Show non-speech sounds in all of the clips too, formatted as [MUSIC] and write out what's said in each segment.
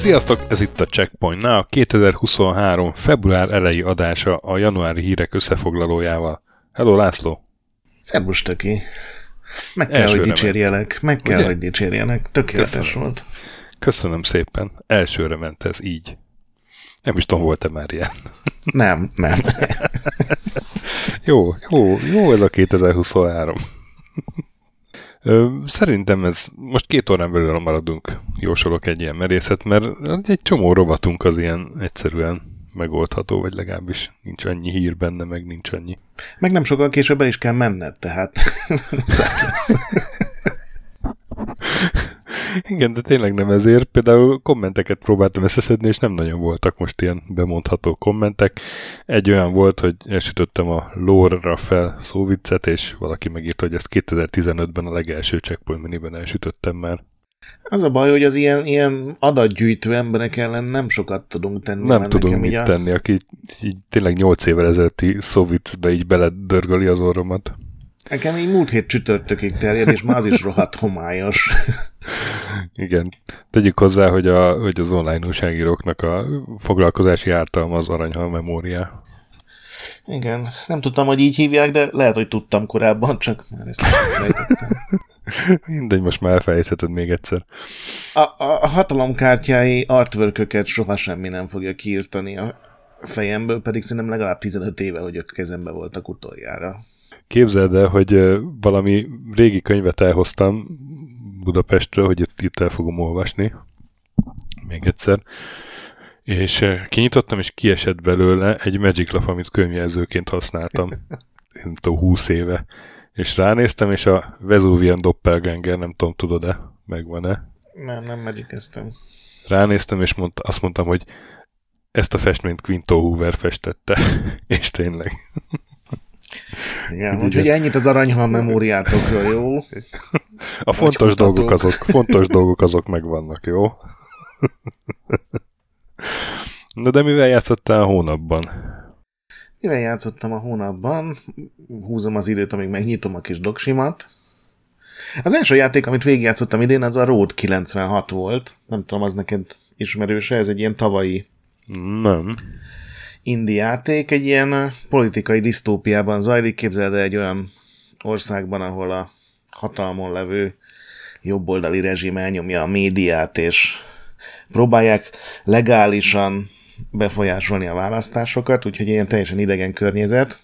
Sziasztok, ez itt a Checkpoint a 2023. február elejé adása a januári hírek összefoglalójával. Hello László! Szerbus töki! Meg kell, Elsőre hogy dicsérjelek, ment. meg kell, Ugye? hogy dicsérjenek. Tökéletes Köszönöm. volt. Köszönöm szépen. Elsőre ment ez így. Nem is tudom, volt-e már ilyen. [LAUGHS] Nem, nem. [LAUGHS] jó, jó, jó ez a 2023. Szerintem ez most két órán belül maradunk, jósolok egy ilyen merészet, mert egy csomó rovatunk az ilyen egyszerűen megoldható, vagy legalábbis nincs annyi hír benne, meg nincs annyi. Meg nem sokkal később el is kell menned, tehát [LAUGHS] Igen, de tényleg nem ezért. Például kommenteket próbáltam összeszedni, és nem nagyon voltak most ilyen bemondható kommentek. Egy olyan volt, hogy elsütöttem a lore fel szóviccet, és valaki megírta, hogy ezt 2015-ben a legelső checkpoint miniben elsütöttem már. Az a baj, hogy az ilyen, ilyen adatgyűjtő emberek ellen nem sokat tudunk tenni. Nem tudunk mit a... tenni, aki így, tényleg 8 évvel ezelőtti szóviccbe így beledörgöli az orromat. Nekem így múlt hét csütörtökig terjed, és már az is rohadt homályos. [LAUGHS] Igen. Tegyük hozzá, hogy, a, hogy az online újságíróknak a foglalkozási ártalma az aranyhal memória. Igen. Nem tudtam, hogy így hívják, de lehet, hogy tudtam korábban, csak már ezt [LAUGHS] Mindegy, most már elfelejtheted még egyszer. A, a hatalomkártyái artwork soha semmi nem fogja kiírtani a fejemből, pedig szerintem legalább 15 éve, hogy ők kezembe voltak utoljára. Képzeld el, hogy valami régi könyvet elhoztam Budapestről, hogy itt, itt el fogom olvasni. Még egyszer. És kinyitottam, és kiesett belőle egy Magic Lap, amit könyvjelzőként használtam. [LAUGHS] Nem tudom, 20 éve. És ránéztem, és a Vesuvian Doppelganger, nem tudom, tudod-e, megvan-e? Nem, nem megyikeztem. Ránéztem, és mondta, azt mondtam, hogy ezt a festményt Quinto Hoover festette. [LAUGHS] és tényleg. Igen, úgyhogy ennyit az aranyhal memóriátokról, jó? A fontos dolgok, azok, fontos dolgok azok megvannak, jó? [LAUGHS] Na de mivel játszottál a hónapban? Mivel játszottam a hónapban? Húzom az időt, amíg megnyitom a kis doksimat. Az első játék, amit végigjátszottam idén, az a Road 96 volt. Nem tudom, az neked ismerőse, ez egy ilyen tavalyi nem indi játék, egy ilyen politikai disztópiában zajlik, képzeld el egy olyan országban, ahol a hatalmon levő jobboldali rezsim elnyomja a médiát, és próbálják legálisan befolyásolni a választásokat, úgyhogy ilyen teljesen idegen környezet,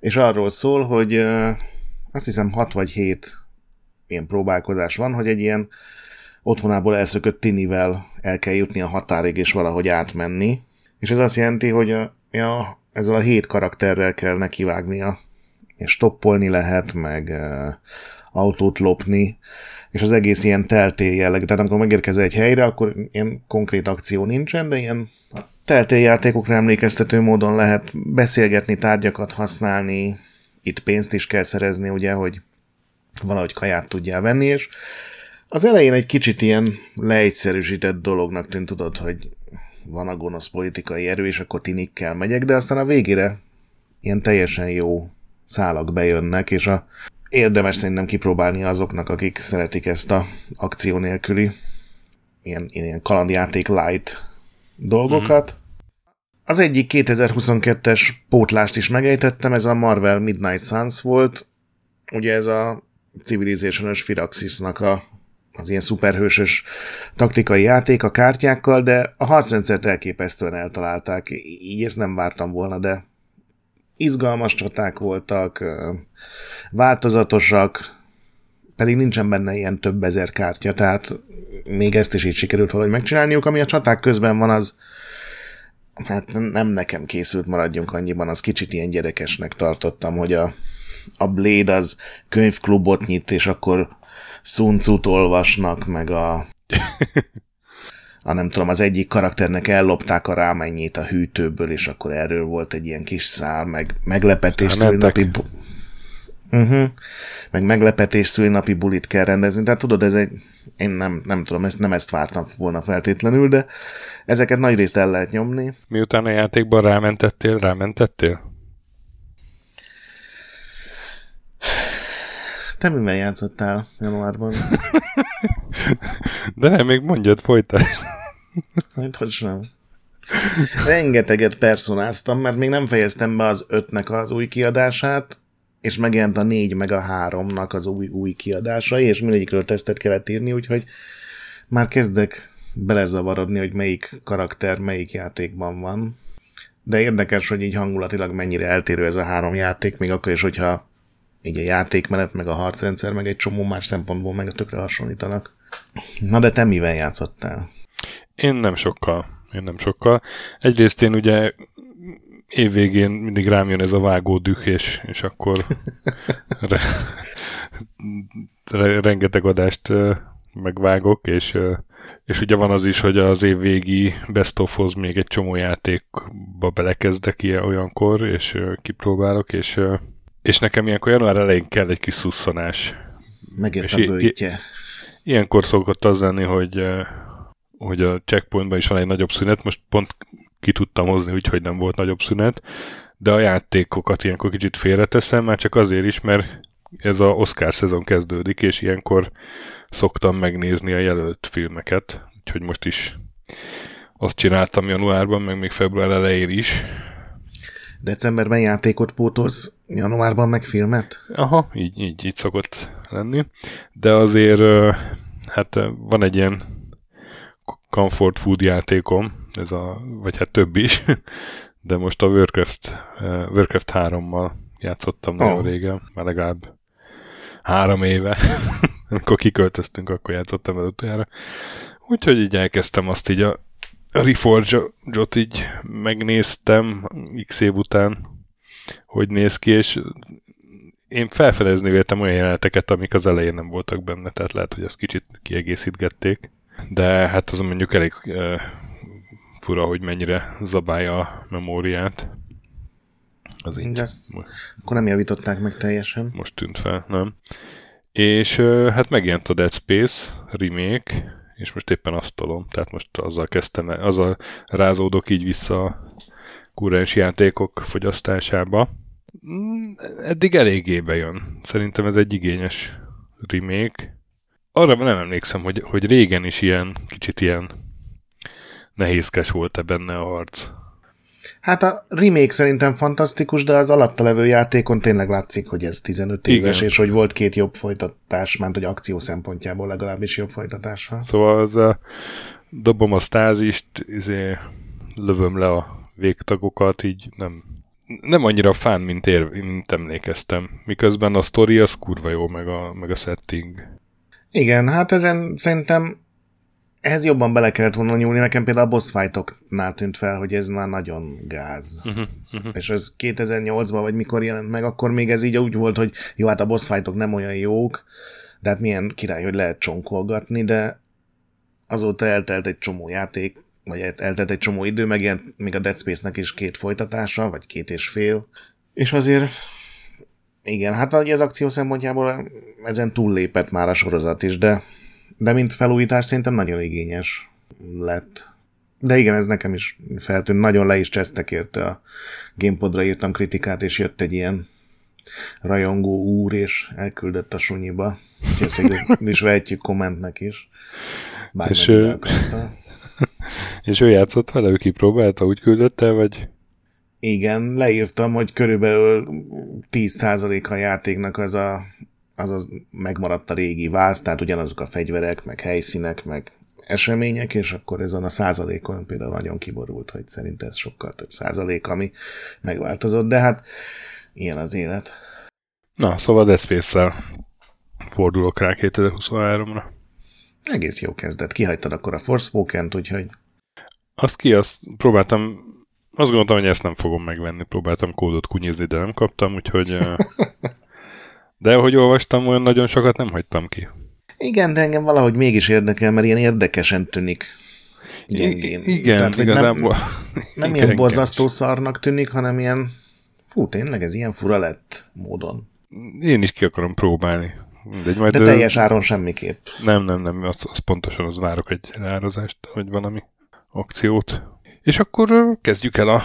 és arról szól, hogy azt hiszem 6 vagy 7 ilyen próbálkozás van, hogy egy ilyen otthonából elszökött tinivel el kell jutni a határig és valahogy átmenni, és ez azt jelenti, hogy a, ja, ezzel a hét karakterrel kell nekivágnia, és stoppolni lehet, meg uh, autót lopni, és az egész ilyen teltél jellegű. Tehát amikor megérkezel egy helyre, akkor ilyen konkrét akció nincsen, de ilyen teltéljátékokra emlékeztető módon lehet beszélgetni, tárgyakat használni, itt pénzt is kell szerezni, ugye, hogy valahogy kaját tudjál venni, és az elején egy kicsit ilyen leegyszerűsített dolognak tűnt, tudod, hogy van a gonosz politikai erő, és akkor tinikkel megyek, de aztán a végére ilyen teljesen jó szálak bejönnek, és a érdemes szerintem kipróbálni azoknak, akik szeretik ezt a akció nélküli ilyen, ilyen kalandjáték light dolgokat. Mm-hmm. Az egyik 2022-es pótlást is megejtettem, ez a Marvel Midnight Suns volt. Ugye ez a Civilization-ös Firaxisnak a az ilyen szuperhősös taktikai játék a kártyákkal, de a harcrendszert elképesztően eltalálták. Így ezt nem vártam volna, de izgalmas csaták voltak, változatosak, pedig nincsen benne ilyen több ezer kártya, tehát még ezt is így sikerült valahogy megcsinálniuk. Ami a csaták közben van, az hát nem nekem készült, maradjunk annyiban, az kicsit ilyen gyerekesnek tartottam, hogy a, a Blade az könyvklubot nyit, és akkor szuncut olvasnak, meg a [LAUGHS] a nem tudom, az egyik karakternek ellopták a rámennyét a hűtőből, és akkor erről volt egy ilyen kis szál, meg meglepetés szülinapi... Hm? Uh-huh. Meg meglepetés szülinapi bulit kell rendezni. Tehát tudod, ez egy, én nem, nem tudom, ezt, nem ezt vártam volna feltétlenül, de ezeket nagy részt el lehet nyomni. Miután a játékban rámentettél, rámentettél? Te mivel játszottál januárban? De nem, még mondjad, folytasd. Majd hogy nem. Rengeteget personáztam, mert még nem fejeztem be az ötnek az új kiadását, és megjelent a négy meg a háromnak az új, új kiadásai, és mindegyikről tesztet kellett írni, úgyhogy már kezdek belezavarodni, hogy melyik karakter melyik játékban van. De érdekes, hogy így hangulatilag mennyire eltérő ez a három játék, még akkor is, hogyha így a játékmenet, meg a harcrendszer, meg egy csomó más szempontból meg tökre hasonlítanak. Na de te mivel játszottál? Én nem sokkal. Én nem sokkal. Egyrészt én ugye évvégén mindig rám jön ez a vágó düh, és, és akkor [LAUGHS] re, re, rengeteg adást megvágok, és, és ugye van az is, hogy az évvégi Best of még egy csomó játékba belekezdek ilyen olyankor, és kipróbálok, és és nekem ilyenkor január elején kell egy kis szusszanás. Megért a bőtje. Ilyenkor szokott az lenni, hogy, hogy a checkpointban is van egy nagyobb szünet, most pont ki tudtam hozni, úgyhogy nem volt nagyobb szünet, de a játékokat ilyenkor kicsit félreteszem, már csak azért is, mert ez a Oscar szezon kezdődik, és ilyenkor szoktam megnézni a jelölt filmeket, úgyhogy most is azt csináltam januárban, meg még február elején is, decemberben játékot pótolsz, januárban meg filmet? Aha, így, így, így szokott lenni. De azért hát van egy ilyen comfort food játékom, ez a, vagy hát több is, [LAUGHS] de most a Warcraft, Warcraft 3-mal játszottam oh. nagyon régen, már legalább három éve. [LAUGHS] Amikor kiköltöztünk, akkor játszottam el utoljára. Úgyhogy így elkezdtem azt így a Reforge-ot így megnéztem x év után, hogy néz ki, és én felfedezni véltem olyan jeleneteket, amik az elején nem voltak benne, tehát lehet, hogy ezt kicsit kiegészítgették. De hát az mondjuk elég uh, fura, hogy mennyire zabálja a memóriát. Az így. Ezt akkor nem javították meg teljesen. Most tűnt fel, nem? És uh, hát megjelent a Dead Space remake, és most éppen azt tolom, tehát most azzal kezdtem, azzal rázódok így vissza a kurens játékok fogyasztásába. Mm, eddig eléggé bejön. Szerintem ez egy igényes remake. Arra nem emlékszem, hogy, hogy régen is ilyen, kicsit ilyen nehézkes volt-e benne a harc. Hát a remake szerintem fantasztikus, de az alatta levő játékon tényleg látszik, hogy ez 15 Igen. éves, és hogy volt két jobb folytatás, mert hogy akció szempontjából legalábbis jobb folytatása. Szóval az a, dobom a stázist, izé, lövöm le a végtagokat, így nem, nem annyira fán, mint, ér, mint emlékeztem. Miközben a story az kurva jó, meg a, meg a setting. Igen, hát ezen szerintem ehhez jobban bele kellett volna nyúlni. Nekem például a boss fightoknál tűnt fel, hogy ez már nagyon gáz. Uh-huh, uh-huh. És ez 2008-ban, vagy mikor jelent meg, akkor még ez így úgy volt, hogy jó, hát a boss fightok nem olyan jók, de hát milyen király, hogy lehet csonkolgatni, de azóta eltelt egy csomó játék, vagy eltelt egy csomó idő, megjelent még a Dead Space-nek is két folytatása, vagy két és fél, és azért igen, hát az akció szempontjából ezen túllépett már a sorozat is, de de mint felújítás szerintem nagyon igényes lett. De igen, ez nekem is feltűnt. Nagyon le is csesztek érte a Gamepodra írtam kritikát, és jött egy ilyen rajongó úr, és elküldött a sunyiba. Úgyhogy ezt [LAUGHS] is vehetjük kommentnek is. Bár és, ő... [LAUGHS] és ő játszott vele, ő kipróbálta, úgy küldött el, vagy? Igen, leírtam, hogy körülbelül 10% a játéknak az a az az megmaradt a régi váz, tehát ugyanazok a fegyverek, meg helyszínek, meg események, és akkor ezen a százalékon például nagyon kiborult, hogy szerint ez sokkal több százalék, ami megváltozott, de hát ilyen az élet. Na, szóval Dead Space-szel fordulok rá 2023-ra. Egész jó kezdet. Kihagytad akkor a Forspoken-t, úgyhogy... Azt ki, azt próbáltam, azt gondoltam, hogy ezt nem fogom megvenni. Próbáltam kódot kunyizni, de nem kaptam, úgyhogy [LAUGHS] De ahogy olvastam, olyan nagyon sokat nem hagytam ki. Igen, de engem valahogy mégis érdekel, mert ilyen érdekesen tűnik gyengén. Igen, Tehát, igazából. Nem, nem ilyen borzasztó szarnak tűnik, hanem ilyen fú, tényleg ez ilyen fura lett módon. én is ki akarom próbálni. Mindegy, majd De teljes áron semmiképp. Nem, nem, nem, az, az pontosan az várok egy árazást, vagy valami akciót. És akkor kezdjük el a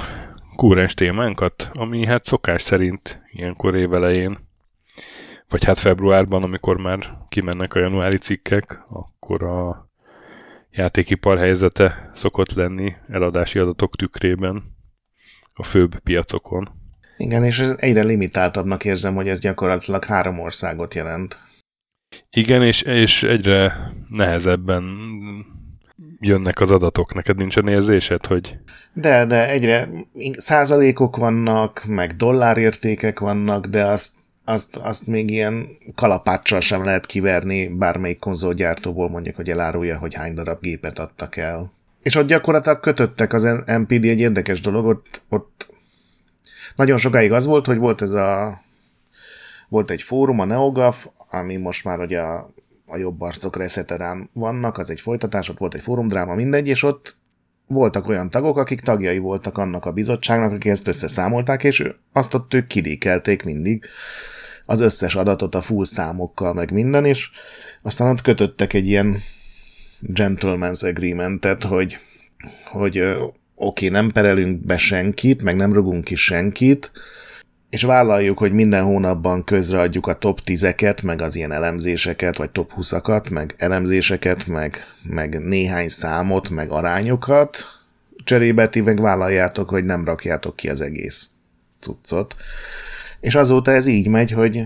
kúrens témánkat, ami hát szokás szerint ilyenkor évelején, vagy hát februárban, amikor már kimennek a januári cikkek, akkor a játékipar helyzete szokott lenni eladási adatok tükrében a főbb piacokon. Igen, és ez egyre limitáltabbnak érzem, hogy ez gyakorlatilag három országot jelent. Igen, és, és egyre nehezebben jönnek az adatok. Neked nincsen érzésed, hogy... De, de egyre százalékok vannak, meg dollárértékek vannak, de azt, azt, azt még ilyen kalapáccsal sem lehet kiverni bármelyik konzolgyártóból mondjuk, hogy elárulja, hogy hány darab gépet adtak el. És ott gyakorlatilag kötöttek az MPD egy érdekes dolog, ott, ott nagyon sokáig az volt, hogy volt ez a volt egy fórum, a NeoGAF, ami most már ugye a, a jobb arcok reszeterán vannak, az egy folytatás, ott volt egy fórumdráma, mindegy, és ott voltak olyan tagok, akik tagjai voltak annak a bizottságnak, akik ezt összeszámolták, és azt ott ők kidékelték mindig az összes adatot a full számokkal, meg minden, és aztán ott kötöttek egy ilyen gentleman's agreementet, hogy, hogy oké, okay, nem perelünk be senkit, meg nem rugunk ki senkit, és vállaljuk, hogy minden hónapban közreadjuk a top 10-eket, meg az ilyen elemzéseket, vagy top 20-akat, meg elemzéseket, meg, meg néhány számot, meg arányokat, cserébe ti meg vállaljátok, hogy nem rakjátok ki az egész cuccot. És azóta ez így megy, hogy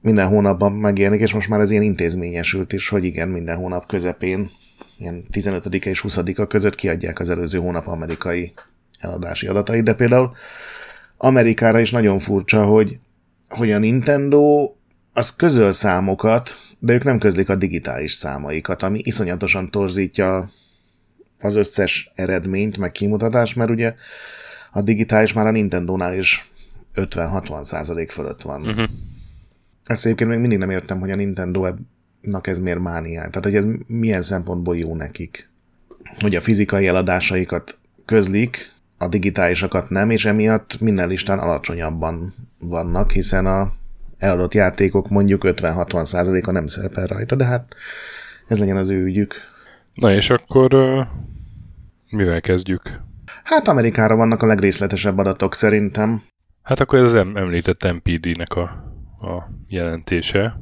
minden hónapban megjelenik, és most már ez ilyen intézményesült is, hogy igen, minden hónap közepén, ilyen 15 és 20-a között kiadják az előző hónap amerikai eladási adatait, de például Amerikára is nagyon furcsa, hogy, hogy a Nintendo az közöl számokat, de ők nem közlik a digitális számaikat, ami iszonyatosan torzítja az összes eredményt, meg kimutatást, mert ugye a digitális már a Nintendo-nál is 50-60 százalék fölött van. Uh-huh. Ezt egyébként még mindig nem értem, hogy a Nintendo-nak ez miért mániál. Tehát, hogy ez milyen szempontból jó nekik. Hogy a fizikai eladásaikat közlik, a digitálisakat nem, és emiatt minden listán alacsonyabban vannak, hiszen a eladott játékok mondjuk 50-60%-a nem szerepel rajta, de hát ez legyen az ő ügyük. Na és akkor uh, mivel kezdjük? Hát Amerikára vannak a legrészletesebb adatok szerintem. Hát akkor ez az említett MPD-nek a, a jelentése.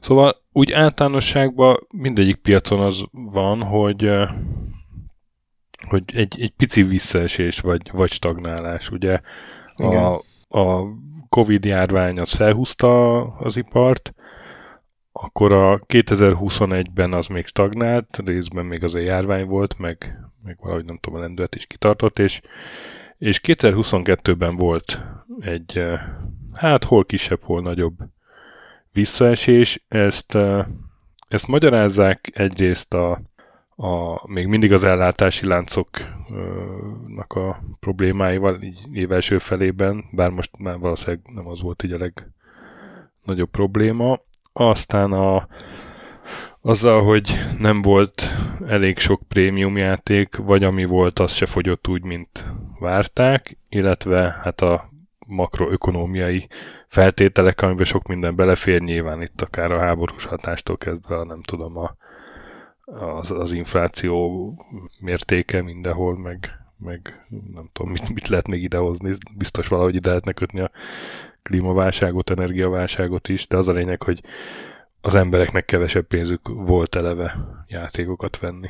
Szóval úgy általánosságban mindegyik piacon az van, hogy hogy egy, egy pici visszaesés vagy, vagy stagnálás. Ugye a, a Covid járvány az felhúzta az ipart, akkor a 2021-ben az még stagnált, részben még az a járvány volt, meg, meg valahogy nem tudom, a lendület is kitartott, és, és 2022-ben volt egy, eh, hát hol kisebb, hol nagyobb visszaesés. Ezt, eh, ezt magyarázzák egyrészt a, a, még mindig az ellátási láncoknak a problémáival így év első felében, bár most már valószínűleg nem az volt így a legnagyobb probléma. Aztán a, azzal, hogy nem volt elég sok prémium játék, vagy ami volt, az se fogyott úgy, mint várták, illetve hát a makroökonómiai feltételek, amiben sok minden belefér, nyilván itt akár a háborús hatástól kezdve, nem tudom, a az, az infláció mértéke mindenhol, meg, meg nem tudom, mit, mit lehet még idehozni, biztos valahogy ide lehetne kötni a klímaválságot, energiaválságot is, de az a lényeg, hogy az embereknek kevesebb pénzük volt eleve játékokat venni.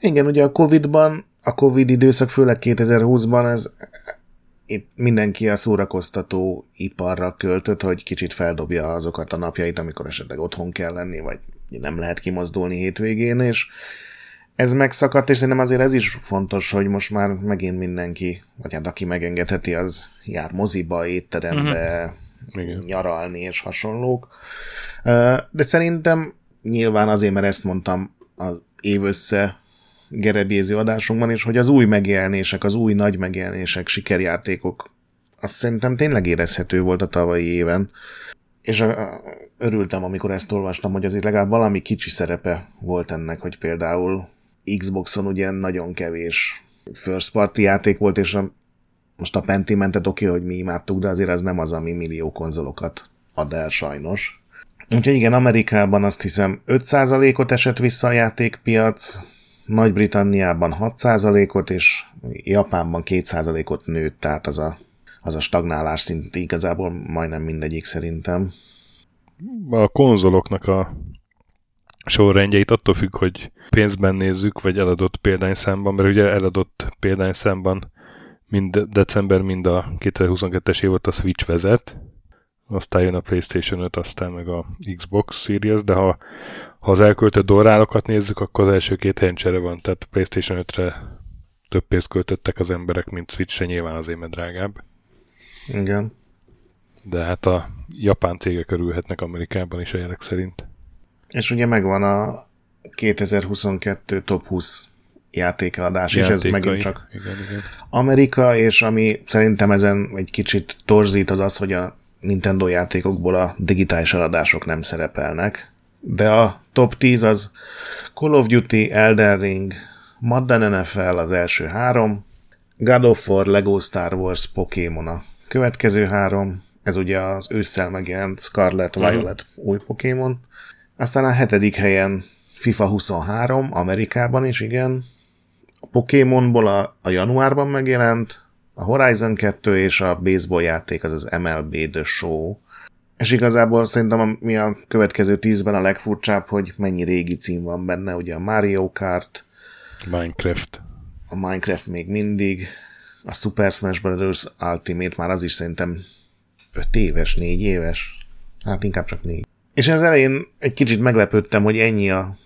Igen, ugye a Covid-ban, a Covid időszak, főleg 2020-ban ez itt mindenki a szórakoztató iparra költött, hogy kicsit feldobja azokat a napjait, amikor esetleg otthon kell lenni, vagy nem lehet kimozdulni hétvégén, és ez megszakadt, és szerintem azért ez is fontos, hogy most már megint mindenki, vagy hát aki megengedheti, az jár moziba, étterembe, uh-huh. nyaralni és hasonlók. De szerintem nyilván azért, mert ezt mondtam az év össze gerebéző adásunkban is, hogy az új megjelenések, az új nagy megjelenések, sikerjátékok, azt szerintem tényleg érezhető volt a tavalyi éven. És örültem, amikor ezt olvastam, hogy azért legalább valami kicsi szerepe volt ennek, hogy például Xboxon ugye nagyon kevés first party játék volt, és a, most a Pentimentet oké, okay, hogy mi imádtuk, de azért az nem az, ami millió konzolokat ad el sajnos. Úgyhogy igen, Amerikában azt hiszem 5%-ot esett vissza a játékpiac, Nagy-Britanniában 6%-ot, és Japánban 2%-ot nőtt, tehát az a, az a stagnálás szint igazából majdnem mindegyik szerintem. A konzoloknak a sorrendjeit attól függ, hogy pénzben nézzük, vagy eladott példányszámban, mert ugye eladott példányszámban mind december, mind a 2022-es évot a Switch vezet, aztán jön a PlayStation 5, aztán meg a Xbox Series, de ha, ha az elköltött dollárokat nézzük, akkor az első két helyen csere van, tehát PlayStation 5-re több pénzt költöttek az emberek, mint Switch-re, nyilván azért, mert drágább. Igen. De hát a japán cégek örülhetnek Amerikában is a jelek szerint. És ugye megvan a 2022 top 20 játékeladás, és ez megint csak igen, igen. Amerika, és ami szerintem ezen egy kicsit torzít az az, hogy a Nintendo játékokból a digitális eladások nem szerepelnek, de a top 10 az Call of Duty, Elden Ring, Madden NFL az első három, God of War, Lego Star Wars, Pokémon a következő három, ez ugye az ősszel megjelent Scarlet Violet uh-huh. új Pokémon, aztán a hetedik helyen FIFA 23, Amerikában is, igen, a Pokémonból a, a januárban megjelent, a Horizon 2 és a baseball játék az az MLB The Show. És igazából szerintem mi a következő tízben a legfurcsább, hogy mennyi régi cím van benne, ugye a Mario Kart, Minecraft. a Minecraft még mindig, a Super Smash Bros. Ultimate már az is szerintem 5 éves, 4 éves, hát inkább csak 4. És az elején egy kicsit meglepődtem, hogy ennyi a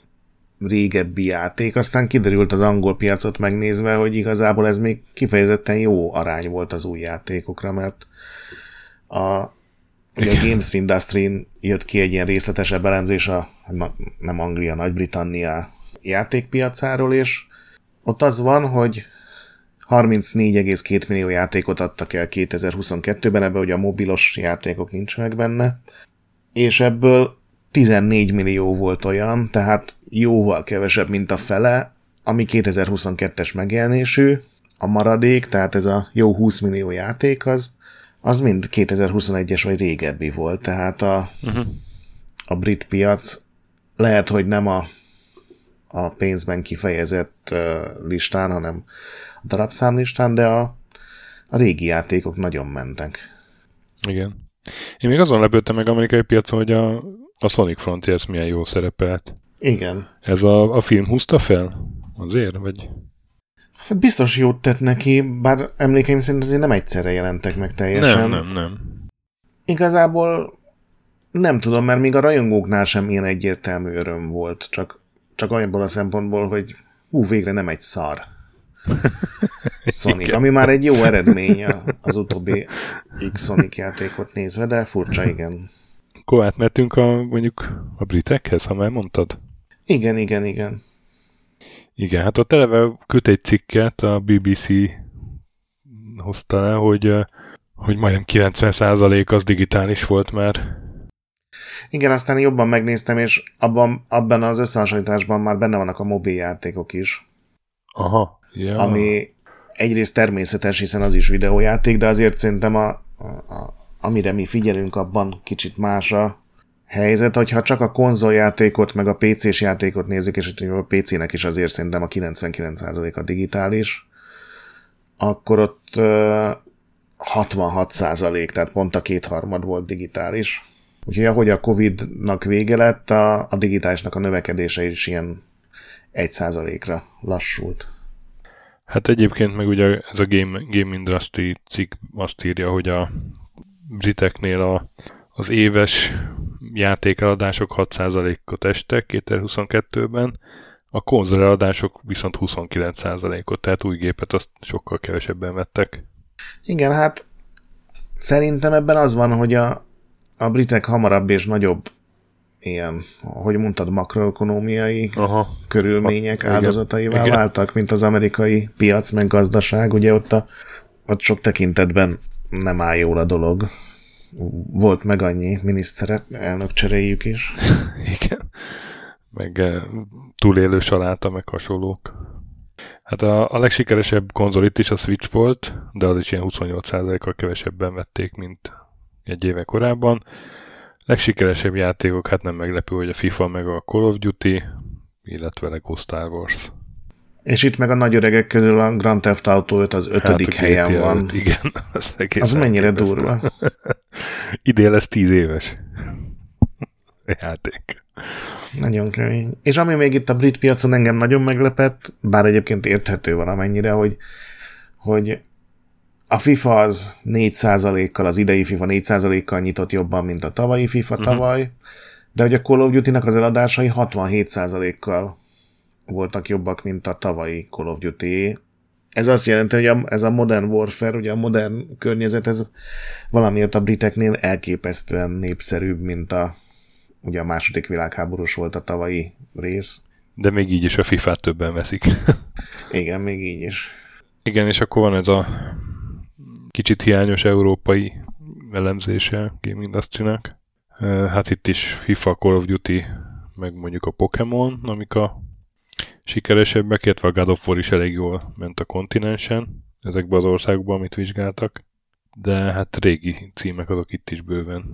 régebbi játék, aztán kiderült az angol piacot megnézve, hogy igazából ez még kifejezetten jó arány volt az új játékokra, mert a, ugye a Games industry jött ki egy ilyen részletesebb elemzés a nem Anglia, Nagy-Britannia játékpiacáról, és ott az van, hogy 34,2 millió játékot adtak el 2022-ben, ebbe ugye a mobilos játékok nincsenek benne, és ebből 14 millió volt olyan, tehát jóval kevesebb, mint a fele, ami 2022-es megjelenésű, a maradék, tehát ez a jó 20 millió játék, az, az mind 2021-es vagy régebbi volt, tehát a, uh-huh. a brit piac lehet, hogy nem a, a pénzben kifejezett listán, hanem a darabszámlistán, de a, a régi játékok nagyon mentek. Igen. Én még azon lepődtem meg amerikai piacon, hogy a, a Sonic Frontiers milyen jó szerepelt. Igen. Ez a, a film húzta fel? Azért? Vagy... Hát biztos jót tett neki, bár emlékeim szerint azért nem egyszerre jelentek meg teljesen. Nem, nem, nem. Igazából nem tudom, mert még a rajongóknál sem ilyen egyértelmű öröm volt, csak, csak olyanból a szempontból, hogy hú, végre nem egy szar. [LAUGHS] Sonic, igen. ami már egy jó eredmény az utóbbi X Sonic játékot nézve, de furcsa, igen. Akkor átmentünk a, mondjuk a britekhez, ha már mondtad? Igen, igen, igen. Igen, hát ott eleve köt egy cikket, a BBC hozta le, hogy, hogy majdnem 90% az digitális volt már. Igen, aztán jobban megnéztem, és abban, abban az összehasonlításban már benne vannak a mobil játékok is. Aha, ja. Ami egyrészt természetes, hiszen az is videójáték, de azért szerintem a, a, a amire mi figyelünk, abban kicsit más a helyzet, hogyha csak a konzoljátékot, meg a PC-s játékot nézzük, és a PC-nek is azért szerintem a 99% a digitális, akkor ott 66%, tehát pont a kétharmad volt digitális. Úgyhogy ahogy a Covid-nak vége lett, a, a digitálisnak a növekedése is ilyen 1%-ra lassult. Hát egyébként meg ugye ez a Game, Game Industry cikk azt írja, hogy a briteknél a, az éves játékeladások 6%-ot estek 2022-ben, a konzoleladások viszont 29%-ot, tehát új gépet azt sokkal kevesebben vettek. Igen, hát szerintem ebben az van, hogy a, a britek hamarabb és nagyobb ilyen, hogy mondtad, makroökonómiai Aha. körülmények ha, áldozataival igen. váltak, mint az amerikai piac, meg gazdaság. Ugye ott, a, ott sok tekintetben nem áll jól a dolog. Volt meg annyi miniszterek, elnök cseréjük is. [LAUGHS] Igen. Meg uh, túlélő saláta, meg hasonlók. Hát a, a legsikeresebb konzol itt is a Switch volt, de az is ilyen 28%-kal kevesebben vették, mint egy éve korábban. Legsikeresebb játékok, hát nem meglepő, hogy a FIFA meg a Call of Duty, illetve Lego Star Wars. És itt meg a nagy öregek közül a Grand Theft Auto 5 az ötödik hát helyen GTA van. 5, igen, [LAUGHS] az, az mennyire durva. [LAUGHS] Idén lesz tíz éves [LAUGHS] játék. Nagyon kemény. És ami még itt a brit piacon engem nagyon meglepett, bár egyébként érthető van amennyire, hogy, hogy a FIFA az 4%-kal, az idei FIFA 4%-kal nyitott jobban, mint a tavalyi FIFA uh-huh. tavaly, de hogy a Call of Duty-nak az eladásai 67%-kal voltak jobbak, mint a tavalyi Call of Duty. Ez azt jelenti, hogy a, ez a Modern Warfare, ugye a modern környezet, ez valamiért a briteknél elképesztően népszerűbb, mint a, ugye a második világháborús volt a tavalyi rész. De még így is a FIFA-t többen veszik. [LAUGHS] Igen, még így is. Igen, és akkor van ez a kicsit hiányos európai elemzése Gaming industry Hát itt is FIFA, Call of Duty, meg mondjuk a Pokémon, amik a sikeresebbek, illetve a God of War is elég jól ment a kontinensen, ezekben az országokban, amit vizsgáltak. De hát régi címek azok itt is bőven.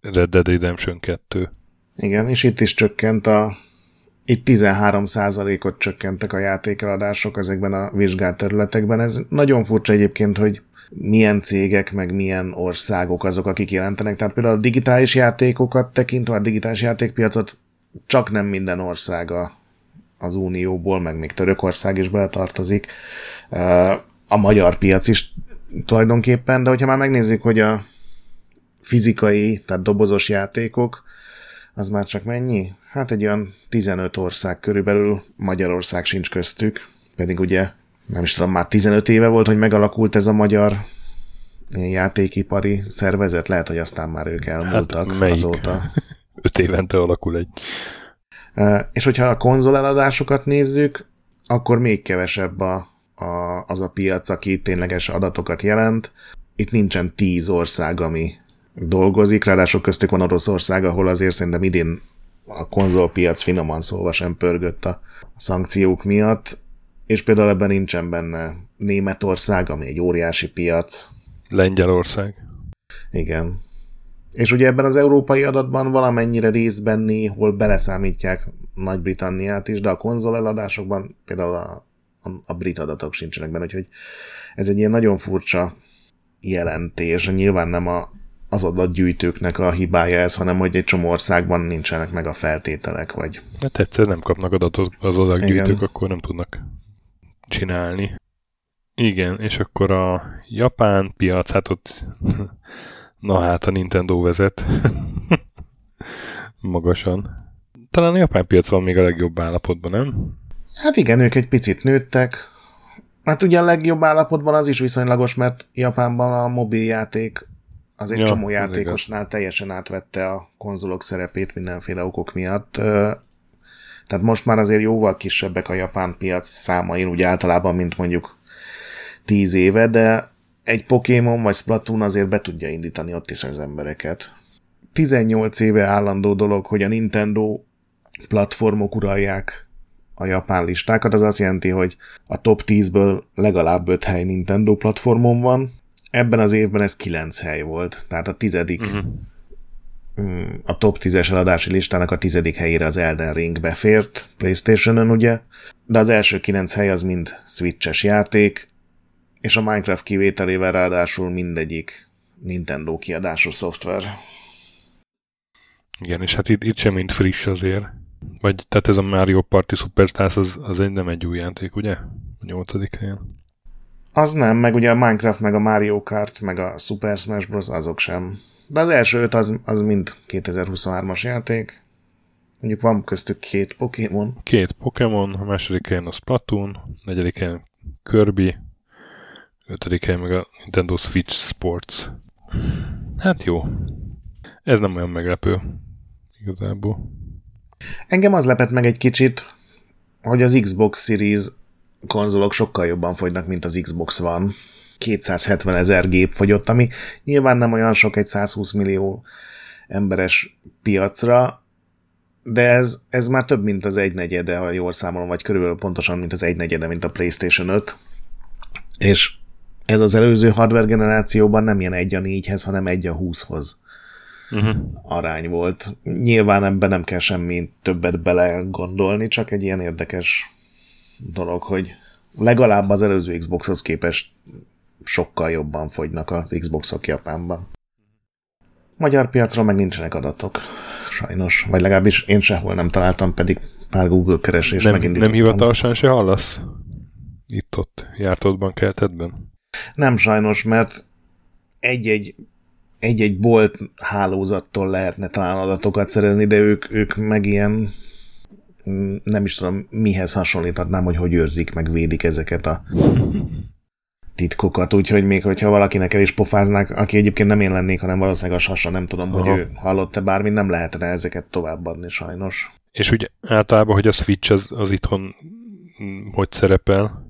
Red Dead Redemption 2. Igen, és itt is csökkent a itt 13%-ot csökkentek a játékeladások ezekben a vizsgált területekben. Ez nagyon furcsa egyébként, hogy milyen cégek, meg milyen országok azok, akik jelentenek. Tehát például a digitális játékokat tekintve, a digitális játékpiacot csak nem minden országa az Unióból, meg még Törökország is beletartozik. A magyar piac is tulajdonképpen, de hogyha már megnézzük, hogy a fizikai, tehát dobozos játékok, az már csak mennyi? Hát egy olyan 15 ország körülbelül, Magyarország sincs köztük, pedig ugye nem is tudom, már 15 éve volt, hogy megalakult ez a magyar játékipari szervezet, lehet, hogy aztán már ők elmúltak hát azóta. [LAUGHS] 5 évente alakul egy. És hogyha a konzol eladásokat nézzük, akkor még kevesebb a, a, az a piac, aki tényleges adatokat jelent. Itt nincsen 10 ország, ami dolgozik, ráadásul köztük van Oroszország, ahol azért szerintem idén a konzolpiac finoman szólva sem pörgött a szankciók miatt, és például ebben nincsen benne Németország, ami egy óriási piac. Lengyelország. Igen. És ugye ebben az európai adatban valamennyire részben néhol beleszámítják Nagy-Britanniát is, de a konzol eladásokban például a, a, a brit adatok sincsenek benne, úgyhogy ez egy ilyen nagyon furcsa jelentés. Nyilván nem a, az adatgyűjtőknek a hibája ez, hanem hogy egy csomó országban nincsenek meg a feltételek, vagy... Hát egyszer nem kapnak adatot az adatgyűjtők, Igen. akkor nem tudnak csinálni. Igen, és akkor a japán piac, hát ott na hát a Nintendo vezet [LAUGHS] magasan. Talán a japán piac van még a legjobb állapotban, nem? Hát igen, ők egy picit nőttek. Hát ugye a legjobb állapotban az is viszonylagos, mert Japánban a mobiljáték az egy ja, csomó játékosnál teljesen átvette a konzolok szerepét mindenféle okok miatt. Tehát most már azért jóval kisebbek a japán piac számain úgy általában, mint mondjuk 10 éve, de egy Pokémon vagy Splatoon azért be tudja indítani ott is az embereket. 18 éve állandó dolog, hogy a Nintendo platformok uralják a japán listákat, az azt jelenti, hogy a top 10-ből legalább 5 hely Nintendo platformon van, Ebben az évben ez 9 hely volt, tehát a tizedik uh-huh. a top 10-es eladási listának a tizedik helyére az Elden Ring befért Playstation-on, ugye, de az első 9 hely az mind Switches játék, és a Minecraft kivételével ráadásul mindegyik Nintendo kiadású szoftver. Igen, és hát itt, itt sem mind friss azért. Vagy, tehát ez a Mario Party Superstars az, az egy nem egy új játék, ugye? A nyolcadik helyen. Az nem, meg ugye a Minecraft, meg a Mario Kart, meg a Super Smash Bros. azok sem. De az első öt az, az mind 2023-as játék. Mondjuk van köztük két Pokémon. Két Pokémon, a második helyen a Splatoon, a negyedik helyen Kirby, ötödik helyen meg a Nintendo Switch Sports. Hát jó. Ez nem olyan meglepő. Igazából. Engem az lepett meg egy kicsit, hogy az Xbox Series konzolok sokkal jobban fogynak, mint az Xbox van. 270 ezer gép fogyott, ami nyilván nem olyan sok egy 120 millió emberes piacra, de ez, ez már több, mint az egynegyede, ha jól számolom, vagy körülbelül pontosan, mint az egynegyede, mint a PlayStation 5. És ez az előző hardware generációban nem ilyen egy a négyhez, hanem egy a 20-hoz. uh-huh. arány volt. Nyilván ebben nem kell semmi többet bele gondolni, csak egy ilyen érdekes dolog, hogy legalább az előző Xboxhoz képest sokkal jobban fogynak az Xboxok Japánban. Magyar piacról meg nincsenek adatok, sajnos. Vagy legalábbis én sehol nem találtam, pedig pár Google keresés nem, megindítottam. Nem hivatalosan se hallasz? Itt-ott, jártodban, keltedben? Nem sajnos, mert egy-egy egy-egy bolt hálózattól lehetne talán adatokat szerezni, de ők, ők meg ilyen nem is tudom, mihez hasonlíthatnám, hogy hogy őrzik, meg védik ezeket a titkokat, úgyhogy még hogyha valakinek el is pofáznák, aki egyébként nem én lennék, hanem valószínűleg a sasa, nem tudom, Aha. hogy ő hallott-e bármi, nem lehetne ezeket továbbadni sajnos. És úgy általában, hogy a Switch az, az itthon mm, hogy szerepel?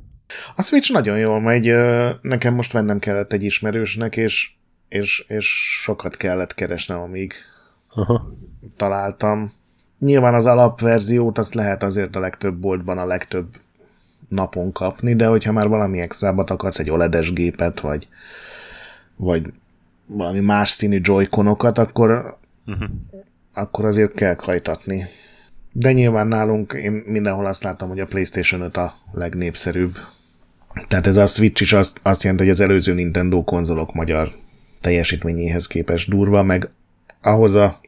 A Switch nagyon jól megy, nekem most vennem kellett egy ismerősnek, és, és, és sokat kellett keresnem, amíg Aha. találtam. Nyilván az alapverziót azt lehet azért a legtöbb boltban a legtöbb napon kapni, de hogyha már valami extrábat akarsz, egy OLED-es gépet, vagy, vagy valami más színű joyconokat, akkor, uh-huh. akkor azért kell kajtatni. De nyilván nálunk én mindenhol azt láttam, hogy a PlayStation 5 a legnépszerűbb. Tehát ez a Switch is azt, azt jelenti, hogy az előző Nintendo konzolok magyar teljesítményéhez képest durva, meg ahhoz a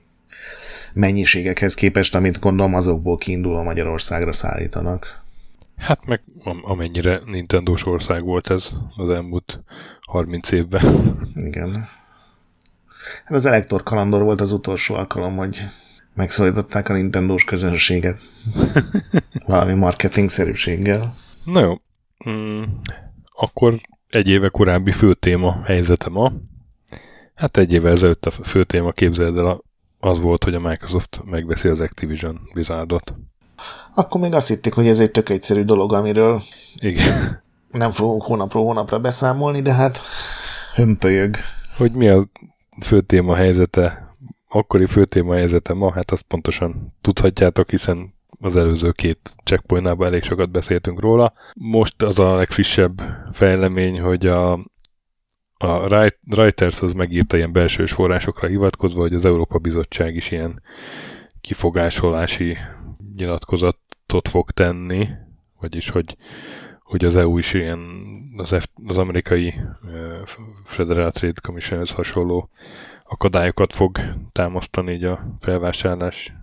mennyiségekhez képest, amit gondolom azokból kiindulva Magyarországra szállítanak. Hát meg amennyire nintendo ország volt ez az elmúlt 30 évben. Igen. Hát az Elektor kalandor volt az utolsó alkalom, hogy megszólították a Nintendo-s közönséget [LAUGHS] valami marketingszerűséggel. Na jó. Mm, akkor egy éve korábbi fő téma helyzete ma. Hát egy éve ezelőtt a fő téma képzeld el az volt, hogy a Microsoft megveszi az Activision Blizzardot. Akkor még azt hitték, hogy ez egy tök egyszerű dolog, amiről Igen. nem fogunk hónapról hónapra beszámolni, de hát hömpölyög. Hogy mi a fő téma helyzete, akkori fő téma helyzete ma, hát azt pontosan tudhatjátok, hiszen az előző két checkpointnában elég sokat beszéltünk róla. Most az a legfrissebb fejlemény, hogy a, a Reuters az megírta ilyen belsős forrásokra hivatkozva, hogy az Európa Bizottság is ilyen kifogásolási nyilatkozatot fog tenni, vagyis hogy, hogy az EU is ilyen az, F, az amerikai uh, Federal Trade Commissionhez hasonló akadályokat fog támasztani így a felvásárlás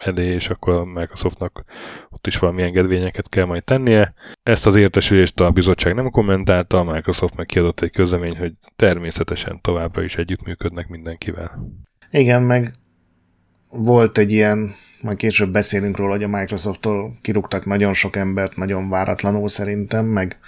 elé, és akkor a Microsoftnak ott is valami engedvényeket kell majd tennie. Ezt az értesülést a bizottság nem kommentálta, a Microsoft meg kiadott egy közlemény, hogy természetesen továbbra is együttműködnek mindenkivel. Igen, meg volt egy ilyen majd később beszélünk róla, hogy a Microsofttól kirúgtak nagyon sok embert, nagyon váratlanul szerintem, meg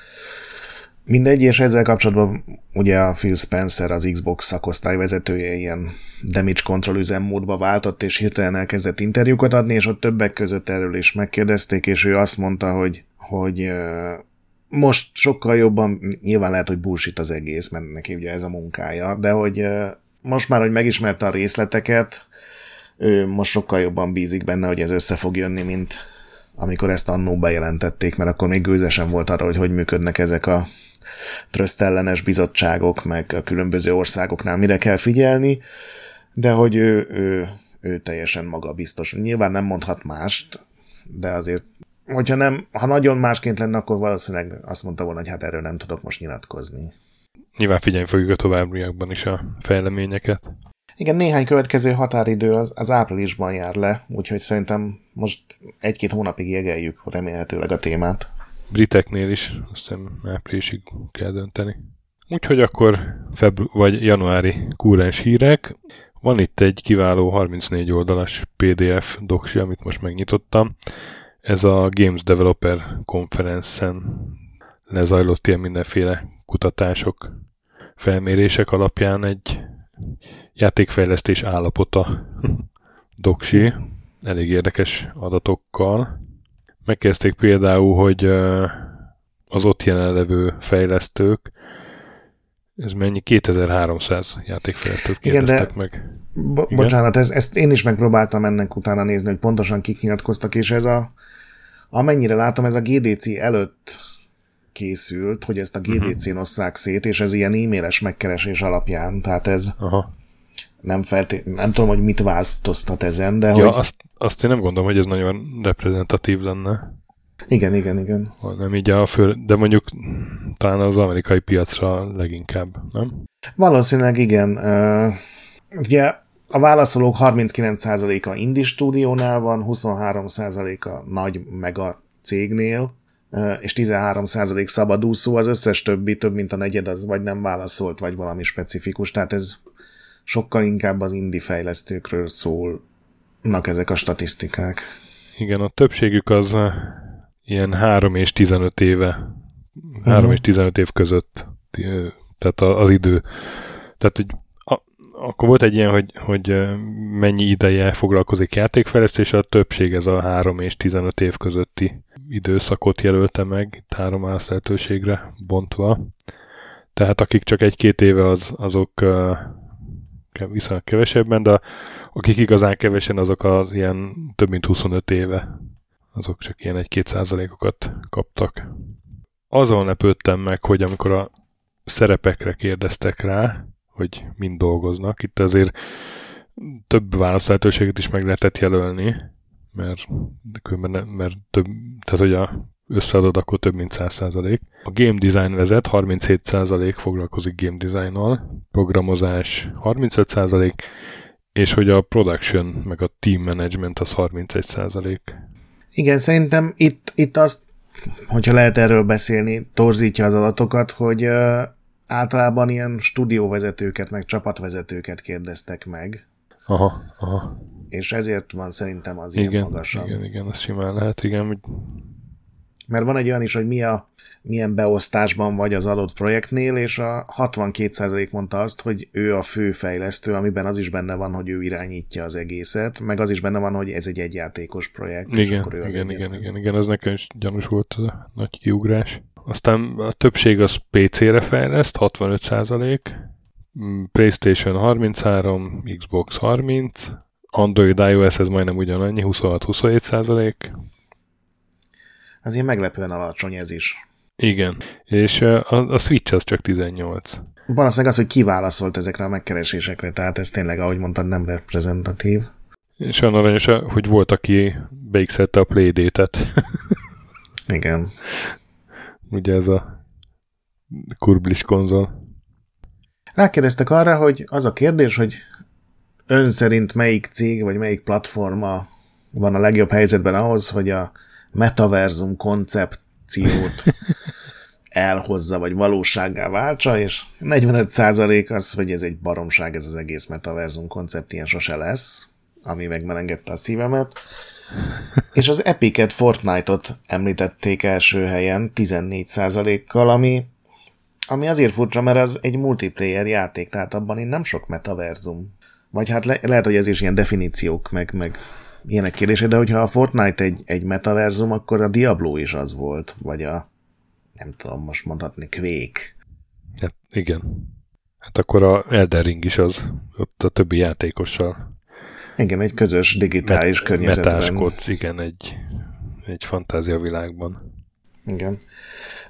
mindegy, és ezzel kapcsolatban ugye a Phil Spencer, az Xbox szakosztály vezetője ilyen damage control üzemmódba váltott, és hirtelen elkezdett interjúkat adni, és ott többek között erről is megkérdezték, és ő azt mondta, hogy, hogy most sokkal jobban, nyilván lehet, hogy bullshit az egész, mert neki ugye ez a munkája, de hogy most már, hogy megismerte a részleteket, ő most sokkal jobban bízik benne, hogy ez össze fog jönni, mint amikor ezt annó bejelentették, mert akkor még gőzesen volt arra, hogy hogy működnek ezek a trösztellenes bizottságok, meg a különböző országoknál mire kell figyelni, de hogy ő, ő, ő teljesen magabiztos. Nyilván nem mondhat mást, de azért, hogyha nem, ha nagyon másként lenne, akkor valószínűleg azt mondta volna, hogy hát erről nem tudok most nyilatkozni. Nyilván figyelni fogjuk a továbbiakban is a fejleményeket. Igen, néhány következő határidő az, az áprilisban jár le, úgyhogy szerintem most egy-két hónapig jegeljük remélhetőleg a témát. Briteknél is, azt hiszem áprilisig kell dönteni. Úgyhogy akkor febru- vagy januári kúrens hírek. Van itt egy kiváló 34 oldalas PDF doksi, amit most megnyitottam. Ez a Games Developer Conference-en lezajlott ilyen mindenféle kutatások, felmérések alapján egy játékfejlesztés állapota [LAUGHS] doksi, elég érdekes adatokkal. Megkezdték például, hogy az ott jelenlevő fejlesztők, ez mennyi? 2300 játékfejlesztőt kérdeztek Igen, meg. Bo- Igen? Bocsánat, ez, ezt én is megpróbáltam ennek utána nézni, hogy pontosan kik nyilatkoztak, és ez a, amennyire látom, ez a GDC előtt készült, hogy ezt a GDC-n osszák szét, és ez ilyen e-mailes megkeresés alapján, tehát ez Aha nem, felté- nem tudom, hogy mit változtat ezen, de Ja, hogy... azt, azt én nem gondolom, hogy ez nagyon reprezentatív lenne. Igen, igen, igen. Nem így a fő, de mondjuk talán az amerikai piacra leginkább, nem? Valószínűleg igen. Ugye a válaszolók 39%-a indie stúdiónál van, 23%-a nagy mega cégnél, és 13% szabadúszó, az összes többi, több mint a negyed, az vagy nem válaszolt, vagy valami specifikus, tehát ez sokkal inkább az indie fejlesztőkről szólnak ezek a statisztikák. Igen, a többségük az uh, ilyen 3 és 15 éve, 3 uh-huh. és 15 év között, uh, tehát az idő. Tehát, hogy a, akkor volt egy ilyen, hogy, hogy mennyi ideje foglalkozik játékfejlesztéssel, a többség ez a 3 és 15 év közötti időszakot jelölte meg, itt három lehetőségre bontva. Tehát akik csak egy-két éve, az, azok viszonylag kevesebben, de akik igazán kevesen, azok az ilyen több mint 25 éve, azok csak ilyen egy-két százalékokat kaptak. Azon lepődtem meg, hogy amikor a szerepekre kérdeztek rá, hogy mind dolgoznak, itt azért több választlehetőséget is meg lehetett jelölni, mert, mert több, tehát hogy a összeadod, akkor több mint 100%. A game design vezet, 37% foglalkozik game designnal, programozás 35%, és hogy a production, meg a team management az 31%. Igen, szerintem itt, itt azt, hogyha lehet erről beszélni, torzítja az adatokat, hogy uh, általában ilyen stúdióvezetőket, meg csapatvezetőket kérdeztek meg. Aha, aha. És ezért van szerintem az igen, ilyen magasan. Igen, igen, ez simán lehet, igen, hogy mert van egy olyan is, hogy mi a, milyen beosztásban vagy az adott projektnél, és a 62% mondta azt, hogy ő a fő fejlesztő, amiben az is benne van, hogy ő irányítja az egészet, meg az is benne van, hogy ez egy egyjátékos projekt. Igen, és akkor ő igen, igen, igen, igen, ez nekem is gyanús volt az a nagy kiugrás. Aztán a többség az PC-re fejleszt, 65%, PlayStation 33, Xbox 30, Android iOS ez majdnem ugyanannyi, 26-27 Azért meglepően alacsony ez is. Igen, és a, a Switch az csak 18. Valószínűleg az, hogy kiválaszolt ezekre a megkeresésekre, tehát ez tényleg, ahogy mondtad, nem reprezentatív. És olyan aranyos, hogy volt, aki beigszelte a Playdate-et. [LAUGHS] Igen. Ugye ez a kurblis konzol. Rákérdeztek arra, hogy az a kérdés, hogy ön szerint melyik cég vagy melyik platforma van a legjobb helyzetben ahhoz, hogy a metaverzum koncepciót [LAUGHS] elhozza, vagy valósággá váltsa, és 45% az, hogy ez egy baromság, ez az egész metaverzum koncept, ilyen sose lesz, ami megmelengedte a szívemet. És az Epic-et, Fortnite-ot említették első helyen 14%-kal, ami, ami azért furcsa, mert az egy multiplayer játék, tehát abban én nem sok metaverzum. Vagy hát le, lehet, hogy ez is ilyen definíciók, meg, meg ilyenek kérdése, de hogyha a Fortnite egy, egy metaverzum, akkor a Diablo is az volt, vagy a nem tudom most mondhatni, Quake. Hát igen. Hát akkor a Elden Ring is az, ott a többi játékossal. Igen, egy közös digitális Met- környezetben. Metáskodsz, igen, egy, egy fantázia világban. Igen.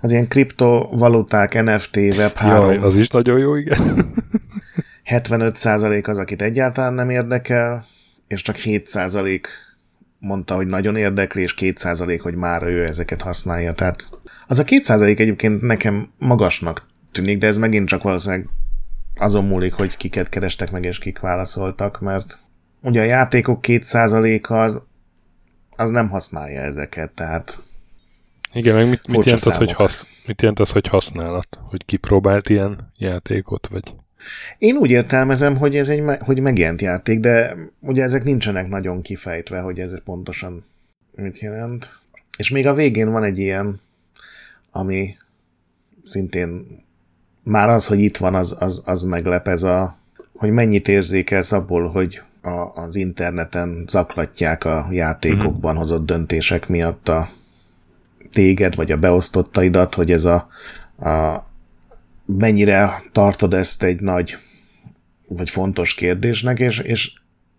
Az ilyen kriptovaluták, NFT, Web3. Jaj, az is nagyon jó, igen. [LAUGHS] 75% az, akit egyáltalán nem érdekel, és csak 7% mondta, hogy nagyon érdekli, és 2% hogy már ő ezeket használja. Tehát az a 2% egyébként nekem magasnak tűnik, de ez megint csak valószínűleg azon múlik, hogy kiket kerestek meg, és kik válaszoltak, mert ugye a játékok 2%-a az, az nem használja ezeket, tehát igen, meg mit, mit, jelent az, hogy hasz, mit jelent az, hogy használat? Hogy kipróbált ilyen játékot, vagy? Én úgy értelmezem, hogy ez egy hogy megjelent játék, de ugye ezek nincsenek nagyon kifejtve, hogy ez pontosan mit jelent. És még a végén van egy ilyen, ami szintén már az, hogy itt van, az, az, az meglep ez a, hogy mennyit érzékelsz abból, hogy a, az interneten zaklatják a játékokban uh-huh. hozott döntések miatt a téged, vagy a beosztottaidat, hogy ez a, a mennyire tartod ezt egy nagy vagy fontos kérdésnek, és, és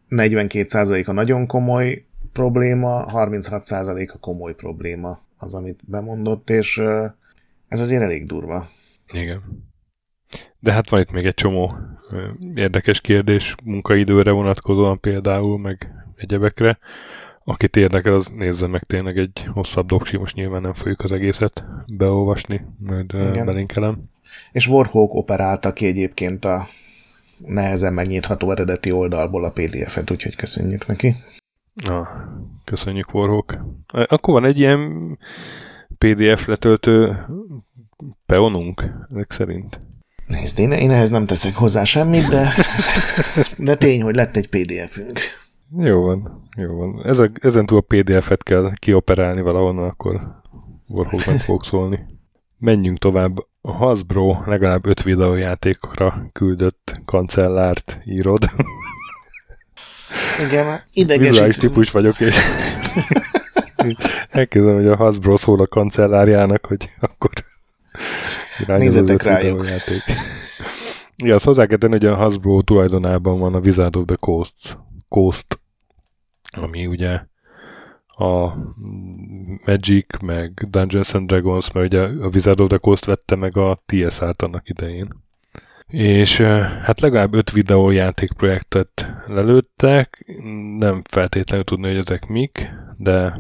42% a nagyon komoly probléma, 36% a komoly probléma az, amit bemondott, és ez azért elég durva. Igen. De hát van itt még egy csomó érdekes kérdés munkaidőre vonatkozóan például, meg egyebekre. Akit érdekel, az nézze meg tényleg egy hosszabb doksi, most nyilván nem fogjuk az egészet beolvasni, majd Igen. belinkelem. És Warhawk operálta ki egyébként a nehezen megnyitható eredeti oldalból a PDF-et, úgyhogy köszönjük neki. Na, köszönjük Warhawk. Akkor van egy ilyen PDF letöltő peonunk, ezek szerint. Nézd, én, én ehhez nem teszek hozzá semmit, de, [LAUGHS] de tény, hogy lett egy PDF-ünk. Jó van, jó van. Ezek, ezen túl a PDF-et kell kioperálni valahonnan, akkor Warhawknak fog szólni. Menjünk tovább. A Hasbro legalább öt videójátékokra küldött kancellárt írod. Igen, idegesítő. Vizuális típus vagyok, és elkezdem, hogy a Hasbro szól a kancellárjának, hogy akkor Nézzetek rájuk. Ja, azt hozzá kell tenni, hogy a Hasbro tulajdonában van a Wizard of the Coast, Coast ami ugye a Magic, meg Dungeons and Dragons, mert ugye a Wizard of the Coast vette meg a TSR-t annak idején. És hát legalább öt videójáték projektet lelőttek, nem feltétlenül tudni, hogy ezek mik, de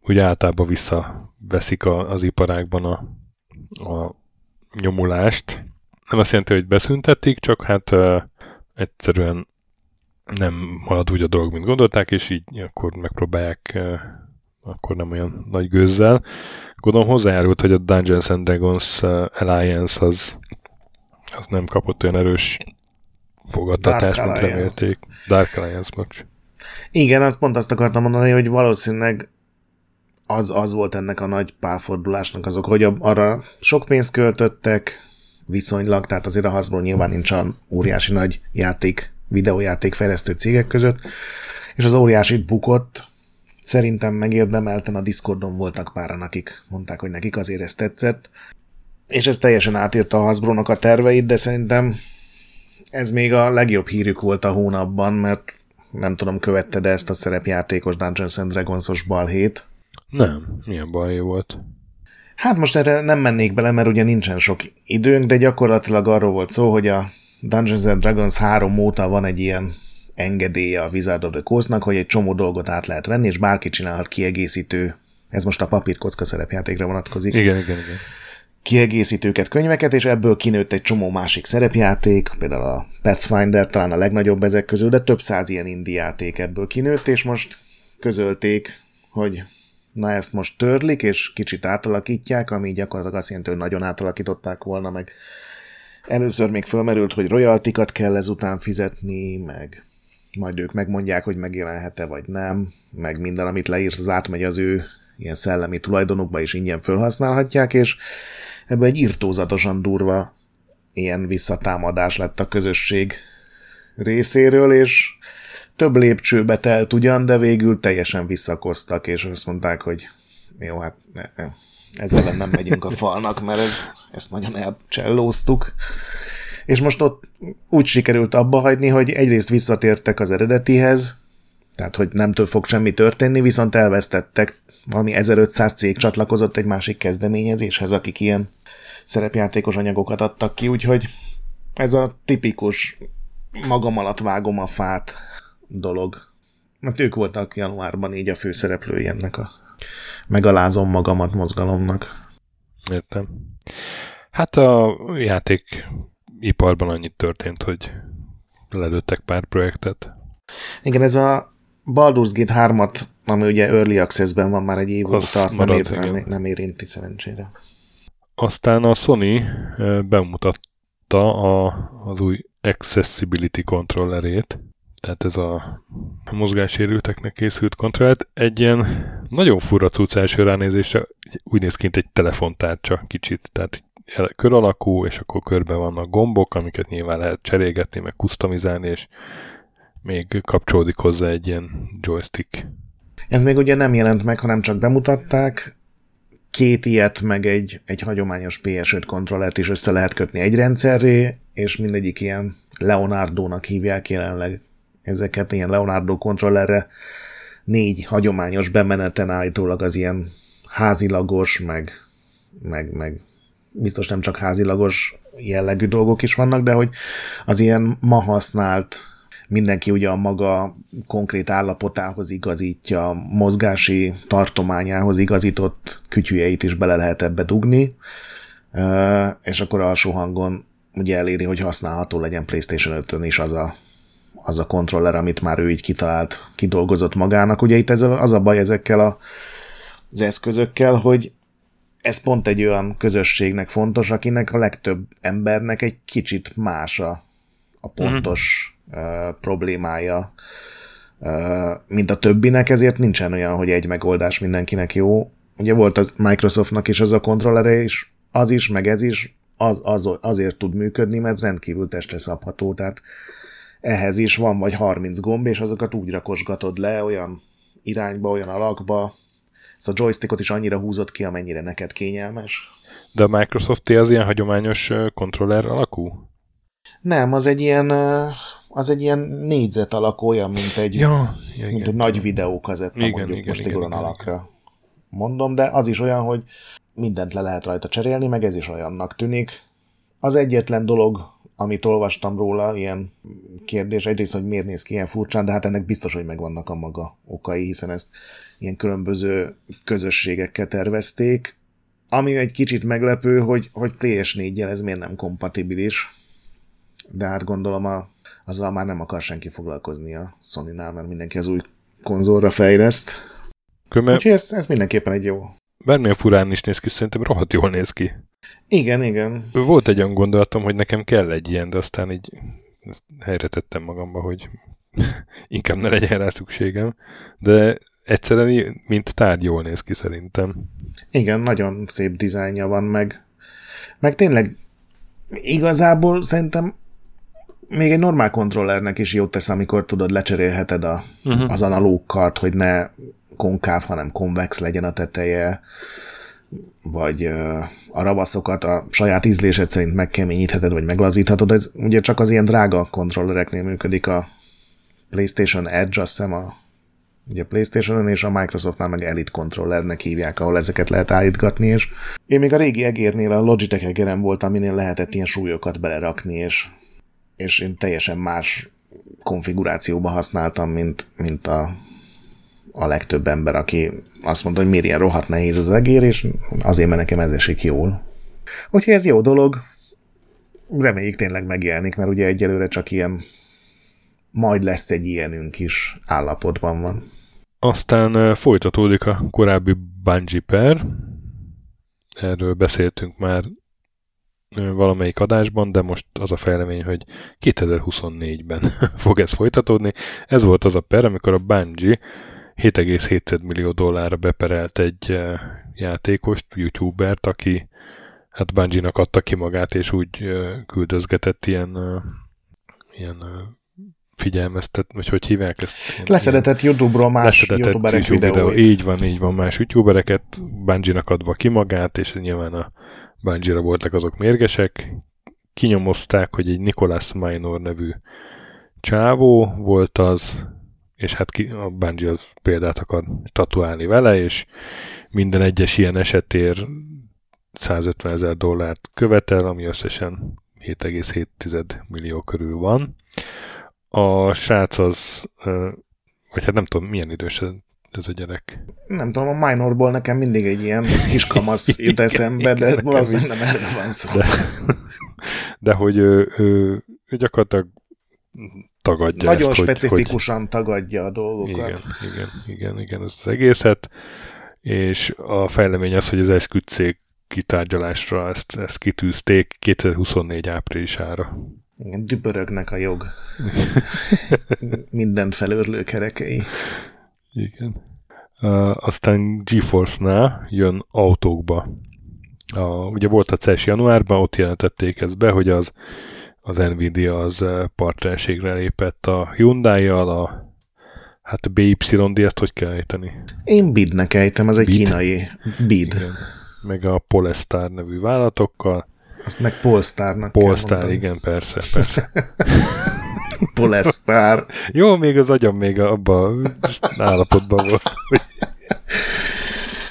úgy általában visszaveszik a, az iparákban a, a nyomulást. Nem azt jelenti, hogy beszüntetik, csak hát uh, egyszerűen nem halad úgy a dolog, mint gondolták, és így akkor megpróbálják uh, akkor nem olyan nagy gőzzel. Gondolom hozzájárult, hogy a Dungeons and Dragons uh, Alliance az, az nem kapott olyan erős fogadtatást, mint remélték. Dark Alliance, bocs. Igen, azt pont azt akartam mondani, hogy valószínűleg az, az volt ennek a nagy pálfordulásnak azok, hogy arra sok pénzt költöttek, viszonylag, tehát azért a Hasbro nyilván nincs a óriási nagy játék, videójáték fejlesztő cégek között, és az óriási bukott, szerintem megérdemelten a Discordon voltak páran, akik mondták, hogy nekik azért ez tetszett, és ez teljesen átírta a Hasbro-nak a terveit, de szerintem ez még a legjobb hírük volt a hónapban, mert nem tudom, követte de ezt a szerepjátékos Dungeons and Dragons-os balhét, nem, milyen baj volt? Hát most erre nem mennék bele, mert ugye nincsen sok időnk, de gyakorlatilag arról volt szó, hogy a Dungeons and Dragons 3 óta van egy ilyen engedélye a Wizard of the Coast-nak, hogy egy csomó dolgot át lehet venni, és bárki csinálhat kiegészítő, ez most a papírkocka szerepjátékra vonatkozik. Igen, igen, igen. Kiegészítőket, könyveket, és ebből kinőtt egy csomó másik szerepjáték, például a Pathfinder, talán a legnagyobb ezek közül, de több száz ilyen indie játék ebből kinőtt, és most közölték, hogy na ezt most törlik, és kicsit átalakítják, ami gyakorlatilag azt jelenti, hogy nagyon átalakították volna, meg először még fölmerült, hogy royaltikat kell ezután fizetni, meg majd ők megmondják, hogy megjelenhet-e vagy nem, meg minden, amit leírsz, az átmegy az ő ilyen szellemi tulajdonukba, és ingyen felhasználhatják, és ebből egy írtózatosan durva ilyen visszatámadás lett a közösség részéről, és több lépcsőbe telt ugyan, de végül teljesen visszakoztak, és azt mondták, hogy jó, hát ne, ne, ezzel nem megyünk a falnak, mert ez, ezt nagyon elcsellóztuk. És most ott úgy sikerült abba hagyni, hogy egyrészt visszatértek az eredetihez, tehát hogy nem fog semmi történni, viszont elvesztettek. Valami 1500 cég csatlakozott egy másik kezdeményezéshez, akik ilyen szerepjátékos anyagokat adtak ki, úgyhogy ez a tipikus magam alatt vágom a fát dolog. Mert ők voltak januárban így a főszereplői ennek a megalázom magamat mozgalomnak. Értem. Hát a játék iparban annyit történt, hogy lelőttek pár projektet. Igen, ez a Baldur's Gate 3-at, ami ugye Early Access-ben van már egy év óta, azt marad, nem, ér, nem, nem érinti szerencsére. Aztán a Sony bemutatta a, az új Accessibility kontrollerét, tehát ez a mozgássérülteknek készült kontrollt, egy ilyen nagyon fura cucc első ránézésre, úgy néz ki, egy telefontárcsa kicsit, tehát kör alakú, és akkor körben vannak gombok, amiket nyilván lehet cserélgetni, meg customizálni, és még kapcsolódik hozzá egy ilyen joystick. Ez még ugye nem jelent meg, hanem csak bemutatták, két ilyet, meg egy, egy hagyományos PS5 kontrollert is össze lehet kötni egy rendszerré, és mindegyik ilyen Leonardo-nak hívják jelenleg ezeket ilyen Leonardo kontrollerre négy hagyományos bemeneten állítólag az ilyen házilagos, meg, meg, meg biztos nem csak házilagos jellegű dolgok is vannak, de hogy az ilyen ma használt mindenki ugye a maga konkrét állapotához igazítja, mozgási tartományához igazított kütyüjeit is bele lehet ebbe dugni, és akkor alsó hangon ugye eléri, hogy használható legyen PlayStation 5-ön is az a, az a kontroller, amit már ő így kitalált, kidolgozott magának. Ugye itt ez az a baj ezekkel a, az eszközökkel, hogy ez pont egy olyan közösségnek fontos, akinek a legtöbb embernek egy kicsit más a, a pontos uh-huh. uh, problémája, uh, mint a többinek, ezért nincsen olyan, hogy egy megoldás mindenkinek jó. Ugye volt az Microsoftnak is az a kontrollere, és az is, meg ez is az, az, azért tud működni, mert rendkívül testre szabható, tehát ehhez is van vagy 30 gomb, és azokat úgy rakosgatod le olyan irányba, olyan alakba, ezt a joystickot is annyira húzott ki, amennyire neked kényelmes. De a Microsoft az ilyen hagyományos kontroller alakú? Nem, az egy ilyen az egy ilyen négyzet alakú, olyan, mint egy, ja, ja, mint egy nagy videókazetta, igen, mondjuk igen, most igen, igen, alakra mondom, de az is olyan, hogy mindent le lehet rajta cserélni, meg ez is olyannak tűnik. Az egyetlen dolog, amit olvastam róla, ilyen kérdés, egyrészt, hogy miért néz ki ilyen furcsán, de hát ennek biztos, hogy megvannak a maga okai, hiszen ezt ilyen különböző közösségekkel tervezték. Ami egy kicsit meglepő, hogy, hogy PS4-jel ez miért nem kompatibilis. De hát gondolom a, azzal már nem akar senki foglalkozni a Sony-nál, mert mindenki az új konzolra fejleszt. Köme... Úgyhogy ez, ez mindenképpen egy jó bármilyen furán is néz ki, szerintem rohadt jól néz ki. Igen, igen. Volt egy olyan gondolatom, hogy nekem kell egy ilyen, de aztán így helyre tettem magamba, hogy [LAUGHS] inkább ne legyen rá szükségem. De egyszerűen, mint tárgy jól néz ki szerintem. Igen, nagyon szép dizájnja van, meg, meg tényleg igazából szerintem még egy normál kontrollernek is jót tesz, amikor tudod, lecserélheted a, uh-huh. az analóg kart, hogy ne konkáv, hanem konvex legyen a teteje, vagy a ravaszokat a saját ízlésed szerint megkeményítheted, vagy meglazíthatod. Ez ugye csak az ilyen drága kontrollereknél működik a PlayStation Edge, azt hiszem a ugye PlayStation-on és a Microsoftnál meg Elite Controllernek hívják, ahol ezeket lehet állítgatni, és én még a régi egérnél a Logitech egeren volt, aminél lehetett ilyen súlyokat belerakni, és, és én teljesen más konfigurációba használtam, mint, mint a a legtöbb ember, aki azt mondta, hogy miért ilyen rohadt nehéz az egér, és azért, mert nekem ez esik jól. Úgyhogy ez jó dolog, reméljük tényleg megjelenik, mert ugye egyelőre csak ilyen majd lesz egy ilyenünk is állapotban van. Aztán folytatódik a korábbi Bungie per. Erről beszéltünk már valamelyik adásban, de most az a fejlemény, hogy 2024-ben [LAUGHS] fog ez folytatódni. Ez volt az a per, amikor a Bungie 7,7 millió dollárra beperelt egy eh, játékost, youtubert, aki hát Bungie-nak adta ki magát, és úgy eh, küldözgetett ilyen, eh, ilyen figyelmeztet, vagy hogy hívják ezt? Leszedetett YouTube-ról más youtuberek YouTube videóit. Így van, így van, más youtubereket Bungie-nak adva ki magát, és nyilván a Bungie-ra voltak azok mérgesek. Kinyomozták, hogy egy Nicholas Minor nevű csávó volt az, és hát ki, a Bungie az példát akar statuálni vele, és minden egyes ilyen esetér 150 ezer dollárt követel, ami összesen 7,7 millió körül van. A srác az, vagy hát nem tudom, milyen idős ez a gyerek. Nem tudom, a minorból nekem mindig egy ilyen kis kamasz [LAUGHS] jut eszembe, de valószínűleg nem erre van szó. De, de hogy ő, ő, ő gyakorlatilag tagadja Nagyon ezt, specifikusan hogy, tagadja a dolgokat. Igen, igen, igen, igen, ez az egészet. És a fejlemény az, hogy az esküdtszék kitárgyalásra ezt, ezt kitűzték 2024 áprilisára. Igen, dübörögnek a jog. [LAUGHS] Mindent felőrlő kerekei. Igen. Uh, aztán GeForce-nál jön autókba. Uh, ugye volt a CES januárban, ott jelentették ezt be, hogy az az Nvidia az eh, partnerségre lépett a Hyundai-jal, a hát a BYD, ezt hogy kell ejteni? Én Bidnek ejtem, az egy Bid? kínai Bid. Igen. Meg a Polestar nevű vállalatokkal. Azt meg Polestarnak Polestar, igen, persze, persze. [LAUGHS] Polestar. [LAUGHS] Jó, még az agyam még abban állapotban volt, hogy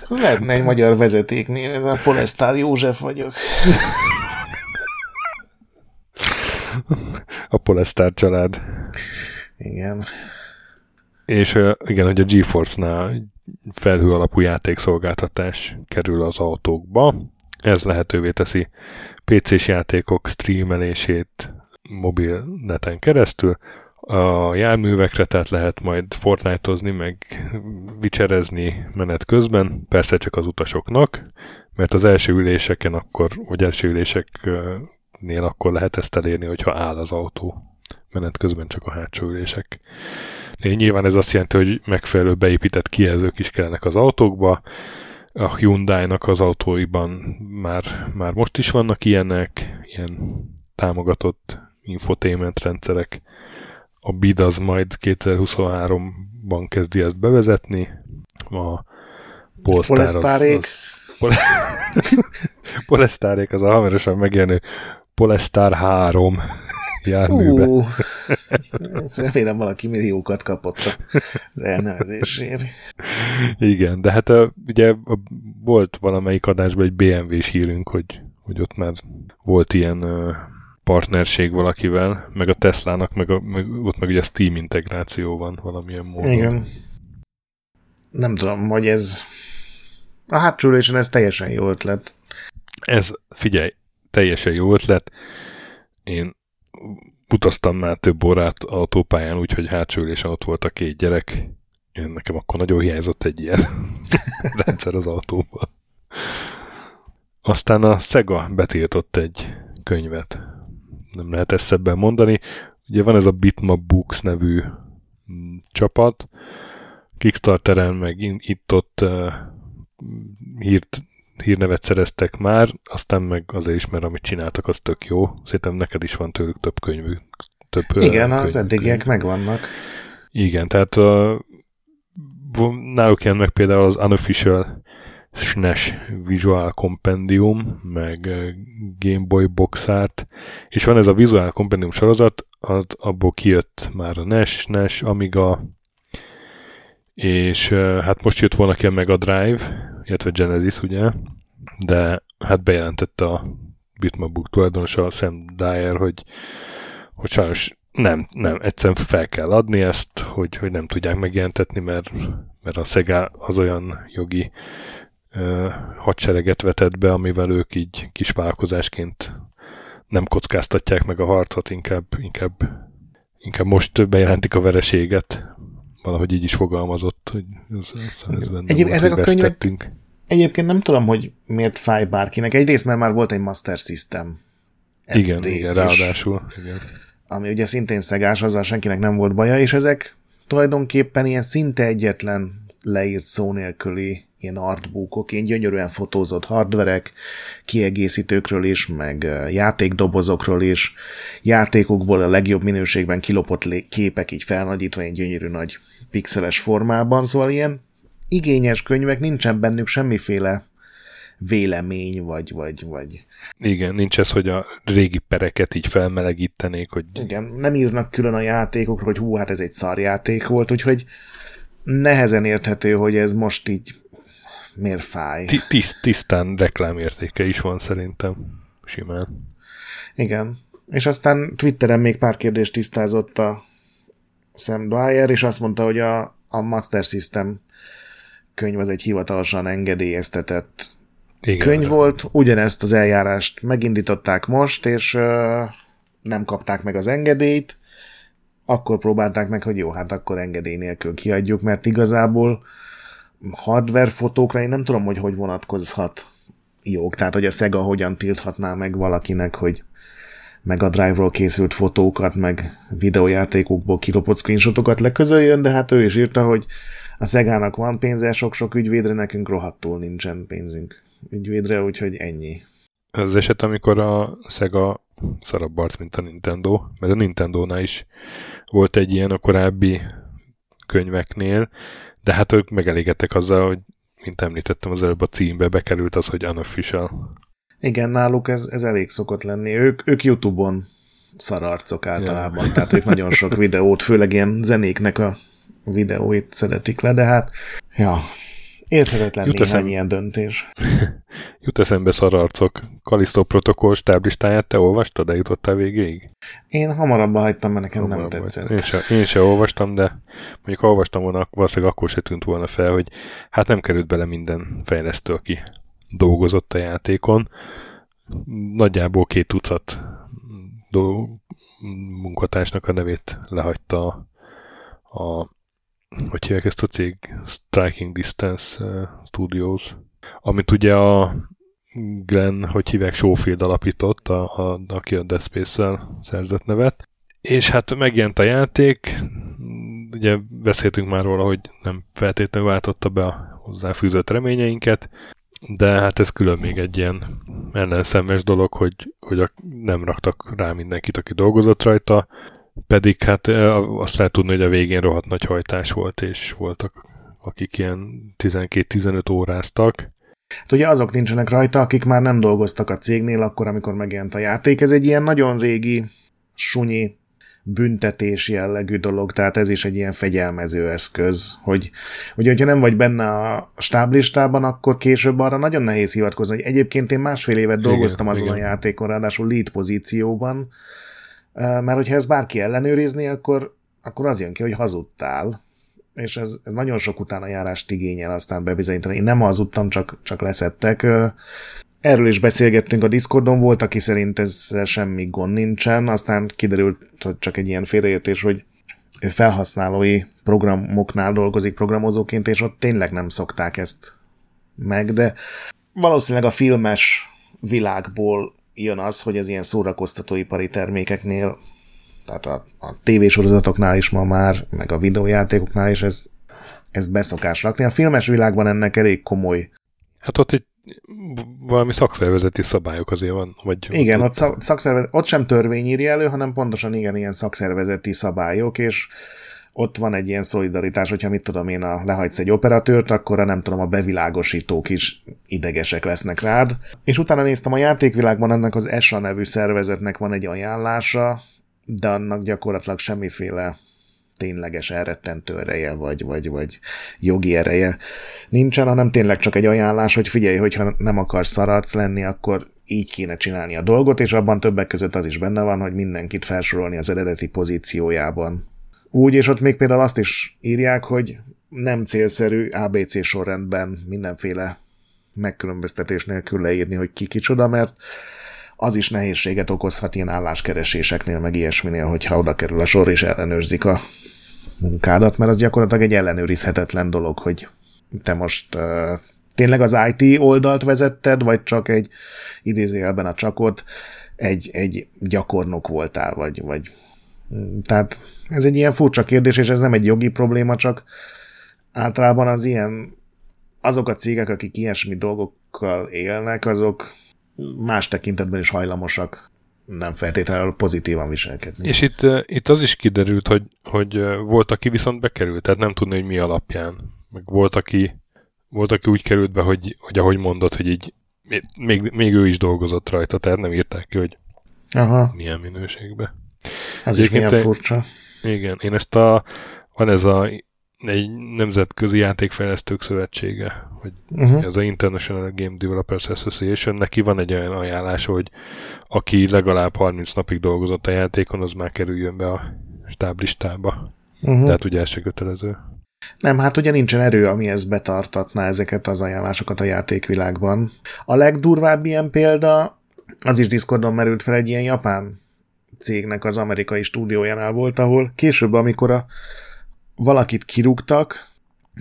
Lehetne egy magyar vezetéknél, ez a Polesztár József vagyok. [LAUGHS] A Polesztár család. Igen. És igen, hogy a GeForce-nál felhő alapú játékszolgáltatás kerül az autókba. Ez lehetővé teszi PC-s játékok streamelését mobil neten keresztül. A járművekre tehát lehet majd Fortnite-ozni, meg vicserezni menet közben, persze csak az utasoknak, mert az első üléseken akkor, vagy első üléseknél akkor lehet ezt elérni, hogyha áll az autó. Menet közben csak a hátsó ülések. Nyilván ez azt jelenti, hogy megfelelő beépített kijelzők is kellenek az autókba. A Hyundai-nak az autóiban már, már most is vannak ilyenek, ilyen támogatott infotainment rendszerek. A BID az majd 2023-ban kezdi ezt bevezetni. A Polestar az, az, [LAUGHS] Polestárék az a hamarosan megjelenő Polestar 3 [LAUGHS] járműbe. Uh, [LAUGHS] remélem valaki milliókat kapott az elnevezésért. Igen, de hát a, ugye a, volt valamelyik adásban egy BMW-s hírünk, hogy, hogy ott már volt ilyen partnerség valakivel, meg a Teslának, meg, a, meg ott meg ugye Steam integráció van valamilyen módon. Igen. Nem tudom, hogy ez a hátsülésen ez teljesen jó ötlet. Ez, figyelj, teljesen jó ötlet. Én utaztam már több órát autópályán, úgyhogy hátsülésen ott volt a két gyerek. Én nekem akkor nagyon hiányzott egy ilyen [LAUGHS] rendszer az autóban. Aztán a Sega betiltott egy könyvet. Nem lehet ezt ebben mondani. Ugye van ez a Bitmap Books nevű mm, csapat. Kickstarteren meg itt-ott uh, hírt hírnevet szereztek már, aztán meg azért is, mert amit csináltak, az tök jó. Szerintem neked is van tőlük több könyvű. Több Igen, könyv, az eddigiek megvannak. Igen, tehát a, náluk ilyen meg például az Unofficial SNES Visual Compendium, meg Game Boy Box Art, és van ez a Visual Compendium sorozat, az abból kijött már a NES, NES, Amiga, és hát most jött volna ki a Mega Drive, illetve Genesis, ugye, de hát bejelentette a Bitmapbook tulajdonosa, Sam Dyer, hogy, hogy sajnos nem, nem, egyszerűen fel kell adni ezt, hogy, hogy nem tudják megjelentetni, mert, mert a Sega az olyan jogi ö, hadsereget vetett be, amivel ők így kis vállalkozásként nem kockáztatják meg a harcot, inkább, inkább, inkább most bejelentik a vereséget, valahogy így is fogalmazott, hogy ez, ez, ez benne Egyéb, ezek a könyvek, egyébként nem tudom, hogy miért fáj bárkinek. Egyrészt, mert már volt egy Master System. Igen, igen, ráadásul. Igen. Ami ugye szintén szegás, azzal senkinek nem volt baja, és ezek tulajdonképpen ilyen szinte egyetlen leírt szó nélküli ilyen artbookok, ilyen gyönyörűen fotózott hardverek, kiegészítőkről is, meg játékdobozokról is, játékokból a legjobb minőségben kilopott képek így felnagyítva egy gyönyörű nagy pixeles formában, szóval ilyen igényes könyvek, nincsen bennük semmiféle vélemény, vagy, vagy, vagy... Igen, nincs ez, hogy a régi pereket így felmelegítenék, hogy... Igen, nem írnak külön a játékokról, hogy hú, hát ez egy szarjáték volt, úgyhogy nehezen érthető, hogy ez most így miért fáj. Tiszt, tisztán reklámértéke is van szerintem, simán. Igen, és aztán Twitteren még pár kérdést tisztázott a Sam Dwyer, és azt mondta, hogy a, a Master System könyv az egy hivatalosan engedélyeztetett Igen, könyv volt, ugyanezt az eljárást megindították most, és uh, nem kapták meg az engedélyt, akkor próbálták meg, hogy jó, hát akkor engedély nélkül kiadjuk, mert igazából hardware fotókra én nem tudom, hogy hogy vonatkozhat jog. Tehát, hogy a Sega hogyan tilthatná meg valakinek, hogy meg a Drive-ról készült fotókat, meg videójátékokból kilopott screenshotokat leközöljön, de hát ő is írta, hogy a Szegának van pénze, sok-sok ügyvédre, nekünk rohadtul nincsen pénzünk ügyvédre, úgyhogy ennyi. Az eset, amikor a Sega szarabb arc, mint a Nintendo, mert a Nintendo-nál is volt egy ilyen a korábbi könyveknél, de hát ők megelégedtek azzal, hogy mint említettem az előbb a címbe bekerült az, hogy unofficial. Igen, náluk ez, ez elég szokott lenni. Ők, ők YouTube-on szararcok általában, yeah. tehát ők nagyon sok videót, főleg ilyen zenéknek a videóit szeretik le, de hát, ja, Érthetetlen Jut néhány eszem... ilyen döntés. [LAUGHS] Jut eszembe szararcok. Kalisztó protokoll stáblistáját te olvastad, de jutottál végéig? Én hamarabb hagytam, mert nekem hamarabb nem tetszett. Én se, én se olvastam, de mondjuk ha olvastam volna, valószínűleg akkor se tűnt volna fel, hogy hát nem került bele minden fejlesztő, aki dolgozott a játékon. Nagyjából két tucat do- munkatársnak a nevét lehagyta a, a hogy hívják ezt a cég? Striking Distance uh, Studios, amit ugye a Glenn, hogy hívják, Schofield alapított, a, a, aki a Dead Space-szel szerzett nevet. És hát megjelent a játék, ugye beszéltünk már róla, hogy nem feltétlenül váltotta be a hozzáfűzött reményeinket, de hát ez külön még egy ilyen ellenszemes dolog, hogy, hogy a, nem raktak rá mindenkit, aki dolgozott rajta, pedig hát azt lehet tudni, hogy a végén rohadt nagy hajtás volt, és voltak akik ilyen 12-15 óráztak. Hát ugye azok nincsenek rajta, akik már nem dolgoztak a cégnél akkor, amikor megjelent a játék. Ez egy ilyen nagyon régi, sunyi büntetés jellegű dolog, tehát ez is egy ilyen fegyelmező eszköz, hogy ugye, hogyha nem vagy benne a stáblistában, akkor később arra nagyon nehéz hivatkozni, hogy egyébként én másfél évet igen, dolgoztam azon igen. a játékon, ráadásul lead pozícióban, mert hogyha ez bárki ellenőrizni, akkor, akkor az jön ki, hogy hazudtál, és ez, ez nagyon sok utána járást igényel aztán bebizonyítani. Én nem hazudtam, csak, csak leszettek. Erről is beszélgettünk a Discordon, volt, aki szerint ez semmi gond nincsen, aztán kiderült, hogy csak egy ilyen félreértés, hogy ő felhasználói programoknál dolgozik programozóként, és ott tényleg nem szokták ezt meg, de valószínűleg a filmes világból jön az, hogy az ilyen szórakoztatóipari termékeknél, tehát a, a tévésorozatoknál is ma már, meg a videójátékoknál is ez, ez beszokás rakni. A filmes világban ennek elég komoly. Hát ott egy valami szakszervezeti szabályok azért van. Vagy igen, ott, ott, szakszervezet, ott sem törvény írja elő, hanem pontosan igen, ilyen szakszervezeti szabályok, és ott van egy ilyen szolidaritás, hogyha mit tudom én, a lehagysz egy operatőrt, akkor a nem tudom, a bevilágosítók is idegesek lesznek rád. És utána néztem a játékvilágban, ennek az ESA nevű szervezetnek van egy ajánlása, de annak gyakorlatilag semmiféle tényleges elrettentő ereje, vagy, vagy, vagy jogi ereje nincsen, hanem tényleg csak egy ajánlás, hogy figyelj, hogyha nem akarsz szararc lenni, akkor így kéne csinálni a dolgot, és abban többek között az is benne van, hogy mindenkit felsorolni az eredeti pozíciójában. Úgy, és ott még például azt is írják, hogy nem célszerű ABC sorrendben mindenféle megkülönböztetés nélkül leírni, hogy ki kicsoda, mert az is nehézséget okozhat ilyen álláskereséseknél, meg ilyesminél, hogyha oda kerül a sor és ellenőrzik a munkádat, mert az gyakorlatilag egy ellenőrizhetetlen dolog, hogy te most uh, tényleg az IT oldalt vezetted, vagy csak egy idézőjelben a csakot, egy, egy gyakornok voltál, vagy, vagy tehát ez egy ilyen furcsa kérdés, és ez nem egy jogi probléma, csak általában az ilyen, azok a cégek, akik ilyesmi dolgokkal élnek, azok más tekintetben is hajlamosak nem feltétlenül pozitívan viselkedni. És itt, uh, itt az is kiderült, hogy, hogy uh, volt, aki viszont bekerült, tehát nem tudni, hogy mi alapján. Meg volt, aki, volt, aki úgy került be, hogy, hogy ahogy mondod, hogy így még, még ő is dolgozott rajta, tehát nem írták ki, hogy Aha. milyen minőségben. Ez is milyen furcsa. Igen, én ezt a, van ez a egy nemzetközi játékfejlesztők szövetsége, hogy uh-huh. ez a International Game Developers Association, neki van egy olyan ajánlása, hogy aki legalább 30 napig dolgozott a játékon, az már kerüljön be a stáblistába. Uh-huh. Tehát ugye ez se kötelező. Nem, hát ugye nincsen erő, ami ezt betartatná ezeket az ajánlásokat a játékvilágban. A legdurvább ilyen példa, az is Discordon merült fel egy ilyen japán cégnek az amerikai stúdiójánál volt, ahol később, amikor a valakit kirúgtak,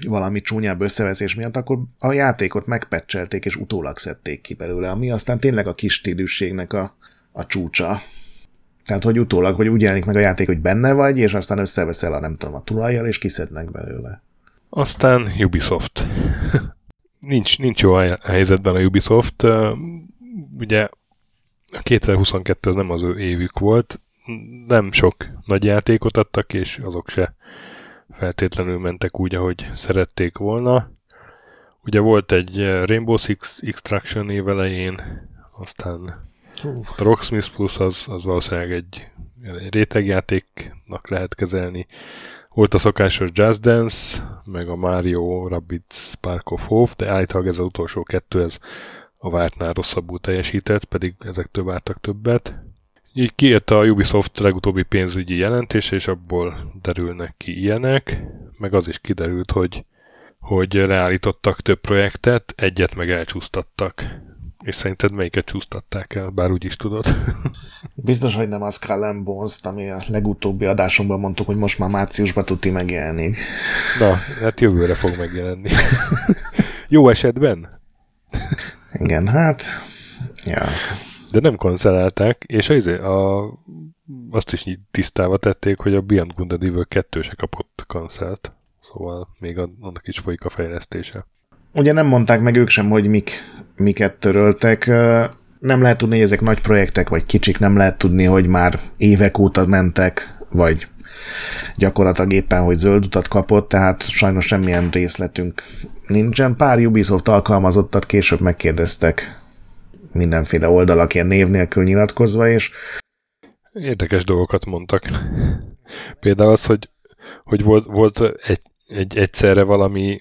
valami csúnyább összeveszés miatt, akkor a játékot megpecselték és utólag szedték ki belőle, ami aztán tényleg a kis stílusségnek a, a csúcsa. Tehát, hogy utólag, hogy úgy jelenik meg a játék, hogy benne vagy, és aztán összeveszel a nem tudom, a tulajjal, és kiszednek belőle. Aztán Ubisoft. [LAUGHS] nincs, nincs jó helyzetben a Ubisoft. Ugye a 2022 az nem az ő évük volt, nem sok nagy játékot adtak, és azok se feltétlenül mentek úgy, ahogy szerették volna. Ugye volt egy Rainbow Six Extraction év elején, aztán a Rocksmith Plus az, az valószínűleg egy, egy rétegjátéknak lehet kezelni. Volt a szokásos Jazz Dance, meg a Mario Rabbids Spark of Hope, de állítólag ez az utolsó kettő, ez a vártnál rosszabbul teljesített, pedig ezektől vártak többet. Így kijött a Ubisoft legutóbbi pénzügyi jelentése, és abból derülnek ki ilyenek, meg az is kiderült, hogy, hogy leállítottak több projektet, egyet meg elcsúsztattak. És szerinted melyiket csúsztatták el, bár úgy is tudod? [LAUGHS] Biztos, hogy nem az Skull bones ami a legutóbbi adásunkban mondtuk, hogy most már márciusban tudti megjelenni. Na, hát jövőre fog megjelenni. [LAUGHS] Jó esetben? Igen, hát... Ja. De nem kancelálták, és az, a, azt is tisztába tették, hogy a Beyond Good and Evil 2 se kapott kancelt. Szóval még annak is folyik a fejlesztése. Ugye nem mondták meg ők sem, hogy mik, miket töröltek. Nem lehet tudni, hogy ezek nagy projektek, vagy kicsik, nem lehet tudni, hogy már évek óta mentek, vagy gyakorlatilag éppen, hogy zöld utat kapott, tehát sajnos semmilyen részletünk nincsen. Pár Ubisoft alkalmazottat később megkérdeztek mindenféle oldalak ilyen név nélkül nyilatkozva, és Érdekes dolgokat mondtak. Például az, hogy, hogy volt, volt egy, egy, egyszerre valami,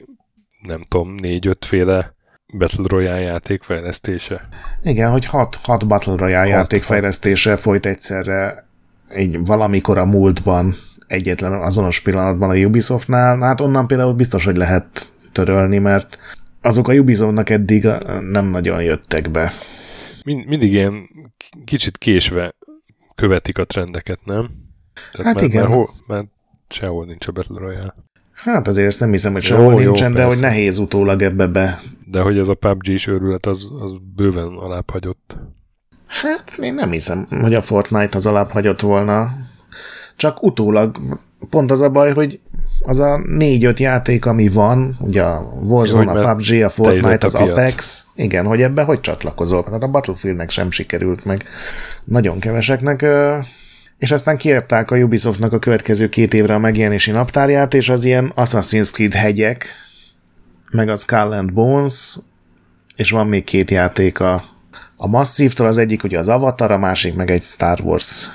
nem tudom, négy-öt féle Battle Royale játék fejlesztése. Igen, hogy hat, hat Battle Royale hat, játék fejlesztése folyt egyszerre egy valamikor a múltban egyetlen azonos pillanatban a Ubisoftnál, hát onnan például biztos, hogy lehet törölni, mert azok a Ubisoftnak eddig nem nagyon jöttek be. Mind, mindig ilyen kicsit késve követik a trendeket, nem? Tehát hát mert, igen. Mert, hol, mert sehol nincs a Battle Royale. Hát azért ezt nem hiszem, hogy sehol jó, nincsen, jó, de persze. hogy nehéz utólag ebbe be. De hogy ez a PUBG is őrület, az, az bőven alább hagyott. Hát én nem hiszem, hogy a Fortnite az alább hagyott volna. Csak utólag pont az a baj, hogy az a négy-öt játék, ami van, ugye a Warzone, a PUBG, a Fortnite, az a Apex, igen, hogy ebbe hogy csatlakozol? Tehát a Battlefieldnek sem sikerült meg. Nagyon keveseknek, és aztán kiadták a Ubisoftnak a következő két évre a megjelenési naptárját, és az ilyen Assassin's Creed hegyek, meg a Skull and Bones, és van még két játék a, a Massive-tól, az egyik ugye az Avatar, a másik meg egy Star Wars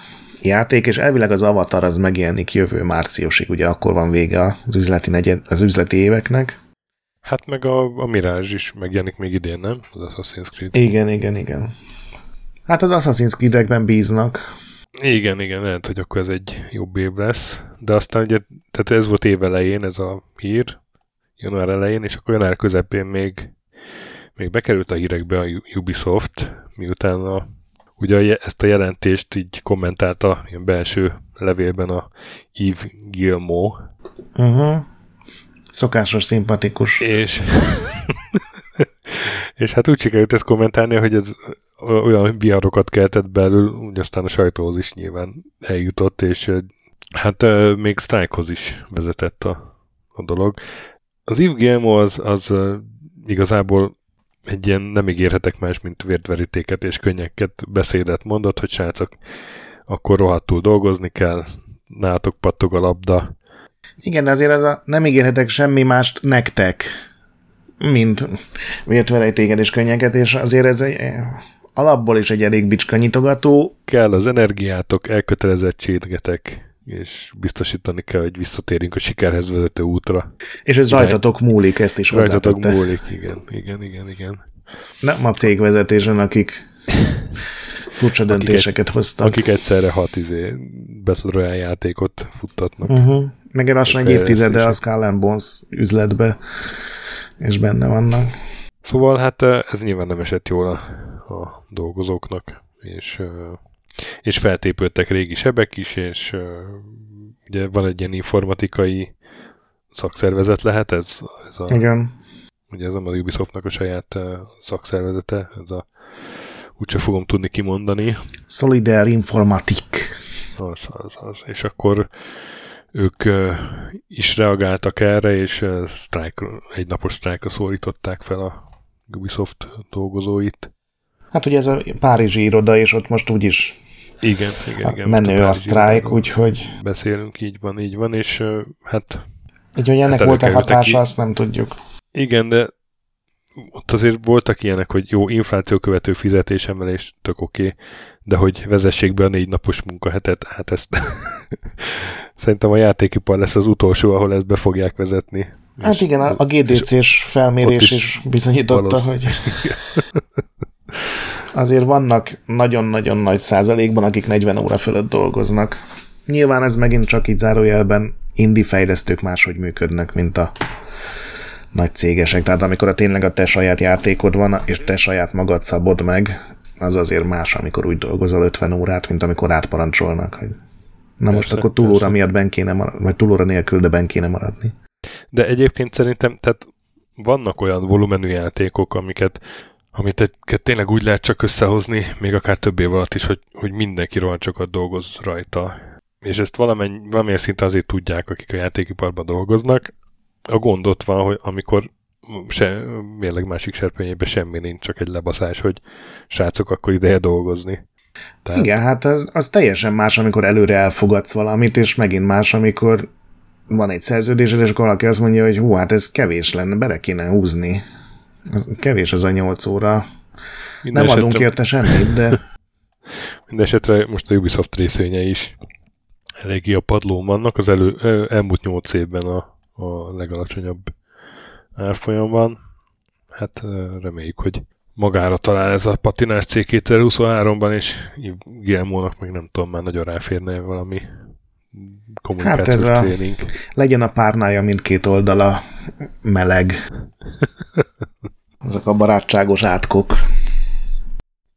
játék, és elvileg az Avatar az megjelenik jövő márciusig, ugye akkor van vége az üzleti, negyed, az üzleti éveknek. Hát meg a, a Mirage is megjelenik még idén, nem? Az Assassin's Creed. Igen, igen, igen. Hát az Assassin's Creed-ekben bíznak. Igen, igen, lehet, hogy akkor ez egy jobb év lesz. De aztán ugye, tehát ez volt év elején, ez a hír, január elején, és akkor január közepén még, még bekerült a hírekbe a Ubisoft, miután a Ugye ezt a jelentést így kommentálta ilyen belső levélben a Yves Gilmo. Uh-huh. Szokásos, szimpatikus. És, [LAUGHS] és hát úgy sikerült ezt kommentálni, hogy ez olyan viharokat keltett belül, úgy aztán a sajtóhoz is nyilván eljutott, és hát még sztrájkhoz is vezetett a, a dolog. Az Yves Gilmo az, az igazából egy ilyen nem ígérhetek más, mint vértverítéket és könnyeket beszédet mondott, hogy srácok, akkor rohadtul dolgozni kell, nálatok pattog a labda. Igen, azért ez a nem ígérhetek semmi mást nektek, mint vértverejtéket és könnyeket, és azért ez egy, alapból is egy elég bicska nyitogató. Kell az energiátok, elkötelezettségetek, és biztosítani kell, hogy visszatérünk a sikerhez vezető útra. És ez rajtatok múlik, ezt is Rajtatok múlik, igen, igen, igen, igen. Nem a cégvezetésen, akik furcsa döntéseket akik, hoztak. Akik egyszerre hat izé Battle játékot futtatnak. Uh-huh. Meg lassan egy évtizede a Skull Bones üzletbe, és benne vannak. Szóval hát ez nyilván nem esett jól a, a dolgozóknak, és és feltépődtek régi sebek is, és uh, ugye van egy ilyen informatikai szakszervezet lehet ez? ez a, Igen. Ugye ez a Ubisoftnak a saját uh, szakszervezete, ez a úgyse fogom tudni kimondani. Solidar Informatik. Az, az, az. És akkor ők uh, is reagáltak erre, és uh, strike, egy napos sztrájkra szólították fel a Ubisoft dolgozóit. Hát ugye ez a Párizsi iroda, és ott most úgyis igen, igen, igen. Menő a, a sztrájk, úgyhogy... Beszélünk, így van, így van, és hát... Így, hogy ennek hát volt-e hatása, azt nem tudjuk. Igen, de ott azért voltak ilyenek, hogy jó, infláció követő fizetésemelés, tök oké, okay, de hogy vezessék be a négy napos munkahetet, hát ezt [LAUGHS] szerintem a játékipar lesz az utolsó, ahol ezt be fogják vezetni. Hát és, igen, a, GDC-s felmérés is, is bizonyította, hogy [LAUGHS] azért vannak nagyon-nagyon nagy százalékban, akik 40 óra fölött dolgoznak. Nyilván ez megint csak így zárójelben indi fejlesztők máshogy működnek, mint a nagy cégesek. Tehát amikor a tényleg a te saját játékod van, és te saját magad szabod meg, az azért más, amikor úgy dolgozol 50 órát, mint amikor átparancsolnak, hogy na persze, most akkor túlóra miatt ben kéne maradni, vagy túlóra nélkül, de ben kéne maradni. De egyébként szerintem, tehát vannak olyan volumenű játékok, amiket amit tényleg úgy lehet csak összehozni, még akár több év alatt is, hogy, hogy mindenki rohancsokat dolgoz rajta. És ezt valamennyi, valamilyen szinten azért tudják, akik a játékiparban dolgoznak. A gond ott van, hogy amikor se, mérleg másik serpenyében semmi nincs, csak egy lebaszás, hogy srácok, akkor ideje dolgozni. Tehát... Igen, hát az, az teljesen más, amikor előre elfogadsz valamit, és megint más, amikor van egy szerződésed, és akkor valaki azt mondja, hogy hú, hát ez kevés lenne, bele kéne húzni. Ez kevés az a nyolc óra. Minden Nem adunk érte semmit, de... [LAUGHS] Mindenesetre most a Ubisoft részvényei is eléggé a padlón vannak. Az elő, elmúlt nyolc évben a, a legalacsonyabb árfolyam van. Hát reméljük, hogy magára talál ez a patinás cég 2023-ban, és Guillermo-nak meg nem tudom, már nagyon ráférne valami kommunikációs hát ez tréning. A, legyen a párnája mindkét oldala meleg. Ezek a barátságos átkok.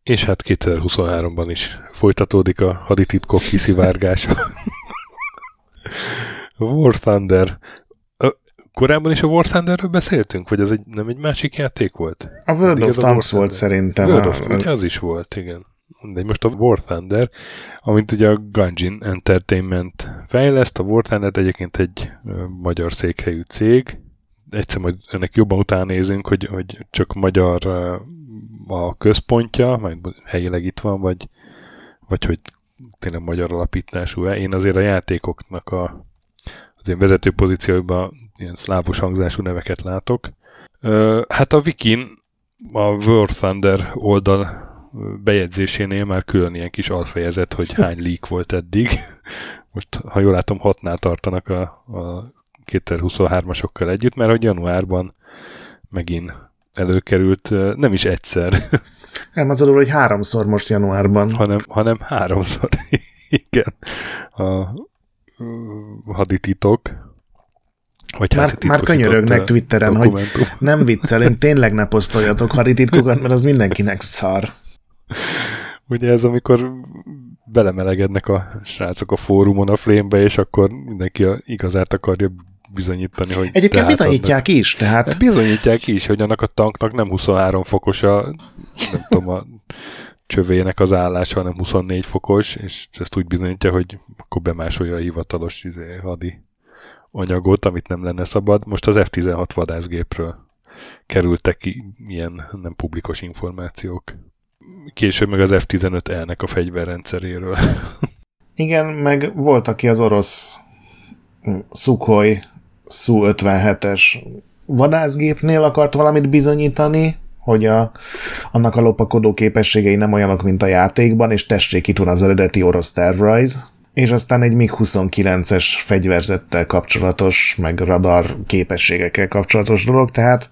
És hát 2023-ban is folytatódik a hadititkok kiszivárgása. [LAUGHS] War Thunder. Korábban is a War Thunderről beszéltünk, vagy az egy, nem egy másik játék volt? A World of Tanks volt szerintem. World of, ugye az is volt, igen. De most a War Thunder, amint ugye a Gungeon Entertainment fejleszt, a War Thunder egyébként egy magyar székhelyű cég, egyszer majd ennek jobban utána nézünk, hogy, hogy csak magyar a központja, majd helyileg itt van, vagy, vagy hogy tényleg magyar alapítású. Én azért a játékoknak a, az én vezető pozícióban ilyen szlávos hangzású neveket látok. Hát a Wikin, a World Thunder oldal bejegyzésénél már külön ilyen kis alfejezet, hogy hány [LAUGHS] leak volt eddig. Most, ha jól látom, hatnál tartanak a, a 2023-asokkal együtt, mert hogy januárban megint előkerült, nem is egyszer. [LAUGHS] Nem, az hogy háromszor most januárban. Hanem, hanem háromszor, [LAUGHS] igen. A hadititok. Vagy már, hát már könyörögnek Twitteren, dokumentum. hogy [LAUGHS] nem viccelünk, tényleg ne posztoljatok hadititkokat, mert az mindenkinek szar. Ugye ez amikor belemelegednek a srácok a fórumon a flémbe, és akkor mindenki a igazát akarja bizonyítani, hogy... Egyébként bizonyítják adnak. is, tehát... Hát bizonyítják is, hogy annak a tanknak nem 23 fokos a, nem tudom, a csövének az állása, hanem 24 fokos, és ezt úgy bizonyítja, hogy akkor bemásolja a hivatalos izé, hadi anyagot, amit nem lenne szabad. Most az F-16 vadászgépről kerültek ki ilyen nem publikos információk. Később meg az F-15-elnek a fegyverrendszeréről. Igen, meg volt, aki az orosz Sukhoi Su-57-es vadászgépnél akart valamit bizonyítani, hogy a, annak a lopakodó képességei nem olyanok, mint a játékban, és tessék itt van az eredeti orosz tervrajz, és aztán egy MiG-29-es fegyverzettel kapcsolatos, meg radar képességekkel kapcsolatos dolog, tehát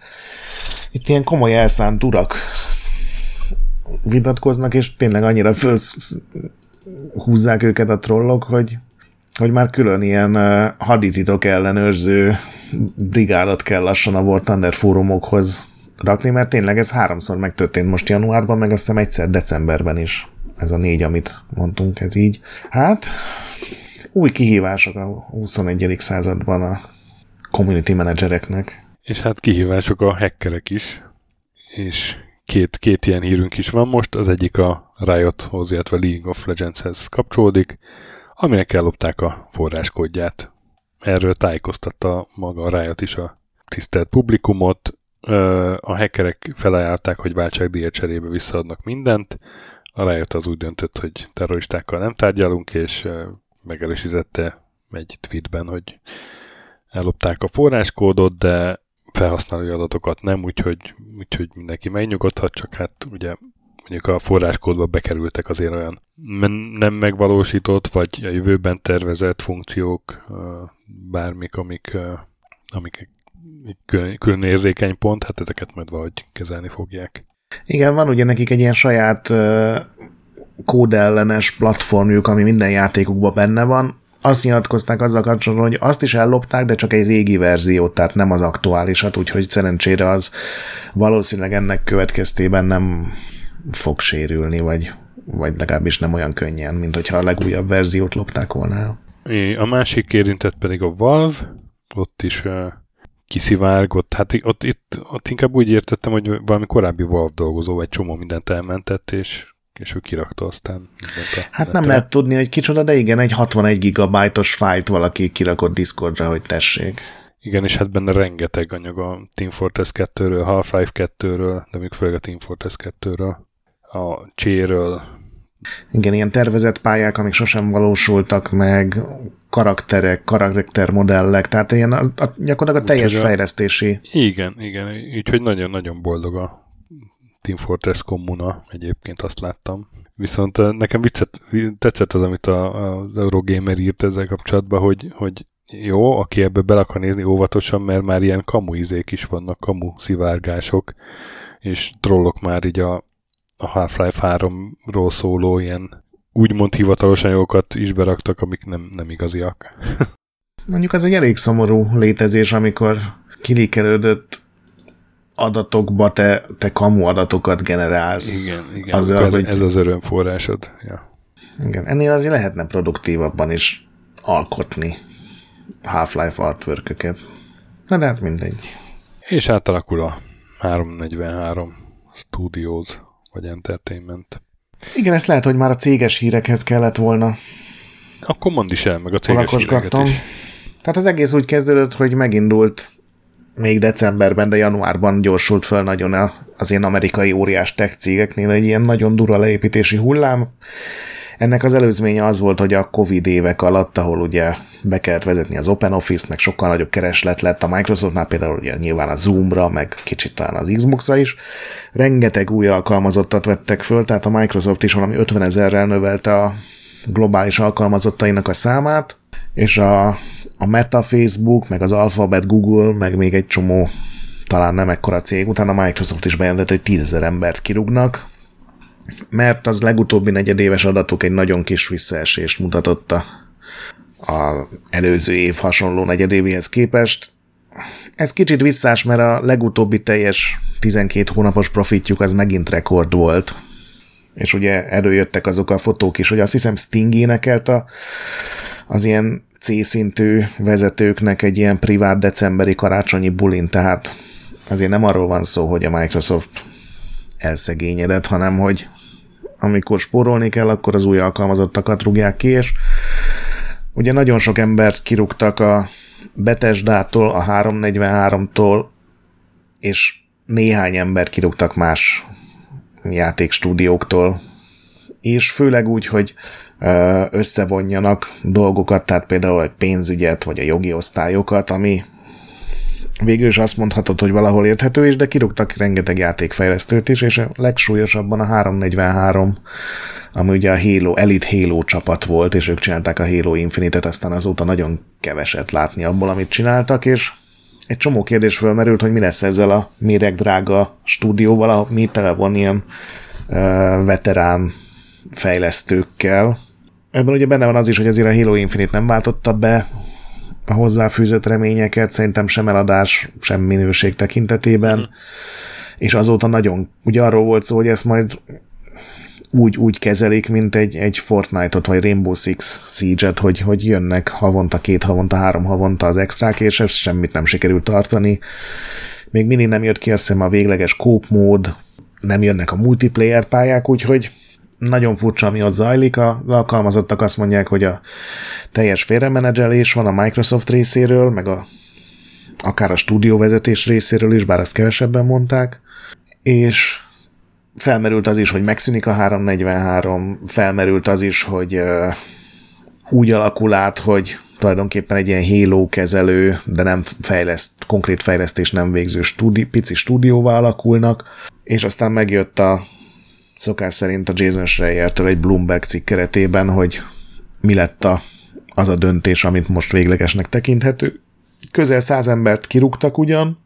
itt ilyen komoly elszánt urak vitatkoznak, és tényleg annyira föl húzzák őket a trollok, hogy hogy már külön ilyen uh, hadititok ellenőrző brigádot kell lassan a War Thunder fórumokhoz rakni, mert tényleg ez háromszor megtörtént most januárban, meg azt hiszem egyszer decemberben is. Ez a négy, amit mondtunk, ez így. Hát, új kihívások a 21. században a community managereknek. És hát kihívások a hackerek is, és két, két ilyen hírünk is van most, az egyik a Riothoz, illetve League of Legendshez kapcsolódik, aminek ellopták a forráskódját. Erről tájékoztatta maga a Riot is a tisztelt publikumot. A hackerek felajánlották, hogy váltságdíjat cserébe visszaadnak mindent. A Riot az úgy döntött, hogy terroristákkal nem tárgyalunk, és megerősítette egy tweetben, hogy ellopták a forráskódot, de felhasználói adatokat nem, úgyhogy, úgyhogy mindenki megnyugodhat, csak hát ugye mondjuk a forráskódba bekerültek azért olyan nem megvalósított, vagy a jövőben tervezett funkciók, bármik, amik, amik külön, érzékeny pont, hát ezeket majd valahogy kezelni fogják. Igen, van ugye nekik egy ilyen saját kódellenes platformjuk, ami minden játékukban benne van, azt nyilatkozták azzal kapcsolatban, hogy azt is ellopták, de csak egy régi verziót, tehát nem az aktuálisat, úgyhogy szerencsére az valószínűleg ennek következtében nem fog sérülni, vagy, vagy legalábbis nem olyan könnyen, mint hogyha a legújabb verziót lopták volna. A másik érintett pedig a Valve, ott is uh, kiszivárgott, hát ott, itt, ott inkább úgy értettem, hogy valami korábbi Valve dolgozó, vagy csomó mindent elmentett, és és ő kirakta aztán. Hát nem lehet tudni, hogy kicsoda, de igen, egy 61 gigabájtos fájt valaki kirakott Discordra, hogy tessék. Igen, és hát benne rengeteg anyag a Team Fortress 2-ről, Half-Life 2-ről, de még főleg a Team Fortress 2-ről, a Cséről. Igen, ilyen tervezett pályák, amik sosem valósultak meg, karakterek, karaktermodellek, tehát ilyen a, a, gyakorlatilag a teljes Úgy, fejlesztési. Igen, igen, úgyhogy nagyon-nagyon boldog a Team Fortress kommuna, egyébként azt láttam. Viszont nekem viccet, tetszett az, amit a, az Eurogamer írt ezzel kapcsolatban, hogy, hogy jó, aki ebbe bele akar nézni óvatosan, mert már ilyen kamu izék is vannak, kamu szivárgások, és trollok már így a, a Half-Life 3-ról szóló ilyen úgymond hivatalos anyagokat is beraktak, amik nem, nem igaziak. [LAUGHS] Mondjuk az egy elég szomorú létezés, amikor kilikelődött adatokba te, te kamu adatokat generálsz. Igen, igen. Azzal, ez, hogy... ez az örömforrásod. Ja. Igen, ennél azért lehetne produktívabban is alkotni Half-Life artwork Na de hát mindegy. És átalakul a 343 Studios, vagy Entertainment. Igen, ezt lehet, hogy már a céges hírekhez kellett volna. Akkor mondd is el, meg a céges híreket is. Tehát az egész úgy kezdődött, hogy megindult még decemberben, de januárban gyorsult föl nagyon az ilyen amerikai óriás tech cégeknél egy ilyen nagyon dura leépítési hullám. Ennek az előzménye az volt, hogy a Covid évek alatt, ahol ugye be kellett vezetni az Open Office, meg sokkal nagyobb kereslet lett a Microsoftnál, például ugye nyilván a Zoomra, meg kicsit talán az Xboxra is, rengeteg új alkalmazottat vettek föl, tehát a Microsoft is valami 50 ezerrel növelte a globális alkalmazottainak a számát, és a, a Meta Facebook, meg az Alphabet Google, meg még egy csomó talán nem ekkora cég, utána a Microsoft is bejelentett, hogy tízezer embert kirúgnak, mert az legutóbbi negyedéves adatok egy nagyon kis visszaesést mutatott a, a előző év hasonló negyedévéhez képest. Ez kicsit visszás, mert a legutóbbi teljes 12 hónapos profitjuk az megint rekord volt. És ugye előjöttek azok a fotók is, hogy azt hiszem Sting énekelt a, az ilyen C-szintű vezetőknek egy ilyen privát decemberi karácsonyi bulin, tehát azért nem arról van szó, hogy a Microsoft elszegényedett, hanem hogy amikor spórolni kell, akkor az új alkalmazottakat rúgják ki, és ugye nagyon sok embert kirúgtak a Betesdától, a 343-tól, és néhány embert kirúgtak más játékstúdióktól, és főleg úgy, hogy összevonjanak dolgokat, tehát például egy pénzügyet, vagy a jogi osztályokat, ami végül is azt mondhatod, hogy valahol érthető is, de kirúgtak rengeteg játékfejlesztőt is, és a legsúlyosabban a 343, ami ugye a Halo, Elite Halo csapat volt, és ők csinálták a Halo Infinite-et, aztán azóta nagyon keveset látni abból, amit csináltak, és egy csomó kérdés fölmerült, hogy mi lesz ezzel a drága stúdióval, mi tele van ilyen uh, veterán fejlesztőkkel, Ebben ugye benne van az is, hogy azért a Halo Infinite nem váltotta be a hozzáfűzött reményeket, szerintem sem eladás, sem minőség tekintetében, mm. és azóta nagyon, ugye arról volt szó, hogy ezt majd úgy, úgy kezelik, mint egy, egy Fortnite-ot, vagy Rainbow Six Siege-et, hogy, hogy jönnek havonta, két havonta, három havonta az extrák, és ezt semmit nem sikerült tartani. Még mindig nem jött ki azt hiszem a végleges kóp mód, nem jönnek a multiplayer pályák, úgyhogy nagyon furcsa, ami ott zajlik. Az alkalmazottak azt mondják, hogy a teljes félremenedzselés van a Microsoft részéről, meg a, akár a stúdióvezetés részéről is, bár ezt kevesebben mondták, és felmerült az is, hogy megszűnik a 343, felmerült az is, hogy úgy alakul át, hogy tulajdonképpen egy ilyen Halo kezelő, de nem fejleszt, konkrét fejlesztés nem végző stúdi, pici stúdióvá alakulnak, és aztán megjött a szokás szerint a Jason Schreier-től egy Bloomberg cikk keretében, hogy mi lett a, az a döntés, amit most véglegesnek tekinthető. Közel száz embert kirúgtak ugyan,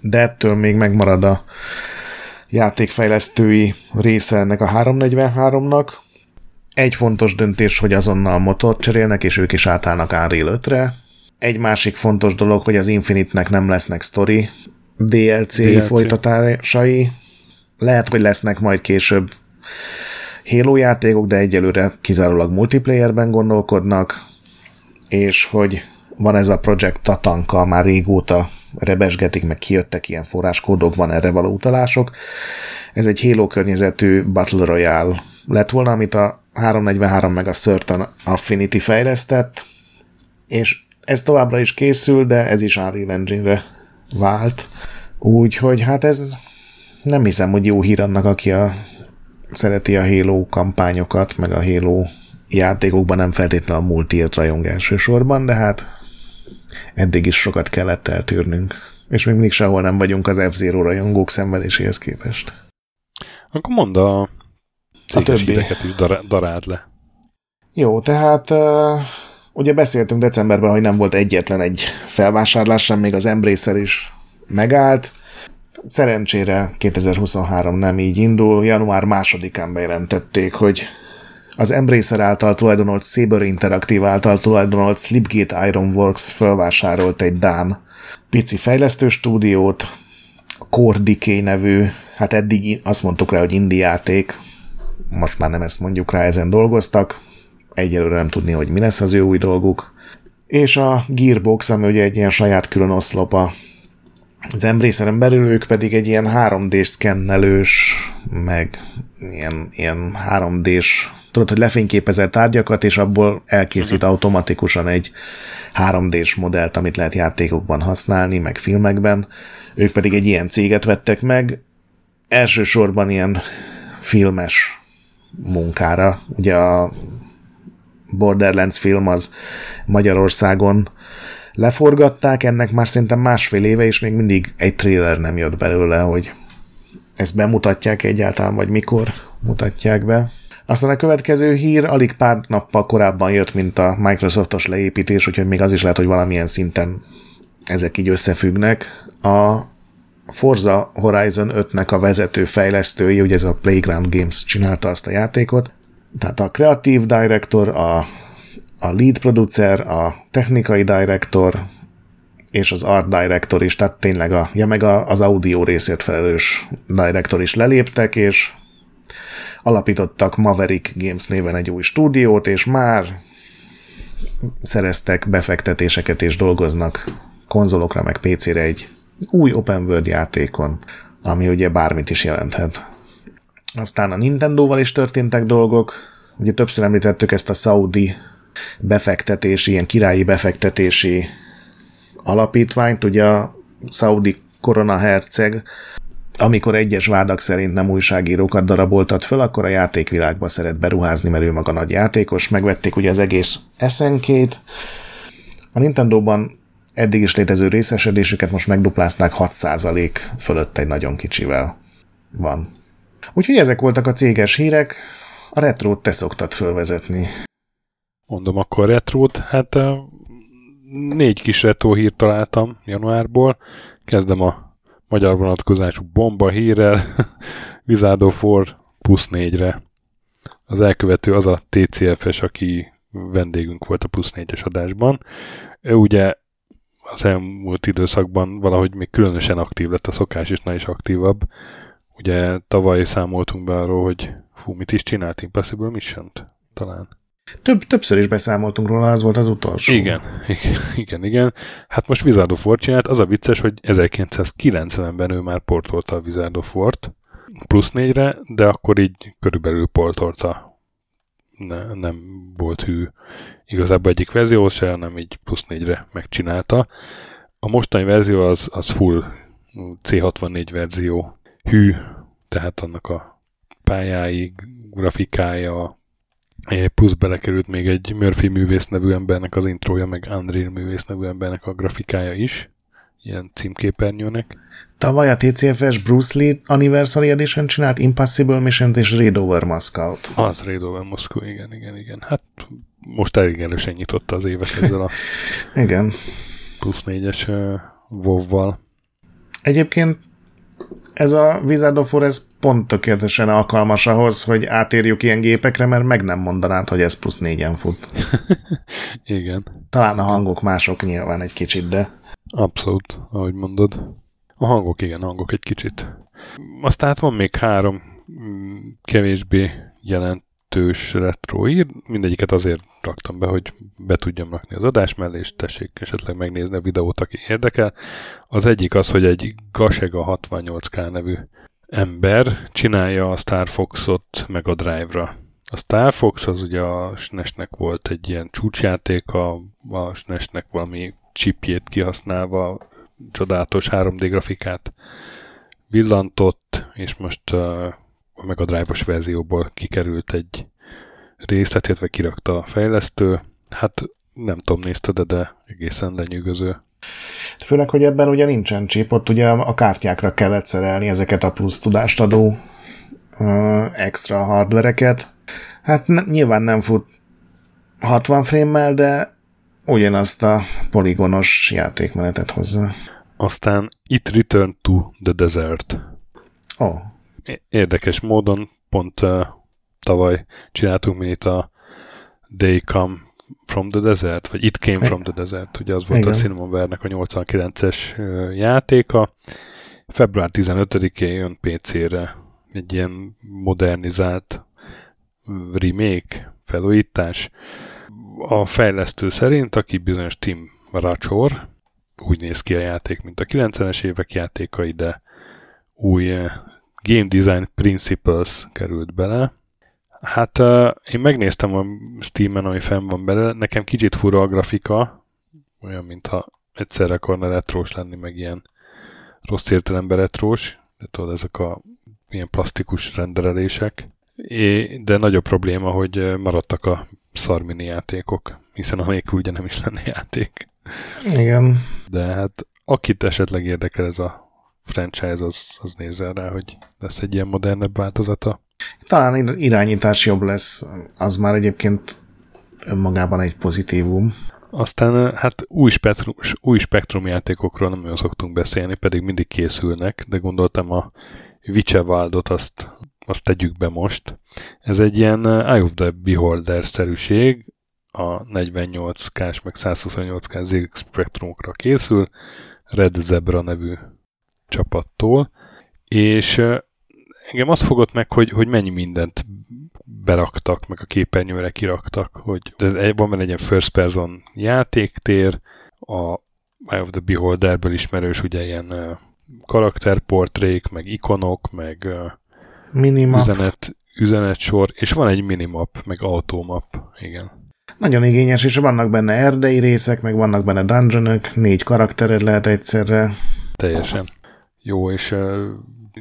de ettől még megmarad a játékfejlesztői része ennek a 343-nak. Egy fontos döntés, hogy azonnal motort cserélnek, és ők is átállnak Unreal 5-re. Egy másik fontos dolog, hogy az Infinite-nek nem lesznek story DLC, DLC. folytatásai. Lehet, hogy lesznek majd később Halo játékok, de egyelőre kizárólag multiplayerben gondolkodnak, és hogy van ez a Project Tatanka, már régóta rebesgetik, meg kijöttek ilyen forráskódok, van erre való utalások. Ez egy Halo környezetű Battle Royale lett volna, amit a 343 meg a Certain Affinity fejlesztett, és ez továbbra is készül, de ez is Unreal Engine-re vált. Úgyhogy hát ez nem hiszem, hogy jó hír annak, aki a, szereti a Halo kampányokat, meg a Halo játékokban nem feltétlenül a multiért rajong elsősorban, de hát eddig is sokat kellett eltűrnünk. És még mindig sehol nem vagyunk az F-Zero rajongók szenvedéséhez képest. Akkor mondd a, a többi. is dar- darád le. Jó, tehát uh, ugye beszéltünk decemberben, hogy nem volt egyetlen egy felvásárlás sem, még az Embracer is megállt. Szerencsére 2023 nem így indul. Január másodikán bejelentették, hogy az Embracer által tulajdonolt Saber Interactive által tulajdonolt Slipgate Ironworks felvásárolt egy Dán pici fejlesztő stúdiót, a Core Decay nevű, hát eddig azt mondtuk rá, hogy indie játék, most már nem ezt mondjuk rá, ezen dolgoztak, egyelőre nem tudni, hogy mi lesz az ő új dolguk. És a Gearbox, ami ugye egy ilyen saját külön oszlopa az embracer belül ők pedig egy ilyen 3D-s szkennelős, meg ilyen, ilyen 3D-s, tudod, hogy lefényképezel tárgyakat, és abból elkészít uh-huh. automatikusan egy 3D-s modellt, amit lehet játékokban használni, meg filmekben. Ők pedig egy ilyen céget vettek meg, elsősorban ilyen filmes munkára. Ugye a Borderlands film az Magyarországon leforgatták, ennek már szerintem másfél éve, és még mindig egy trailer nem jött belőle, hogy ezt bemutatják egyáltalán, vagy mikor mutatják be. Aztán a következő hír alig pár nappal korábban jött, mint a Microsoftos leépítés, úgyhogy még az is lehet, hogy valamilyen szinten ezek így összefüggnek. A Forza Horizon 5-nek a vezető fejlesztői, ugye ez a Playground Games csinálta azt a játékot, tehát a Creative Director, a a lead producer, a technikai director és az art director is, tehát tényleg a, ja meg a, az audio részét felelős director is leléptek, és alapítottak Maverick Games néven egy új stúdiót, és már szereztek befektetéseket és dolgoznak konzolokra meg PC-re egy új open world játékon, ami ugye bármit is jelenthet. Aztán a Nintendo-val is történtek dolgok, ugye többször említettük ezt a Saudi befektetési, ilyen királyi befektetési alapítványt, ugye a Saudi korona herceg, amikor egyes vádak szerint nem újságírókat daraboltat föl, akkor a játékvilágba szeret beruházni, mert ő maga nagy játékos. Megvették ugye az egész SNK-t. A Nintendo-ban eddig is létező részesedésüket most megduplázták 6% fölött egy nagyon kicsivel van. Úgyhogy ezek voltak a céges hírek, a retrót te szoktad fölvezetni mondom akkor retrót, hát négy kis retro hírt találtam januárból. Kezdem a magyar vonatkozású bomba hírrel, [LAUGHS] of War plusz négyre. Az elkövető az a TCFS, aki vendégünk volt a plusz négyes adásban. Ő ugye az elmúlt időszakban valahogy még különösen aktív lett a szokás, és is aktívabb. Ugye tavaly számoltunk be arról, hogy fú, mit is csinált Impossible Mission-t? Talán. Több, többször is beszámoltunk róla, az volt az utolsó. Igen, igen, igen. igen. Hát most Wizard of War csinált, az a vicces, hogy 1990-ben ő már portolta a Wizard of War-t, plusz négyre, de akkor így körülbelül portolta. Ne, nem volt hű igazából egyik verzió se, hanem így plusz négyre megcsinálta. A mostani verzió az, az full C64 verzió hű, tehát annak a pályái, grafikája, Plusz belekerült még egy Murphy művész nevű embernek az intrója, meg Unreal művész nevű embernek a grafikája is, ilyen címképernyőnek. Tavaly a TCFS Bruce Lee Anniversary Edition csinált Impossible mission és Raid Over Moscow. Az Raid Over Moscow, igen, igen, igen. Hát most elég erősen nyitotta az éves ezzel a [LAUGHS] igen. plusz négyes uh, WoW-val. Egyébként ez a Wizard of ez pont tökéletesen alkalmas ahhoz, hogy átérjük ilyen gépekre, mert meg nem mondanád, hogy ez plusz négyen fut. [LAUGHS] Igen. Talán a hangok mások nyilván egy kicsit, de... Abszolút, ahogy mondod. A hangok, igen, a hangok egy kicsit. Aztán hát van még három mm, kevésbé jelent kettős retro ír, mindegyiket azért raktam be, hogy be tudjam rakni az adás mellé, és tessék esetleg megnézni a videót, aki érdekel. Az egyik az, hogy egy Gasega 68K nevű ember csinálja a Star Fox-ot meg a Drive-ra. A Star Fox az ugye a SNES-nek volt egy ilyen csúcsjáték, a, a SNES-nek valami chipjét kihasználva csodálatos 3D grafikát villantott, és most uh, a Mega Drive-os verzióból kikerült egy részlet, illetve kirakta a fejlesztő. Hát nem tudom, nézted, de egészen lenyűgöző. Főleg, hogy ebben ugye nincsen chip, ott ugye a kártyákra kellett szerelni ezeket a plusz tudást adó uh, extra hardvereket. Hát ne, nyilván nem fut 60 frame de ugyanazt a poligonos játékmenetet hozzá. Aztán It Return to the Desert. Oh érdekes módon pont uh, tavaly csináltunk mi itt a They Come from the Desert, vagy It Came from the Desert, ugye az volt Igen. a Cinnamon a 89-es uh, játéka. Február 15-én jön PC-re egy ilyen modernizált remake, felújítás. A fejlesztő szerint, aki bizonyos Tim Rachor, úgy néz ki a játék, mint a 90-es évek játékai, de új Game Design Principles került bele. Hát uh, én megnéztem a Steam-en, ami fenn van bele, nekem kicsit fura a grafika, olyan, mintha egyszerre akarna retrós lenni, meg ilyen rossz értelemben retrós, de tudod, ezek a ilyen plastikus renderelések. É, de nagyobb probléma, hogy maradtak a szarmini játékok, hiszen amelyik ugye nem is lenne játék. Igen. De hát akit esetleg érdekel ez a franchise, az, az nézzen rá, hogy lesz egy ilyen modernebb változata. Talán irányítás jobb lesz, az már egyébként önmagában egy pozitívum. Aztán hát új spektrum, új spektrum játékokról nem olyan szoktunk beszélni, pedig mindig készülnek, de gondoltam a Witcher azt, azt tegyük be most. Ez egy ilyen Eye of the Beholder-szerűség, a 48K-s meg 128K ZX spektrumokra készül, Red Zebra nevű csapattól, és engem azt fogott meg, hogy, hogy mennyi mindent beraktak, meg a képernyőre kiraktak, hogy de van benne egy ilyen first person játéktér, a Eye of the Beholderből ismerős ugye ilyen karakterportrék, meg ikonok, meg minimap. üzenet, üzenetsor, és van egy minimap, meg automap, igen. Nagyon igényes, és vannak benne erdei részek, meg vannak benne dungeonok, négy karaktered lehet egyszerre. Teljesen jó és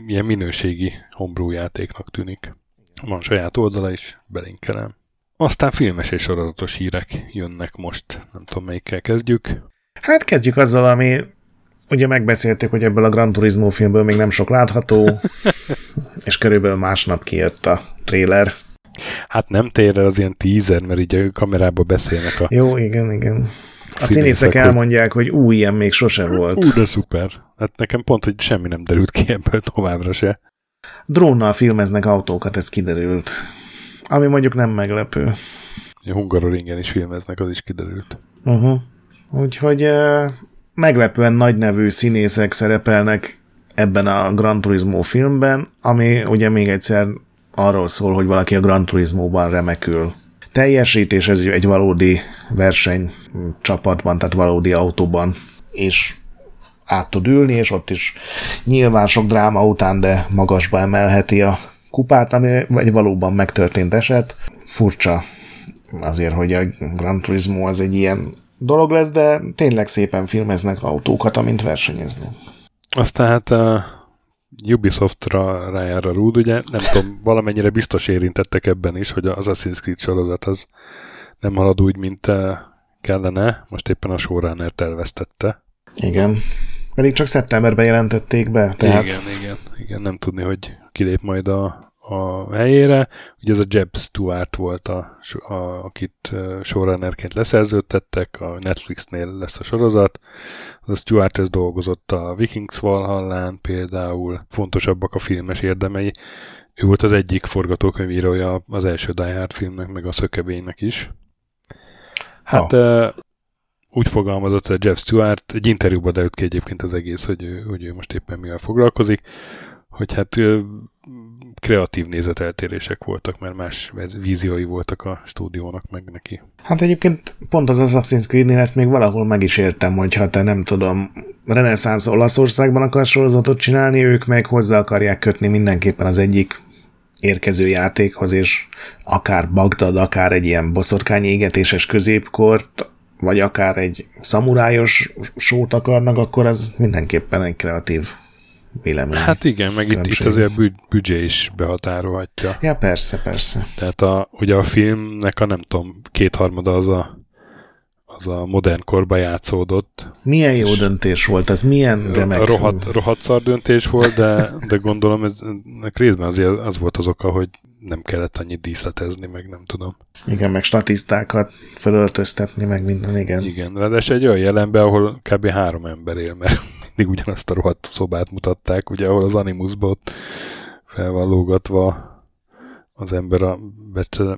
ilyen minőségi homebrew játéknak tűnik. Van saját oldala is, belinkelem. Aztán filmes és sorozatos hírek jönnek most. Nem tudom, melyikkel kezdjük. Hát kezdjük azzal, ami ugye megbeszéltük, hogy ebből a Gran Turismo filmből még nem sok látható, [LAUGHS] és körülbelül másnap kijött a trailer. Hát nem trailer, az ilyen teaser, mert így a kamerába beszélnek a... Jó, igen, igen. A színészek elmondják, hogy új, ilyen még sose volt. Ú, de szuper. Hát nekem pont, hogy semmi nem derült ki ebből továbbra se. Drónnal filmeznek autókat, ez kiderült. Ami mondjuk nem meglepő. A Hungaroringen is filmeznek, az is kiderült. Uh-huh. Úgyhogy uh, meglepően nagy nevű színészek szerepelnek ebben a Gran Turismo filmben, ami ugye még egyszer arról szól, hogy valaki a Gran Turismo-ban remekül teljesít, és ez egy valódi verseny csapatban, tehát valódi autóban, és át tud ülni, és ott is nyilván sok dráma után, de magasba emelheti a kupát, ami egy valóban megtörtént eset. Furcsa azért, hogy a Gran Turismo az egy ilyen dolog lesz, de tényleg szépen filmeznek autókat, amint versenyeznek. Aztán hát uh, Ubisoftra rájár a rúd, ugye nem tudom, valamennyire biztos érintettek ebben is, hogy az Assassin's Creed sorozat az nem halad úgy, mint kellene, most éppen a showrunner elvesztette. Igen. Pedig csak szeptemberben jelentették be, tehát... Igen, igen, igen, nem tudni, hogy kilép majd a, a helyére. Ugye ez a Jeb Stewart volt, a, a, akit showrunnerként leszerződtettek, a Netflixnél lesz a sorozat. Az a Stewart ez dolgozott a Vikings Valhallán például, fontosabbak a filmes érdemei. Ő volt az egyik forgatókönyvírója az első Die Hard filmnek, meg a Szökebénynek is. Hát ha. úgy fogalmazott a Jeff Stewart, egy interjúban derült ki egyébként az egész, hogy ő, hogy ő most éppen mivel foglalkozik, hogy hát kreatív nézeteltérések voltak, mert más víziói voltak a stúdiónak, meg neki. Hát egyébként pont az Assassin's Creed-nél ezt még valahol meg is értem, hogyha te nem tudom, reneszánsz Olaszországban akar sorozatot csinálni, ők meg hozzá akarják kötni mindenképpen az egyik érkező játékhoz, és akár Bagdad, akár egy ilyen boszorkányégetéses középkort, vagy akár egy szamurájos sót akarnak, akkor ez mindenképpen egy kreatív vélemény. Hát igen, meg itt, itt azért a büdzsé is behatárolhatja. Ja, persze, persze. Tehát a, ugye a filmnek a nem tudom, kétharmada az a az a modern korba játszódott. Milyen jó döntés volt, ez milyen remek. Rohadt, rohadt szar döntés volt, de, de gondolom ez, ennek részben az, az volt az oka, hogy nem kellett annyit díszletezni, meg nem tudom. Igen, meg statisztákat felöltöztetni, meg minden, igen. Igen, ráadásul egy olyan jelenben, ahol kb. három ember él, mert mindig ugyanazt a rohadt szobát mutatták, ugye, ahol az Animusban fel van lógatva az ember a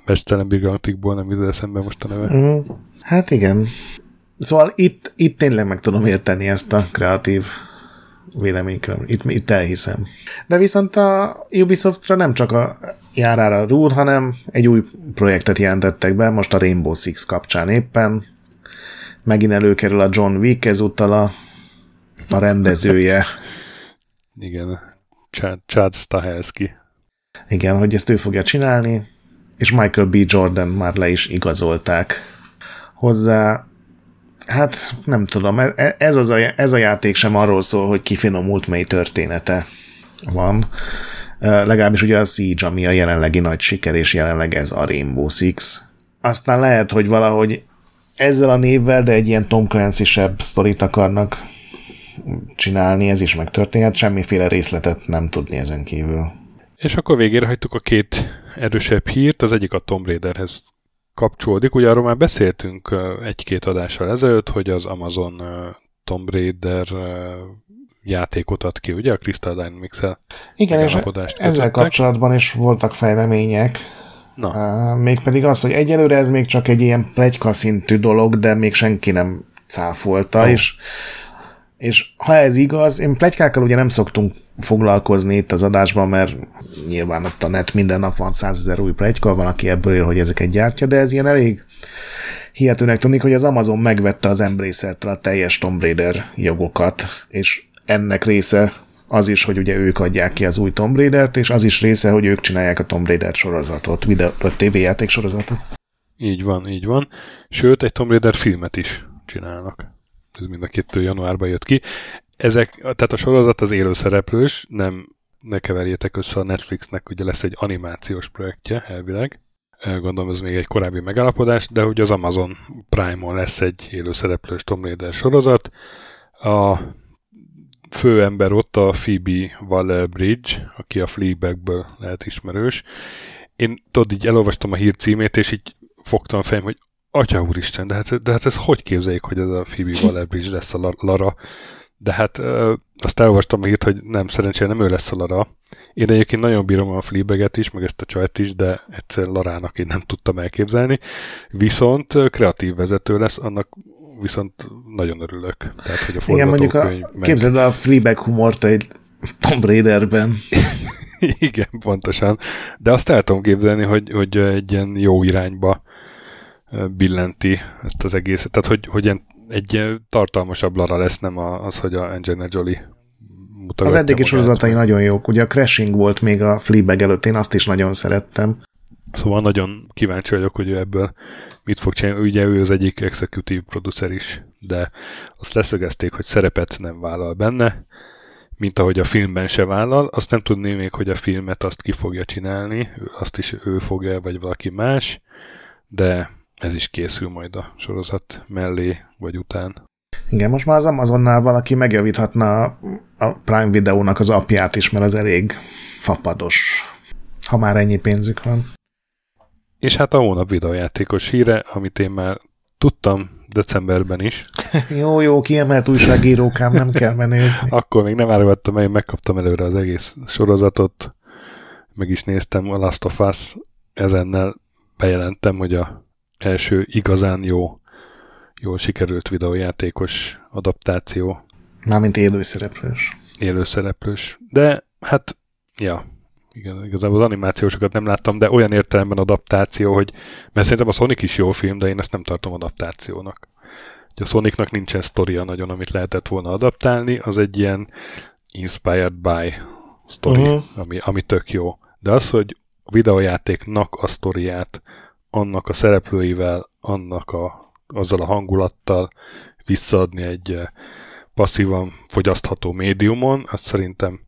Mestelen Brigantikból, nem jut eszembe most a neve. Uh-huh. Hát igen. Szóval itt, itt tényleg meg tudom érteni ezt a kreatív véleményköröm. Itt, itt elhiszem. De viszont a Ubisoftra nem csak a járára rúd, hanem egy új projektet jelentettek be, most a Rainbow Six kapcsán éppen. Megint előkerül a John Wick, ezúttal a, a rendezője. Igen, Chad, Chad Stahelski. Igen, hogy ezt ő fogja csinálni, és Michael B. Jordan már le is igazolták hozzá. Hát nem tudom, e- e- ez, az a, ez a játék sem arról szól, hogy kifinomult mely története van. Legalábbis ugye a Siege, ami a jelenlegi nagy siker, és jelenleg ez a Rainbow Six. Aztán lehet, hogy valahogy ezzel a névvel, de egy ilyen Tom Clancy-sebb sztorit akarnak csinálni, ez is megtörténhet, semmiféle részletet nem tudni ezen kívül. És akkor végére hagytuk a két erősebb hírt, az egyik a Tomb Raiderhez kapcsolódik. Ugye arról már beszéltünk egy-két adással ezelőtt, hogy az Amazon Tomb Raider játékot ad ki, ugye a Crystal Dynamics-el. Igen, és ezzel kötöttek. kapcsolatban is voltak fejlemények. Na. Uh, mégpedig az, hogy egyelőre ez még csak egy ilyen plegyka szintű dolog, de még senki nem cáfolta, oh. és és ha ez igaz, én plegykákkal ugye nem szoktunk foglalkozni itt az adásban, mert nyilván ott a net minden nap van százezer új plegyka, van, aki ebből él, hogy ezeket gyártja, de ez ilyen elég hihetőnek tűnik, hogy az Amazon megvette az embracer a teljes Tomb Raider jogokat, és ennek része az is, hogy ugye ők adják ki az új Tomb Raider-t, és az is része, hogy ők csinálják a Tomb Raider sorozatot, videó, a tévéjáték sorozatot. Így van, így van. Sőt, egy Tomb Raider filmet is csinálnak ez mind a kettő januárban jött ki. Ezek, tehát a sorozat az élőszereplős, nem ne keverjétek össze a Netflixnek, ugye lesz egy animációs projektje elvileg. Gondolom ez még egy korábbi megállapodás, de hogy az Amazon Prime-on lesz egy élőszereplős Tom Raider sorozat. A fő ember ott a Phoebe Waller-Bridge, aki a Fleabagből lehet ismerős. Én tudod, így elolvastam a hír címét, és így fogtam fejem, hogy Atya úristen, de hát, de hát ez hogy képzeljék, hogy ez a Phoebe Waller-Bridge lesz a Lara? De hát ö, azt elolvastam írt, hogy nem, szerencsére nem ő lesz a Lara. Én egyébként nagyon bírom a Fleabaget is, meg ezt a csajt is, de egyszer Larának én nem tudtam elképzelni. Viszont kreatív vezető lesz, annak viszont nagyon örülök. Tehát, hogy a Igen, mondjuk a, meg... képzeld a Fleabag humort egy Tomb Raiderben. [LAUGHS] Igen, pontosan. De azt el tudom képzelni, hogy, hogy egy ilyen jó irányba billenti ezt az egészet. Tehát, hogy, hogy egy tartalmasabb Lara lesz, nem az, hogy a Angelina Jolie Az eddigi sorozatai nagyon jók. Ugye a Crashing volt még a Fleabag előtt, én azt is nagyon szerettem. Szóval nagyon kíváncsi vagyok, hogy ő ebből mit fog csinálni. Ugye ő az egyik executive producer is, de azt leszögezték, hogy szerepet nem vállal benne. mint ahogy a filmben se vállal. Azt nem tudni még, hogy a filmet azt ki fogja csinálni, azt is ő fogja, vagy valaki más, de ez is készül majd a sorozat mellé, vagy után. Igen, most már az Amazonnál valaki megjavíthatna a Prime Videónak az apját is, mert az elég fapados, ha már ennyi pénzük van. És hát a hónap videójátékos híre, amit én már tudtam decemberben is. [LAUGHS] jó, jó, kiemelt újságírókám, nem kell benézni. [LAUGHS] Akkor még nem válogattam én megkaptam előre az egész sorozatot, meg is néztem a Last of Us, ezennel bejelentem, hogy a első igazán jó, jól sikerült videójátékos adaptáció. Mármint élőszereplős. Élőszereplős. De hát, ja, igen, igazából az animációsokat nem láttam, de olyan értelemben adaptáció, hogy mert szerintem a Sonic is jó film, de én ezt nem tartom adaptációnak. A Sonicnak nincsen sztoria nagyon, amit lehetett volna adaptálni, az egy ilyen inspired by story, uh-huh. ami, ami tök jó. De az, hogy a videójátéknak a sztoriát annak a szereplőivel, annak a, azzal a hangulattal visszaadni egy eh, passzívan fogyasztható médiumon, az szerintem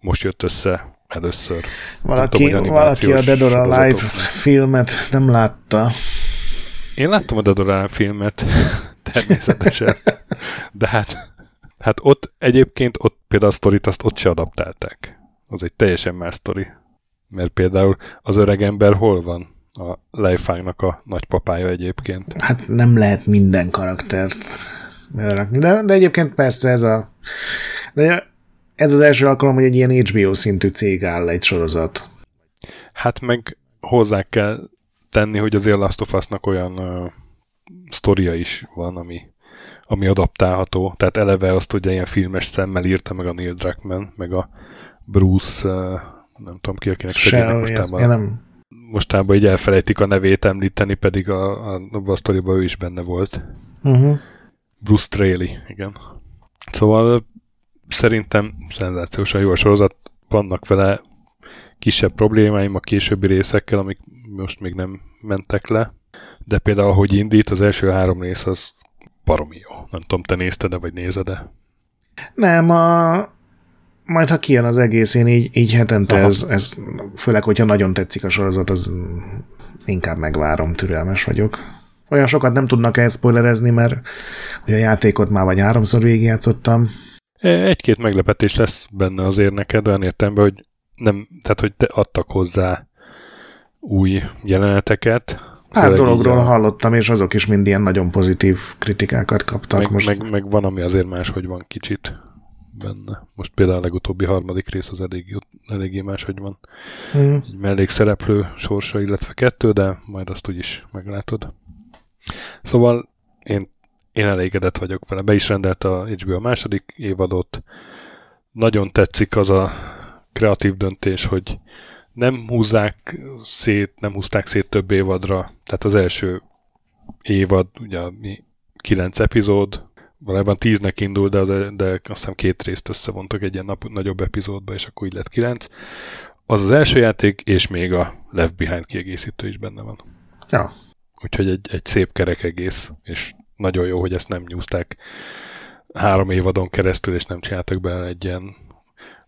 most jött össze először. Valaki, tudom, valaki a Dead or Alive filmet nem látta. Én láttam a Dead or Alive filmet, [LAUGHS] természetesen. De hát, hát ott egyébként ott például a sztorit azt ott se adaptálták. Az egy teljesen más sztori. Mert például az öreg ember hol van? A Leifánknak a nagypapája egyébként. Hát nem lehet minden karaktert belerakni, de, de egyébként persze ez a de ez az első alkalom, hogy egy ilyen HBO szintű cég áll egy sorozat. Hát meg hozzá kell tenni, hogy az Last of Us-nak olyan uh, sztoria is van, ami, ami adaptálható. Tehát eleve azt ugye ilyen filmes szemmel írta meg a Neil Druckmann, meg a Bruce, uh, nem tudom ki, akinek segítek mostában. Nem. Mostában így elfelejtik a nevét említeni, pedig a, a, a sztoriban ő is benne volt. Uh-huh. Bruce Straley, igen. Szóval szerintem szenzációsan jó a sorozat, vannak vele kisebb problémáim a későbbi részekkel, amik most még nem mentek le, de például, ahogy indít, az első három rész az baromi jó. Nem tudom, te nézted-e, vagy nézed-e? Nem, a... majd ha kijön az egész, én így, így hetente ez, ez, főleg, hogyha nagyon tetszik a sorozat, az inkább megvárom, türelmes vagyok. Olyan sokat nem tudnak elspoilerezni, mert a játékot már vagy háromszor végigjátszottam, egy-két meglepetés lesz benne azért neked, olyan értelemben, hogy nem, tehát hogy te adtak hozzá új jeleneteket. Pár dologról a... hallottam, és azok is mind ilyen nagyon pozitív kritikákat kaptak. Meg, most. Meg, meg van, ami azért máshogy van kicsit benne. Most például a legutóbbi harmadik rész az elég, eléggé máshogy van. Mm. Egy mellékszereplő sorsa, illetve kettő, de majd azt úgyis meglátod. Szóval én én elégedett vagyok vele. Be is rendelt a HBO a második évadot. Nagyon tetszik az a kreatív döntés, hogy nem húzzák szét, nem húzták szét több évadra. Tehát az első évad, ugye kilenc epizód, valójában tíznek indul, de, az, de azt hiszem két részt összevontak egy ilyen nap, nagyobb epizódba, és akkor így lett kilenc. Az az első játék, és még a Left Behind kiegészítő is benne van. Ja. Úgyhogy egy, egy szép kerek egész, és nagyon jó, hogy ezt nem nyúzták három évadon keresztül, és nem csináltak be egy ilyen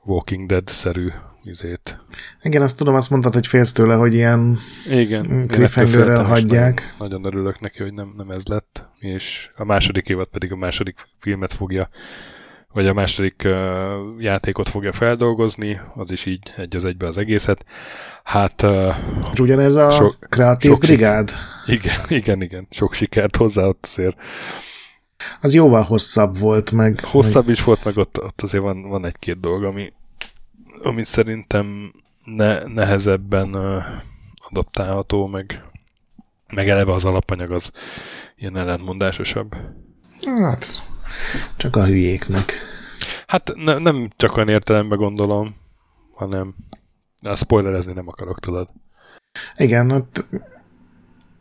Walking Dead-szerű izét. Igen, azt tudom, azt mondtad, hogy félsz tőle, hogy ilyen Igen, cliffhangerrel hagyják. Nagyon, nagyon örülök neki, hogy nem, nem ez lett, és a második évad pedig a második filmet fogja vagy a második uh, játékot fogja feldolgozni, az is így egy az egybe az egészet. Hát... Uh, És ugyanez a sok, kreatív sok brigád? Igen, [LAUGHS] igen, igen. Sok sikert hozzá ott azért. Az jóval hosszabb volt meg. Hosszabb is volt, meg ott, ott azért van, van egy-két dolog, ami, ami szerintem ne, nehezebben adaptálható, meg, meg eleve az alapanyag az ilyen ellentmondásosabb. Hát, csak a hülyéknek. Hát ne, nem csak olyan értelemben gondolom, hanem a spoilerezni nem akarok, tudod. Igen, ott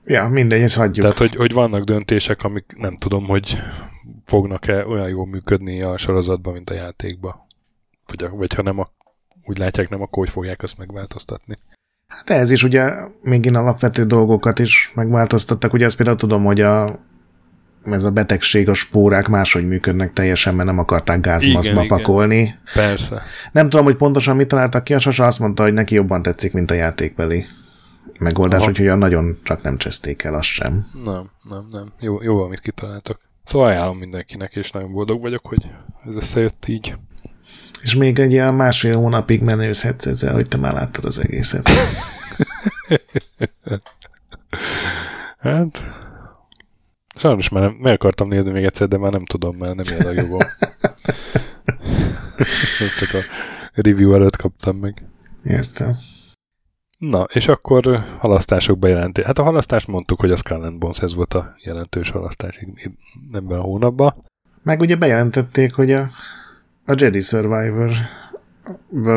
ja, mindegy, ezt hagyjuk. Tehát, hogy, hogy vannak döntések, amik nem tudom, hogy fognak-e olyan jól működni a sorozatban, mint a játékban. Vagy, vagy ha nem, a, úgy látják, nem, akkor hogy fogják azt megváltoztatni. Hát ez is ugye még én alapvető dolgokat is megváltoztattak. Ugye azt például tudom, hogy a ez a betegség, a spórák máshogy működnek teljesen, mert nem akarták gázmaszba pakolni. Persze. Nem tudom, hogy pontosan mit találtak ki, a Sasa azt mondta, hogy neki jobban tetszik, mint a játékbeli megoldás, Aha. úgyhogy nagyon csak nem cseszték el azt sem. Nem, nem, nem. Jó, jó amit kitaláltak. Szóval ajánlom mindenkinek, és nagyon boldog vagyok, hogy ez összejött így. És még egy ilyen másfél hónapig menőzhetsz ezzel, hogy te már láttad az egészet. [LAUGHS] hát, sajnos már nem, meg akartam nézni még egyszer, de már nem tudom, mert nem ilyen a jobban. Csak a review előtt kaptam meg. Értem. Na, és akkor halasztások bejelentés. Hát a halasztást mondtuk, hogy a Skull Bones, ez volt a jelentős halasztás ebben a hónapban. Meg ugye bejelentették, hogy a, a Jedi Survivor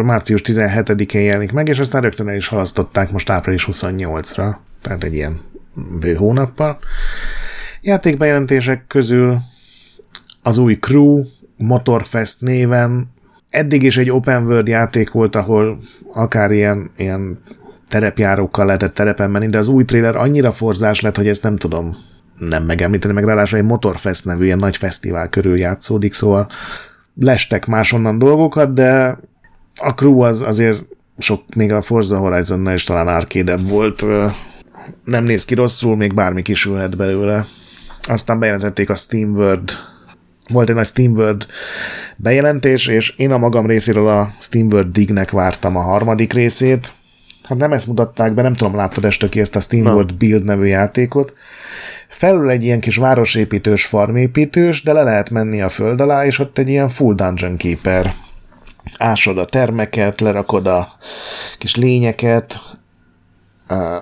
március 17-én jelenik meg, és aztán rögtön el is halasztották most április 28-ra, tehát egy ilyen bő hónappal. Játékbejelentések közül az új Crew Motorfest néven eddig is egy open world játék volt, ahol akár ilyen, ilyen terepjárókkal lehetett terepen menni, de az új trailer annyira forzás lett, hogy ezt nem tudom nem megemlíteni, meg ráadásul egy Motorfest nevű ilyen nagy fesztivál körül játszódik, szóval lestek másonnan dolgokat, de a crew az azért sok, még a Forza horizon is talán arcade volt, nem néz ki rosszul, még bármi kisülhet belőle. Aztán bejelentették a Steam World volt egy nagy SteamWorld bejelentés, és én a magam részéről a SteamWorld Dignek vártam a harmadik részét, hát nem ezt mutatták be, nem tudom, láttad este ki ezt a SteamWorld Build nevű játékot. Felül egy ilyen kis városépítős, farmépítős, de le lehet menni a föld alá, és ott egy ilyen full dungeon keeper. Ásod a termeket, lerakod a kis lényeket,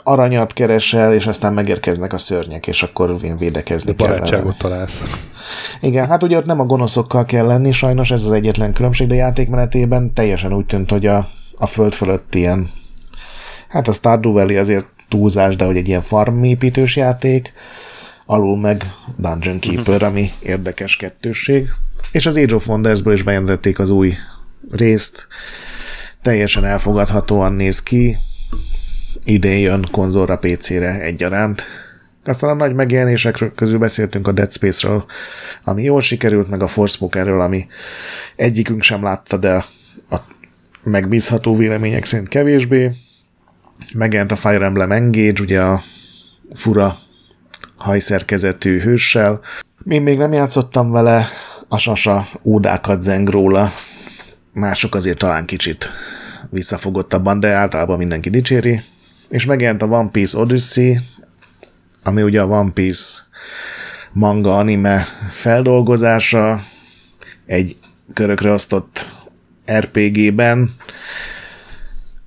aranyat keresel, és aztán megérkeznek a szörnyek, és akkor védekezni de kell. találsz. Igen, hát ugye ott nem a gonoszokkal kell lenni, sajnos ez az egyetlen különbség, de játékmenetében teljesen úgy tűnt, hogy a, a föld fölött ilyen Hát a Stardew Valley azért túlzás, de hogy egy ilyen farmépítős játék, alul meg Dungeon Keeper, ami érdekes kettősség. És az Age of Wonders-ből is bejelentették az új részt. Teljesen elfogadhatóan néz ki. Idén jön konzolra, PC-re egyaránt. Aztán a nagy megjelenések közül beszéltünk a Dead Space-ről, ami jól sikerült, meg a Forspokenről, ami egyikünk sem látta, de a megbízható vélemények szerint kevésbé. Megjelent a Fire Emblem Engage, ugye a fura hajszerkezetű hőssel. Én még nem játszottam vele, a sasa ódákat zeng róla. Mások azért talán kicsit visszafogottabban, de általában mindenki dicséri. És megjelent a One Piece Odyssey, ami ugye a One Piece manga anime feldolgozása, egy körökre osztott RPG-ben,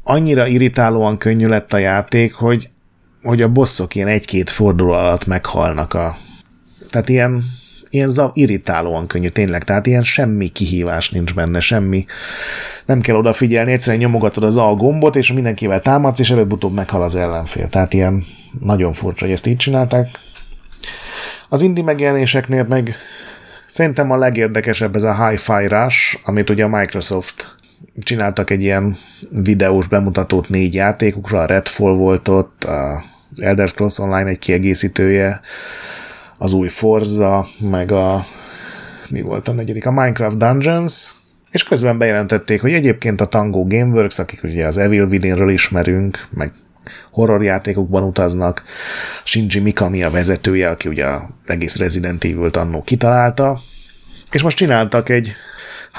annyira irritálóan könnyű lett a játék, hogy, hogy a bosszok ilyen egy-két forduló alatt meghalnak a... Tehát ilyen, ilyen zav, irritálóan könnyű, tényleg. Tehát ilyen semmi kihívás nincs benne, semmi. Nem kell odafigyelni, egyszerűen nyomogatod az A gombot, és mindenkivel támadsz, és előbb-utóbb meghal az ellenfél. Tehát ilyen nagyon furcsa, hogy ezt így csinálták. Az indie megjelenéseknél meg szerintem a legérdekesebb ez a Hi-Fi Rush, amit ugye a Microsoft csináltak egy ilyen videós bemutatót négy játékukra, a Redfall volt ott, az Elder Scrolls Online egy kiegészítője, az új Forza, meg a mi volt a negyedik? A Minecraft Dungeons, és közben bejelentették, hogy egyébként a Tango Gameworks, akik ugye az Evil Within-ről ismerünk, meg horrorjátékokban utaznak, Shinji Mikami a vezetője, aki ugye az egész Resident Evil-t annó kitalálta, és most csináltak egy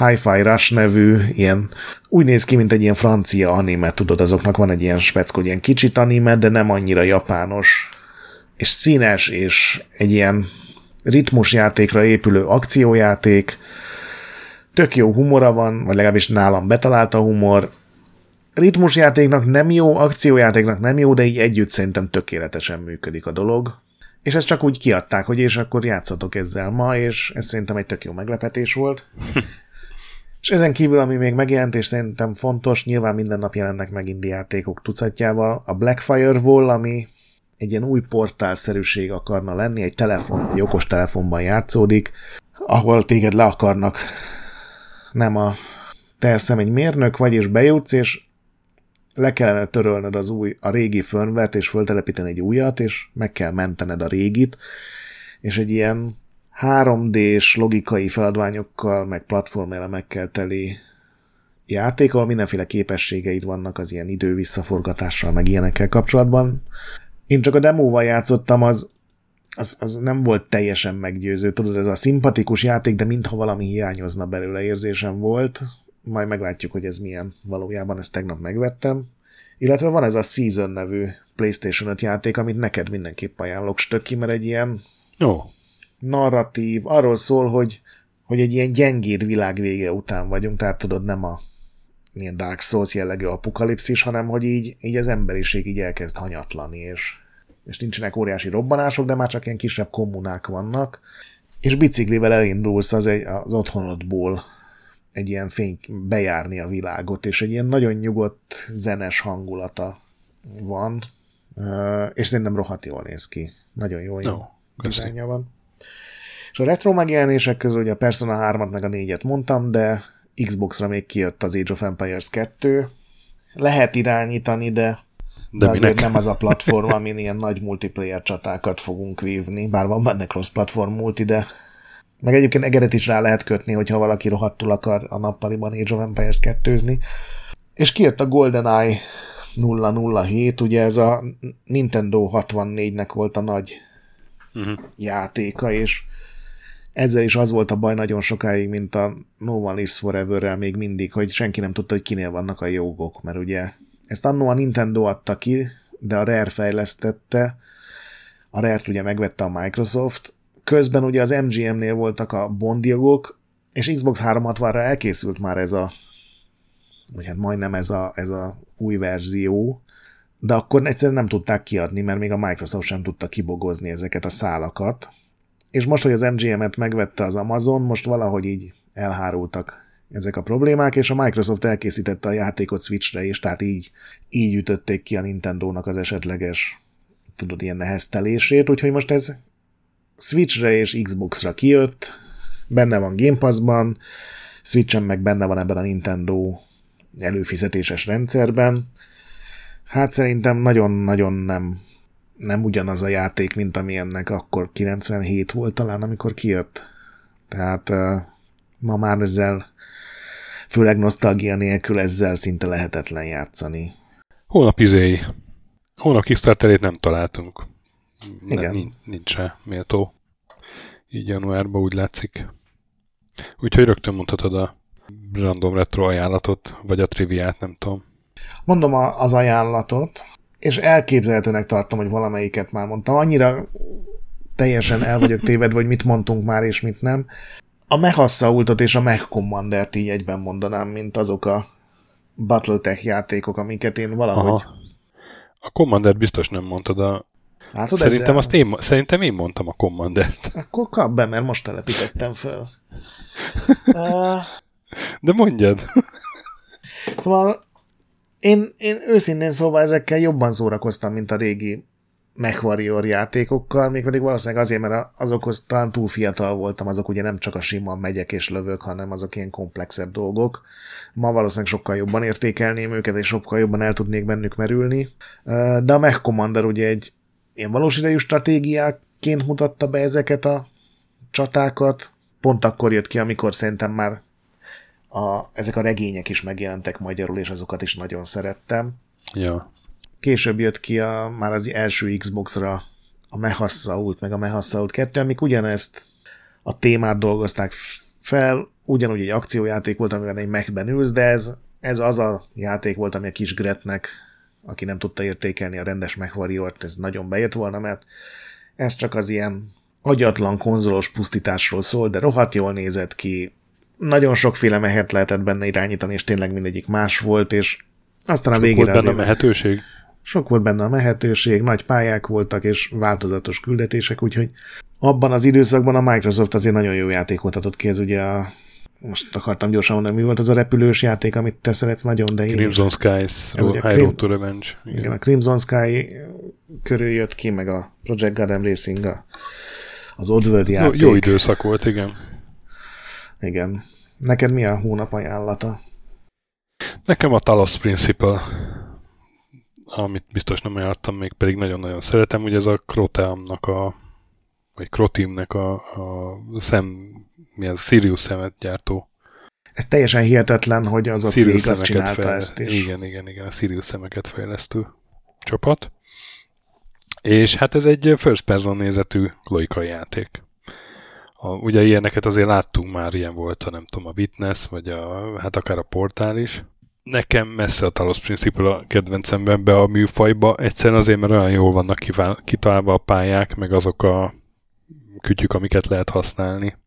Hi-Fi Rush nevű, ilyen, úgy néz ki, mint egy ilyen francia anime, tudod, azoknak van egy ilyen speckó, ilyen kicsit anime, de nem annyira japános, és színes, és egy ilyen ritmusjátékra épülő akciójáték, tök jó humora van, vagy legalábbis nálam betalált a humor, ritmusjátéknak nem jó, akciójátéknak nem jó, de így együtt szerintem tökéletesen működik a dolog. És ezt csak úgy kiadták, hogy és akkor játszatok ezzel ma, és ez szerintem egy tök jó meglepetés volt. [LAUGHS] És ezen kívül, ami még megjelent, és szerintem fontos, nyilván minden nap jelennek meg indie játékok tucatjával, a Blackfire Wall, ami egy ilyen új portálszerűség akarna lenni, egy telefon, egy okos telefonban játszódik, ahol téged le akarnak, nem a te eszem egy mérnök vagy, és bejutsz, és le kellene törölned az új, a régi firmware és föltelepíteni egy újat, és meg kell mentened a régit, és egy ilyen 3D-s logikai feladványokkal, meg platformelemekkel teli játék, ahol mindenféle képességeid vannak az ilyen idő visszaforgatással, meg ilyenekkel kapcsolatban. Én csak a demóval játszottam, az, az, az nem volt teljesen meggyőző. Tudod, ez a szimpatikus játék, de mintha valami hiányozna belőle érzésem volt. Majd meglátjuk, hogy ez milyen valójában, ezt tegnap megvettem. Illetve van ez a Season nevű PlayStation 5 játék, amit neked mindenképp ajánlok, Stöki, mert egy ilyen Ó, narratív, arról szól, hogy, hogy egy ilyen gyengéd világ vége után vagyunk, tehát tudod, nem a ilyen Dark Souls jellegű apokalipszis, hanem hogy így, így az emberiség így elkezd hanyatlani, és, és nincsenek óriási robbanások, de már csak ilyen kisebb kommunák vannak, és biciklivel elindulsz az, egy, az otthonodból egy ilyen fény, bejárni a világot, és egy ilyen nagyon nyugodt, zenes hangulata van, és szerintem rohadt jól néz ki. Nagyon jó, jó dizájnja van. És a retro megjelenések közül ugye a Persona 3-at meg a 4-et mondtam, de Xbox-ra még kijött az Age of Empires 2. Lehet irányítani, de, de, de azért nem az a platform, amin ilyen nagy multiplayer csatákat fogunk vívni, bár van benne cross-platform multi, de meg egyébként egeret is rá lehet kötni, hogyha valaki rohadtul akar a nappaliban Age of Empires 2 És kijött a GoldenEye 007, ugye ez a Nintendo 64-nek volt a nagy Mhm. játéka, és ezzel is az volt a baj nagyon sokáig, mint a No One Lives Forever-rel még mindig, hogy senki nem tudta, hogy kinél vannak a jogok, mert ugye ezt annó a Nintendo adta ki, de a Rare fejlesztette, a Rare-t ugye megvette a Microsoft, közben ugye az MGM-nél voltak a Bond jogok, és Xbox 360-ra elkészült már ez a vagy hát majdnem ez a, ez a új verzió, de akkor egyszerűen nem tudták kiadni, mert még a Microsoft sem tudta kibogozni ezeket a szálakat. És most, hogy az MGM-et megvette az Amazon, most valahogy így elhárultak ezek a problémák, és a Microsoft elkészítette a játékot Switchre is, tehát így, így ütötték ki a Nintendo-nak az esetleges, tudod, ilyen neheztelését, úgyhogy most ez Switchre és Xboxra kijött, benne van Game Pass-ban, Switchen meg benne van ebben a Nintendo előfizetéses rendszerben. Hát szerintem nagyon-nagyon nem, nem ugyanaz a játék, mint ami ennek akkor 97 volt talán, amikor kijött. Tehát ma már ezzel, főleg nosztalgia nélkül ezzel szinte lehetetlen játszani. Hónap izéi. Hónap Kickstarterét nem találtunk. Igen. Nem, nincs, nincs rá méltó. Így januárban úgy látszik. Úgyhogy rögtön mondhatod a random retro ajánlatot, vagy a triviát, nem tudom. Mondom a, az ajánlatot, és elképzelhetőnek tartom, hogy valamelyiket már mondtam. Annyira teljesen el vagyok tévedve, hogy mit mondtunk már, és mit nem. A Mechassaultot és a Mech Commander-t így egyben mondanám, mint azok a Battletech játékok, amiket én valahogy... Aha. A Commander biztos nem mondtad a... Látod, Szerintem, ezzel? azt én, szerintem én mondtam a Commandert. [LAUGHS] Akkor kap be, mert most telepítettem föl. [LAUGHS] uh, De mondjad. Szóval én, én őszintén szóval ezekkel jobban szórakoztam, mint a régi MechWarrior játékokkal, mégpedig valószínűleg azért, mert azokhoz talán túl fiatal voltam, azok ugye nem csak a sima megyek és lövök, hanem azok ilyen komplexebb dolgok. Ma valószínűleg sokkal jobban értékelném őket, és sokkal jobban el tudnék bennük merülni. De a Mech Commander ugye egy ilyen valós idejű stratégiáként mutatta be ezeket a csatákat. Pont akkor jött ki, amikor szerintem már a, ezek a regények is megjelentek magyarul, és azokat is nagyon szerettem. Ja. Később jött ki a, már az első Xbox-ra a Mehassault, meg a Mehassault 2, amik ugyanezt a témát dolgozták fel, ugyanúgy egy akciójáték volt, amiben egy mechben ülsz, de ez, ez az a játék volt, ami a kis Gretnek, aki nem tudta értékelni a rendes MechWarrior-t, ez nagyon bejött volna, mert ez csak az ilyen agyatlan konzolos pusztításról szól, de rohadt jól nézett ki, nagyon sokféle mehet lehetett benne irányítani, és tényleg mindegyik más volt, és aztán a Sok végére volt benne a mehetőség? sok volt benne a mehetőség, nagy pályák voltak, és változatos küldetések, úgyhogy abban az időszakban a Microsoft azért nagyon jó játékot adott ki, ez ugye a most akartam gyorsan mondani, mi volt az a repülős játék, amit te szeretsz nagyon, de én is. Crimson Skies, Ez ugye High Road to Revenge. Igen. Igen, a Crimson Sky körül jött ki, meg a Project Gotham Racing, a, az Oddworld Jó, játék. jó időszak volt, igen. Igen. Neked mi a hónap ajánlata? Nekem a Talos Principle, amit biztos nem ajánlottam még, pedig nagyon-nagyon szeretem, ugye ez a Croteamnak a vagy Crotimnek a, a szem, mi az, Sirius szemet gyártó. Ez teljesen hihetetlen, hogy az a Sirius cég azt csinálta fejle- ezt is. Igen, igen, igen, a Sirius szemeket fejlesztő csapat. És hát ez egy first person nézetű logikai játék. A, ugye ilyeneket azért láttunk már, ilyen volt a nem tudom, a Witness, vagy a, hát akár a Portál is. Nekem messze a Talos Principle a kedvencemben be a műfajba, egyszerűen azért, mert olyan jól vannak kitalálva a pályák, meg azok a kütyük, amiket lehet használni,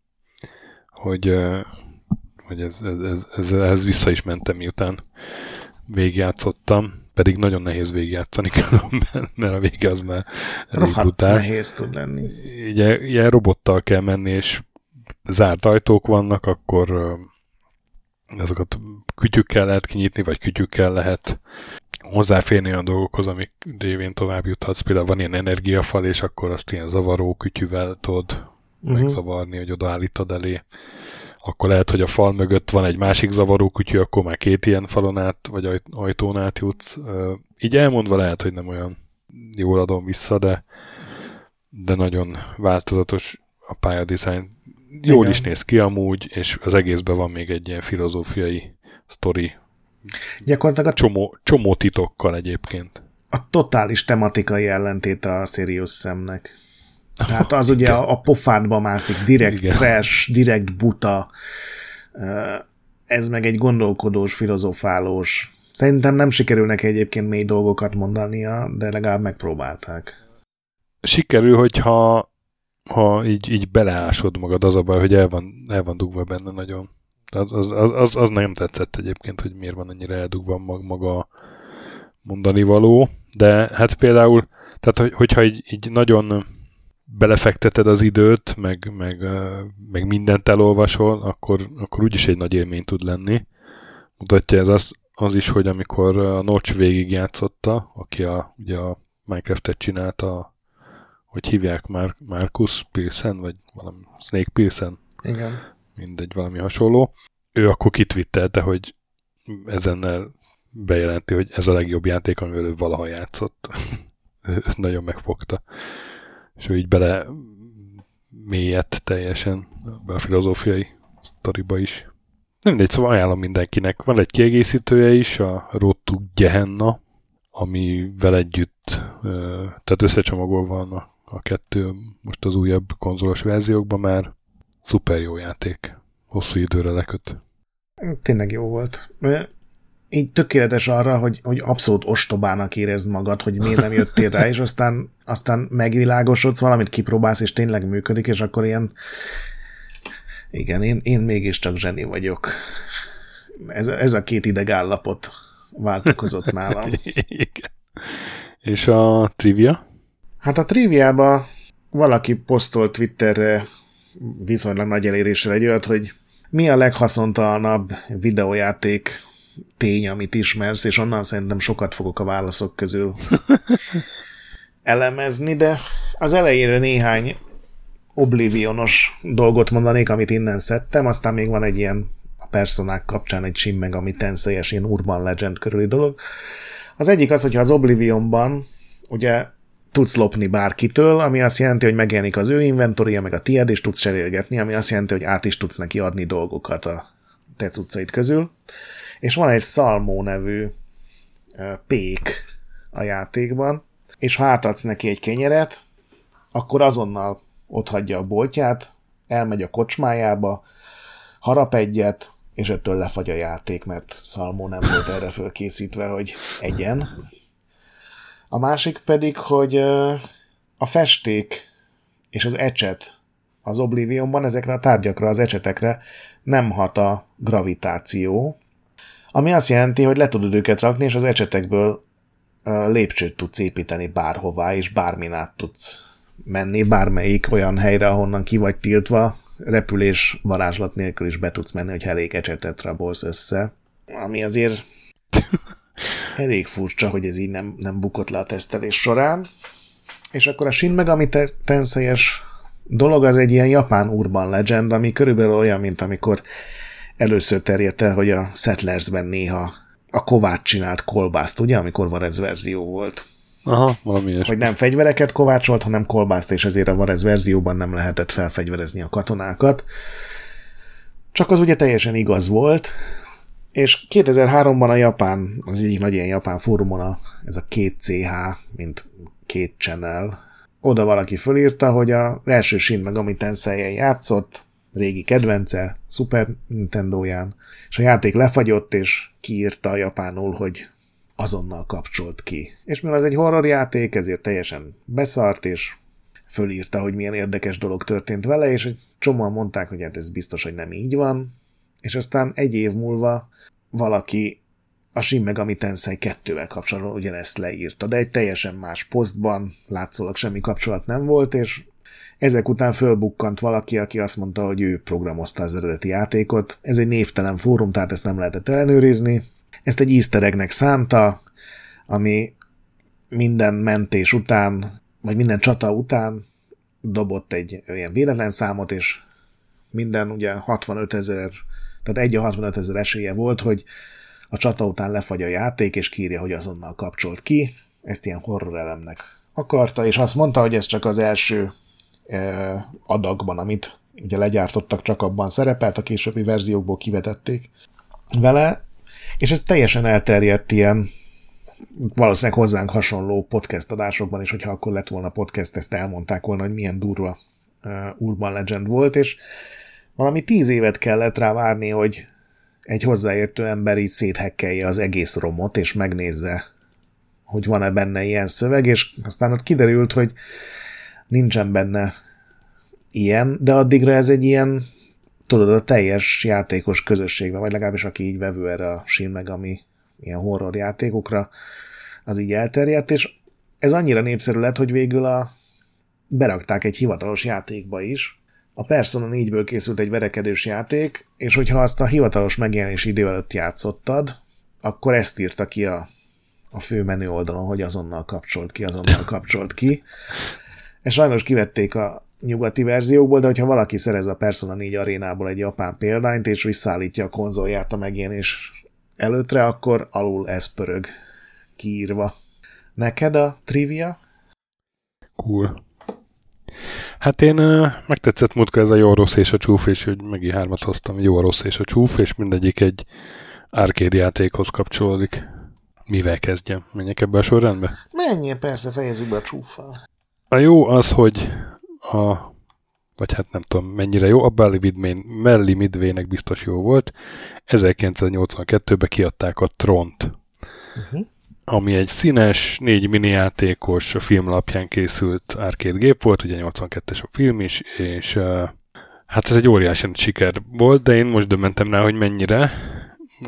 hogy, hogy ez, ez, ez, ez, ehhez vissza is mentem, miután végigjátszottam pedig nagyon nehéz végigjátszani különben, [LAUGHS] mert a vége az már Rohadt nehéz tud lenni. Ugye, ugye robottal kell menni, és zárt ajtók vannak, akkor azokat kütyükkel lehet kinyitni, vagy kütyükkel lehet hozzáférni a dolgokhoz, amik révén tovább juthatsz. Például van ilyen energiafal, és akkor azt ilyen zavaró kütyüvel tudod uh-huh. megzavarni, hogy odaállítod elé akkor lehet, hogy a fal mögött van egy másik zavaró kutyú, akkor már két ilyen falon át, vagy ajtón át jutsz. Így elmondva lehet, hogy nem olyan jól adom vissza, de, de nagyon változatos a pályadizájn. Jól Igen. is néz ki amúgy, és az egészben van még egy ilyen filozófiai sztori. Gyakorlatilag a... Csomó, csomó titokkal egyébként. A totális tematikai ellentéte a Sirius szemnek. Tehát az ugye a, a pofádba mászik, direkt Igen. trash, direkt buta. Ez meg egy gondolkodós, filozofálós. Szerintem nem sikerül neki egyébként mély dolgokat mondania, de legalább megpróbálták. Sikerül, hogyha ha így, így beleásod magad, az a baj, hogy el van, el van dugva benne nagyon. Az, az, az, az, az nem tetszett egyébként, hogy miért van ennyire eldugva maga mondani való, de hát például, tehát hogyha így, így nagyon belefekteted az időt, meg, meg, meg mindent elolvasol, akkor, akkor úgyis egy nagy élmény tud lenni. Mutatja ez az, az is, hogy amikor a Notch végigjátszotta, aki a, ugye a Minecraft-et csinálta, hogy hívják már Marcus Pilsen, vagy valami Snake Pilsen. Igen. Mindegy, valami hasonló. Ő akkor kitvittelte, hogy ezennel bejelenti, hogy ez a legjobb játék, amivel ő valaha játszott. [LAUGHS] Nagyon megfogta és ő így bele mélyett teljesen be a filozófiai sztoriba is. Nem mindegy, szóval ajánlom mindenkinek. Van egy kiegészítője is, a Road to Gehenna, amivel együtt, tehát összecsomagolva van a, a kettő most az újabb konzolos verziókban már szuper jó játék. Hosszú időre leköt. Tényleg jó volt így tökéletes arra, hogy, hogy abszolút ostobának érezd magad, hogy miért nem jöttél rá, és aztán, aztán megvilágosodsz, valamit kipróbálsz, és tényleg működik, és akkor ilyen igen, én, én mégiscsak zseni vagyok. Ez, ez a két idegállapot változott [LAUGHS] nálam. igen. És a trivia? Hát a triviába valaki posztolt Twitterre viszonylag nagy eléréssel egy olyat, hogy mi a leghaszontalanabb videójáték tény, amit ismersz, és onnan szerintem sokat fogok a válaszok közül [LAUGHS] elemezni, de az elejére néhány oblivionos dolgot mondanék, amit innen szedtem, aztán még van egy ilyen a personák kapcsán egy Shin Megami Tensei-es ilyen Urban Legend körüli dolog. Az egyik az, hogyha az Oblivionban ugye tudsz lopni bárkitől, ami azt jelenti, hogy megjelenik az ő inventoria, meg a tied, és tudsz cserélgetni, ami azt jelenti, hogy át is tudsz neki adni dolgokat a te cuccait közül és van egy Salmó nevű pék a játékban, és ha átadsz neki egy kenyeret, akkor azonnal ott hagyja a boltját, elmegy a kocsmájába, harap egyet, és ettől lefagy a játék, mert Salmó nem volt erre fölkészítve, hogy egyen. A másik pedig, hogy a festék és az ecset az Oblivionban ezekre a tárgyakra, az ecsetekre nem hat a gravitáció, ami azt jelenti, hogy le tudod őket rakni, és az ecsetekből lépcsőt tudsz építeni bárhová, és bármin át tudsz menni, bármelyik olyan helyre, ahonnan ki vagy tiltva, repülés varázslat nélkül is be tudsz menni, hogy elég ecsetet rabolsz össze. Ami azért [LAUGHS] elég furcsa, hogy ez így nem, nem bukott le a tesztelés során. És akkor a Shin Megami tensei dolog az egy ilyen japán urban legend, ami körülbelül olyan, mint amikor először terjedt el, hogy a Settlersben néha a Kovács csinált kolbászt, ugye, amikor van ez verzió volt. Aha, valami ilyesmi. Hogy nem fegyvereket kovácsolt, hanem kolbászt, és ezért a Varez verzióban nem lehetett felfegyverezni a katonákat. Csak az ugye teljesen igaz volt, és 2003-ban a Japán, az egyik nagy ilyen Japán fórumon, a, ez a két CH, mint két channel, oda valaki fölírta, hogy a első Shin Megami tensei játszott, régi kedvence, Super Nintendo-ján, és a játék lefagyott, és kiírta japánul, hogy azonnal kapcsolt ki. És mivel ez egy horror játék, ezért teljesen beszart, és fölírta, hogy milyen érdekes dolog történt vele, és egy csomóan mondták, hogy hát ez biztos, hogy nem így van, és aztán egy év múlva valaki a Shin Megami Tensei 2-vel kapcsolatban ugyanezt leírta, de egy teljesen más posztban, látszólag semmi kapcsolat nem volt, és ezek után fölbukkant valaki, aki azt mondta, hogy ő programozta az eredeti játékot. Ez egy névtelen fórum, tehát ezt nem lehetett ellenőrizni. Ezt egy easter egg-nek szánta, ami minden mentés után, vagy minden csata után dobott egy ilyen véletlen számot, és minden ugye 65 ezer, tehát egy a 65 ezer esélye volt, hogy a csata után lefagy a játék, és kírja, hogy azonnal kapcsolt ki. Ezt ilyen horror elemnek akarta, és azt mondta, hogy ez csak az első adagban, amit ugye legyártottak, csak abban szerepelt, a későbbi verziókból kivetették vele, és ez teljesen elterjedt ilyen valószínűleg hozzánk hasonló podcast adásokban is, hogyha akkor lett volna podcast, ezt elmondták volna, hogy milyen durva Urban Legend volt, és valami tíz évet kellett rá várni, hogy egy hozzáértő ember így széthekkelje az egész romot, és megnézze, hogy van-e benne ilyen szöveg, és aztán ott kiderült, hogy nincsen benne ilyen, de addigra ez egy ilyen, tudod, a teljes játékos közösségben, vagy legalábbis aki így vevő erre a Shin Megami ilyen horror játékokra, az így elterjedt, és ez annyira népszerű lett, hogy végül a, berakták egy hivatalos játékba is. A Persona 4-ből készült egy verekedős játék, és hogyha azt a hivatalos megjelenés idő előtt játszottad, akkor ezt írta ki a, a fő menü oldalon, hogy azonnal kapcsolt ki, azonnal kapcsolt ki. És sajnos kivették a nyugati verziókból, de hogyha valaki szerez a Persona 4 arénából egy japán példányt, és visszaállítja a konzolját a megjelenés előttre, akkor alul ez pörög kiírva. Neked a trivia? Cool. Hát én uh, megtetszett múltkor ez a jó, rossz és a csúf, és hogy megint hármat hoztam, jó, rossz és a csúf, és mindegyik egy arcade játékhoz kapcsolódik. Mivel kezdjem? Menjek ebbe a sorrendbe? Menjél, persze, fejezzük be a csúffal. A jó az, hogy a vagy hát nem tudom mennyire jó, a Belly Midway, Melly Midway-nek biztos jó volt. 1982-ben kiadták a Tront, uh-huh. ami egy színes, négy mini játékos, a filmlapján készült arcade gép volt, ugye 82-es a film is, és hát ez egy óriási siker volt, de én most dömentem rá, hogy mennyire.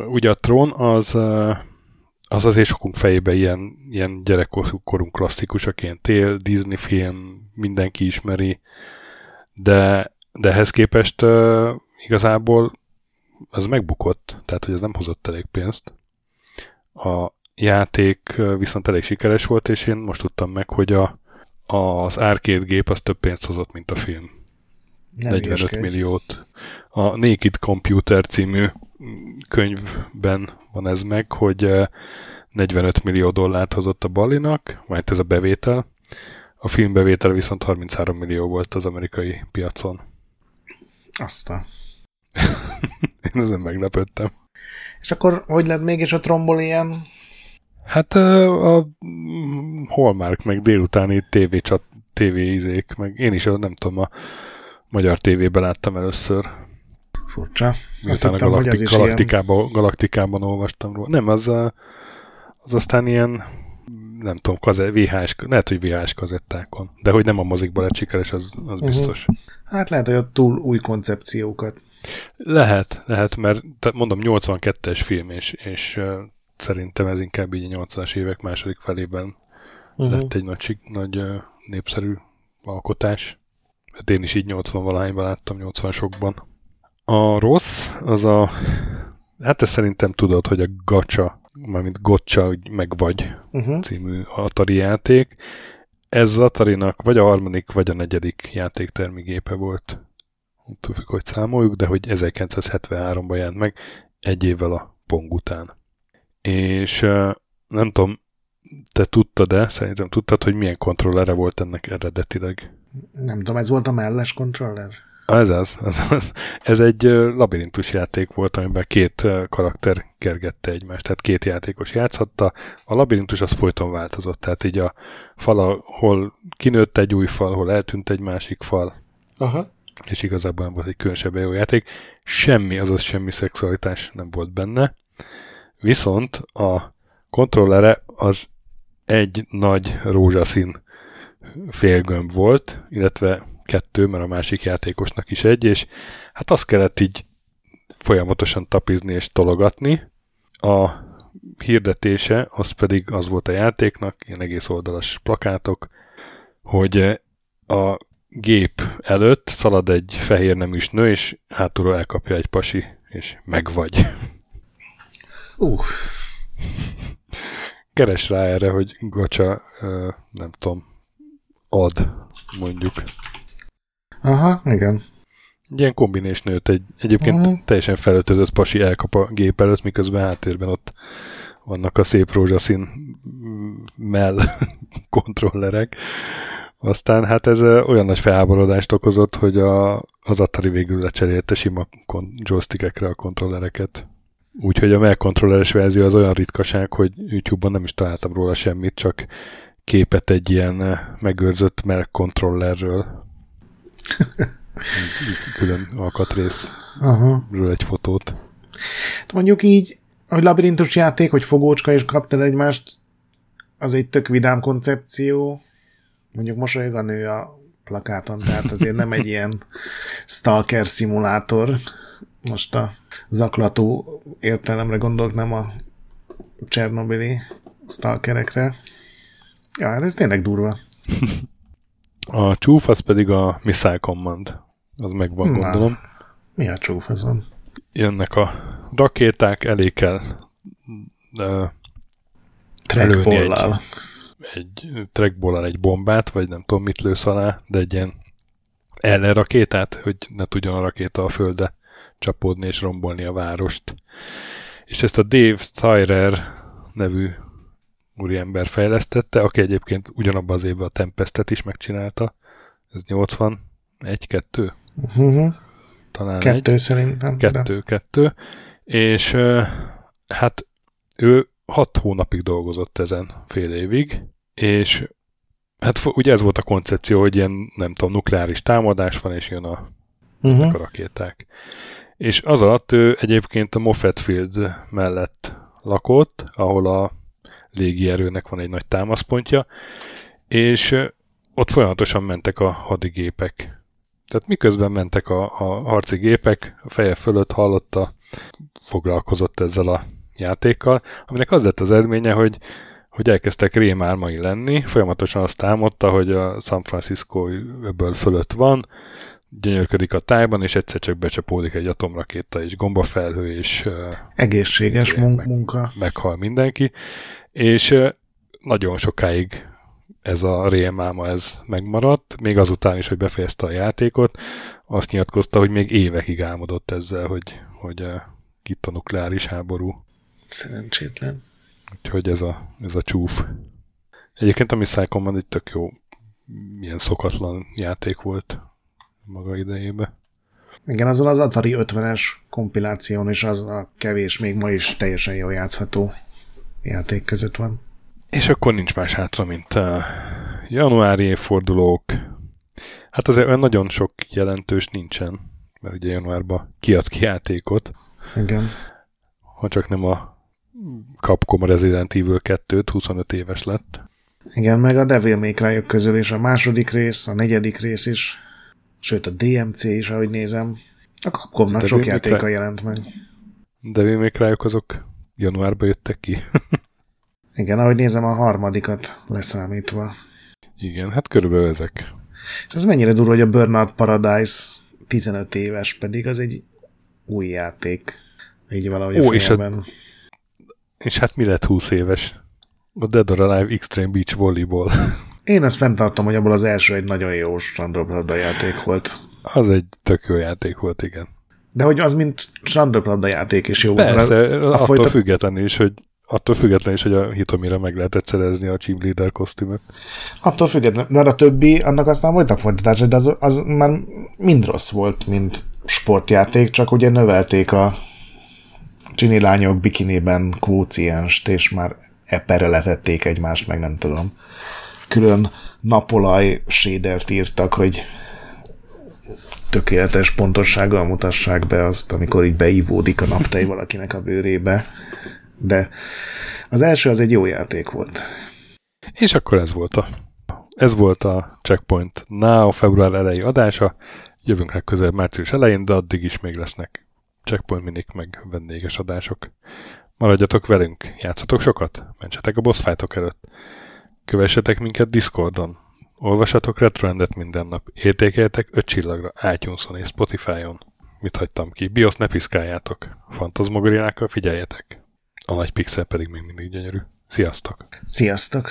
Ugye a Tron az az azért sokunk fejébe ilyen, ilyen gyerekkorunk klasszikusok, ilyen tél, Disney film, mindenki ismeri, de, de ehhez képest uh, igazából az megbukott, tehát hogy ez nem hozott elég pénzt. A játék viszont elég sikeres volt, és én most tudtam meg, hogy a, az arcade gép az több pénzt hozott, mint a film. Nem 45 ilyeskedj. milliót. A Naked Computer című könyvben van ez meg, hogy 45 millió dollárt hozott a Balinak, majd ez a bevétel, a filmbevétel viszont 33 millió volt az amerikai piacon. Aztán. [LAUGHS] Én ezen meglepődtem. És akkor hogy lett mégis a trombol ilyen? Hát a, a Hallmark, meg délutáni TV csat, TV izék, meg én is nem tudom, a magyar tévében láttam először. Furcsa. Miután a galaktik, galaktikában, ilyen... galaktikában olvastam róla. Nem, az, az aztán ilyen nem tudom, kaze, VHS, lehet, hogy VHS kazettákon. De hogy nem a mozikban lett sikeres, az, az uh-huh. biztos. Hát lehet, hogy ott túl új koncepciókat. Lehet, lehet, mert mondom, 82-es film, és, és uh, szerintem ez inkább így a 80-as évek második felében uh-huh. lett egy nagy, nagy uh, népszerű alkotás. Hát én is így 80 valahányban láttam, 80-sokban. A rossz, az a hát ezt szerintem tudod, hogy a gacsa mármint Gotcha meg vagy uh-huh. című Atari játék. Ez az Atari-nak vagy a harmadik, vagy a negyedik játéktermi gépe volt. Tudjuk, hogy számoljuk, de hogy 1973-ban jelent meg, egy évvel a Pong után. És nem tudom, te tudtad-e, szerintem tudtad, hogy milyen kontrollere volt ennek eredetileg? Nem tudom, ez volt a melles kontroller? Ez az, az, az. Ez egy labirintus játék volt, amiben két karakter kergette egymást, tehát két játékos játszhatta. A labirintus az folyton változott, tehát így a fal, hol kinőtt egy új fal, hol eltűnt egy másik fal. Aha. És igazából volt egy különösebb jó játék. Semmi, azaz semmi szexualitás nem volt benne. Viszont a kontrollere az egy nagy rózsaszín félgömb volt, illetve kettő, mert a másik játékosnak is egy, és hát azt kellett így folyamatosan tapizni és tologatni. A hirdetése, az pedig az volt a játéknak, ilyen egész oldalas plakátok, hogy a gép előtt szalad egy fehér neműs nő, és hátulról elkapja egy pasi, és megvagy. Uh. Keres rá erre, hogy gacsa, nem tudom, ad, mondjuk. Aha, igen. Egy ilyen kombinés nőt, egy egyébként uh-huh. teljesen felöltözött pasi elkap a gép előtt, miközben háttérben ott vannak a szép rózsaszín mell [LAUGHS] kontrollerek. Aztán hát ez olyan nagy felháborodást okozott, hogy a, az Atari végül lecserélte sima joystickekre a kontrollereket. Úgyhogy a Mel kontrolleres verzió az olyan ritkaság, hogy YouTube-ban nem is találtam róla semmit, csak képet egy ilyen megőrzött Mel kontrollerről. [LAUGHS] Külön alkatrészről egy fotót. Mondjuk így, hogy labirintus játék, hogy fogócska és kaptad egymást, az egy tök vidám koncepció. Mondjuk mosolyog a nő a plakáton, tehát azért nem egy ilyen stalker szimulátor. Most a zaklató értelemre gondolok, nem a Csernobili stalkerekre. Ja, hát ez tényleg durva. [LAUGHS] A csúf az pedig a Missile Command. Az megvan, Na, gondolom. Mi a csúf azon? Jönnek a rakéták, elé kell uh, trackball egy, egy trackball egy bombát, vagy nem tudom mit lősz alá, de egy ilyen rakétát, hogy ne tudjon a rakéta a földre csapódni és rombolni a várost. És ezt a Dave Tyrer nevű úriember fejlesztette, aki egyébként ugyanabban az évben a Tempestet is megcsinálta. Ez 81, 2? Uh-huh. Talán kettő egy. szerintem. Kettő, de. kettő. És hát ő hat hónapig dolgozott ezen fél évig, és hát ugye ez volt a koncepció, hogy ilyen, nem tudom, nukleáris támadás van, és jön a, uh-huh. a rakéták. És az alatt ő egyébként a Moffett Field mellett lakott, ahol a légierőnek van egy nagy támaszpontja, és ott folyamatosan mentek a hadigépek. Tehát miközben mentek a, a harci gépek, a feje fölött hallotta, foglalkozott ezzel a játékkal, aminek az lett az eredménye, hogy, hogy elkezdtek rémálmai lenni, folyamatosan azt támadta, hogy a San Francisco ebből fölött van, gyönyörködik a tájban, és egyszer csak becsapódik egy atomrakéta, és gombafelhő, és... Egészséges mun- munka. Meghal mindenki, és nagyon sokáig ez a rémálma ez megmaradt, még azután is, hogy befejezte a játékot, azt nyilatkozta, hogy még évekig álmodott ezzel, hogy, hogy itt a nukleáris háború. Szerencsétlen. Úgyhogy ez a, ez a csúf. Egyébként a Command egy tök jó, milyen szokatlan játék volt maga idejében. Igen, azon az Atari 50-es kompiláción is az a kevés, még ma is teljesen jól játszható játék között van. És akkor nincs más hátra, mint a januári évfordulók. Hát azért olyan nagyon sok jelentős nincsen, mert ugye januárban kiadsz ki játékot. Igen. Ha csak nem a Capcom Resident Evil 2 25 éves lett. Igen, meg a Devil May cry közül is a második rész, a negyedik rész is, sőt a DMC is, ahogy nézem. A Capcomnak Devil sok játéka jelent meg. Devil May cry azok januárban jöttek ki. [LAUGHS] Igen, ahogy nézem, a harmadikat leszámítva. Igen, hát körülbelül ezek. És ez mennyire durva, hogy a Burnout Paradise 15 éves, pedig az egy új játék. Így valahogy Ó, a és, a, és hát mi lett 20 éves? A Dead or Alive Extreme Beach Volleyball. [LAUGHS] Én ezt fenntartom, hogy abból az első egy nagyon jó strandlabda játék volt. Az egy tök jó játék volt, igen. De hogy az, mint strandlabda játék is jó. Persze, a attól folytat... függetlenül is, hogy attól függetlenül is, hogy a Hitomira meg lehetett szerezni a Team Leader kosztümöt. Attól függetlenül, mert a többi, annak aztán voltak folytatásai, de az, az már mind rossz volt, mint sportjáték, csak ugye növelték a csini lányok bikinében kvócienst, és már eperre letették egymást, meg nem tudom. Külön napolaj sédert írtak, hogy tökéletes pontossággal mutassák be azt, amikor így beívódik a naptej valakinek a bőrébe. De az első az egy jó játék volt. És akkor ez volt a, ez volt a Checkpoint Now február elejé adása. Jövünk legközelebb március elején, de addig is még lesznek Checkpoint minik, meg vendéges adások. Maradjatok velünk, játszatok sokat, mentsetek a boss fightok előtt. Kövessetek minket Discordon, olvassatok Retroendet minden nap, értékeljetek 5 csillagra iTunes-on és Spotify-on. Mit hagytam ki? BIOS ne piszkáljátok. Fantazmogoriákkal figyeljetek. A nagy pixel pedig még mindig gyönyörű. Sziasztok! Sziasztok!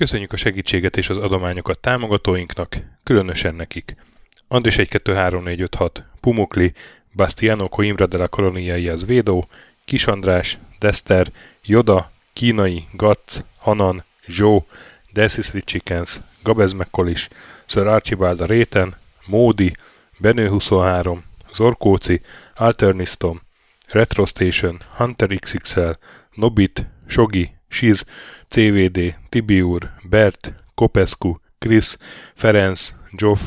Köszönjük a segítséget és az adományokat támogatóinknak, különösen nekik. Andris 1 2 3 4 5 6, Pumukli, Bastiano Coimbra de la az Védó, Kis András, Dester, Joda, Kínai, Gatz, Hanan, Zsó, Desi Sweet Chickens, Gabez McCollis, Sir Archibald a Réten, Módi, Benő 23, Zorkóci, Alternistom, Retro Station, Hunter XXL, Nobit, Sogi, Shiz, CVD, Tibiur, Bert, Kopescu, Krisz, Ferenc, Joff,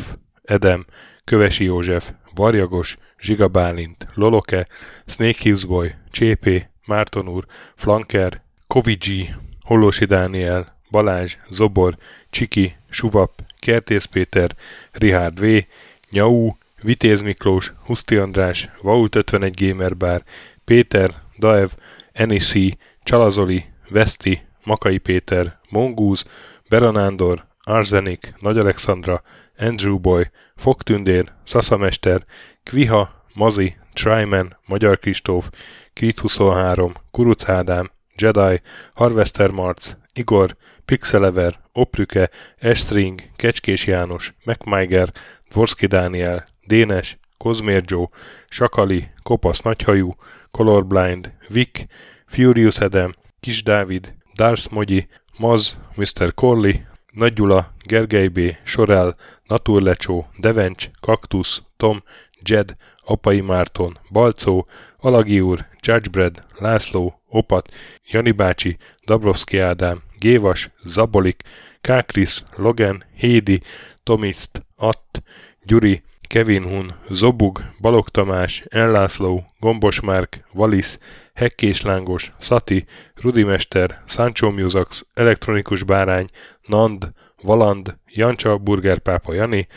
Edem, Kövesi József, Varjagos, Zsiga Bálint, Loloke, Snake Hughes Boy, Csépé, Márton úr, Flanker, Kovicsi, Hollósi Dániel, Balázs, Zobor, Csiki, Suvap, Kertész Péter, Rihárd V, Nyau, Vitéz Miklós, Huszti András, Vault 51 Gamer Bar, Péter, Daev, Enisi, Csalazoli, Veszti, Makai Péter, Mongúz, Beranándor, Arzenik, Nagy Alexandra, Andrew Boy, Fogtündér, Szaszamester, Kviha, Mazi, Tryman, Magyar Kristóf, Krit 23, Kuruc Ádám, Jedi, Harvester Marc, Igor, Pixelever, Oprüke, Estring, Kecskés János, MacMiger, Dvorski Dániel, Dénes, Kozmér Joe, Sakali, Kopasz Nagyhajú, Colorblind, Vic, Furious Adam, Kis Dávid, Dars Mogyi, Maz, Mr. Corley, Nagy Gyula, Gergely B., Sorel, Naturlecsó, Devencs, Kaktusz, Tom, Jed, Apai Márton, Balcó, Alagi úr, Judgebred, László, Opat, Jani bácsi, Dabrowski Ádám, Gévas, Zabolik, Kákris, Logan, Hédi, Tomiszt, Att, Gyuri, Kevin Hun, Zobug, Balog Tamás, Enlászló, Gombos Márk, Valisz, Hekkés Lángos, Szati, Rudimester, Sancho Musax, Elektronikus Bárány, Nand, Valand, Jancsa, Burgerpápa Jani,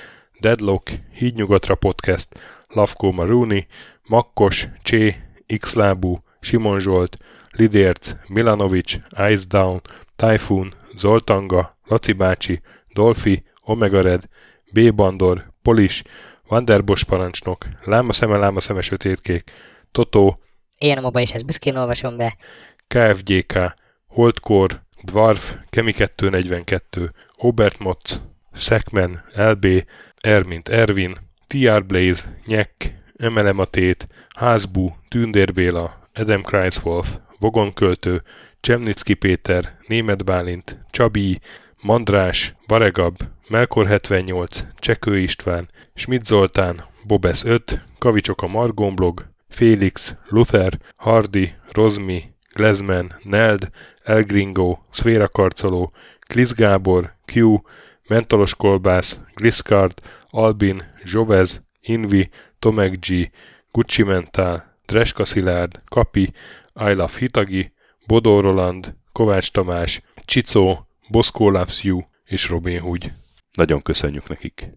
Deadlock, Hídnyugatra Podcast, Lavko Maruni, Makkos, Csé, Xlábú, Simon Zsolt, Lidérc, Milanovic, Ice Down, Typhoon, Zoltanga, Laci bácsi, Dolfi, Omega Red, B. Bandor, Polis, Vanderbos parancsnok, Láma szeme, láma szeme sötétkék, Totó, Én a moba is ezt büszkén olvasom be. KFGK, Holdkor, Dwarf, Kemi 242, Obert Motz, Szekmen, LB, Ermint Ervin, TR Blaze, Nyek, Emelem a Tét, Házbú, Tündér Béla, Adam Kreiswolf, Vogonköltő, Csemnicki Péter, Német Bálint, Csabi, Mandrás, Varegab, Melkor 78, Csekő István, Schmidt Zoltán, Bobesz 5, Kavicsok a Margomblog, Félix, Luther, Hardy, Rozmi, Glezman, Neld, Elgringo, Szféra Karcoló, Klisz Gábor, Q, Mentolos Kolbász, Gliscard, Albin, Zsovez, Invi, Tomek G, Gucci Mentál, Dreska Szilárd, Kapi, I Love Hitagi, Bodó Roland, Kovács Tamás, Csicó, Boszkó Loves You és Robin Hood. Nagyon köszönjük nekik!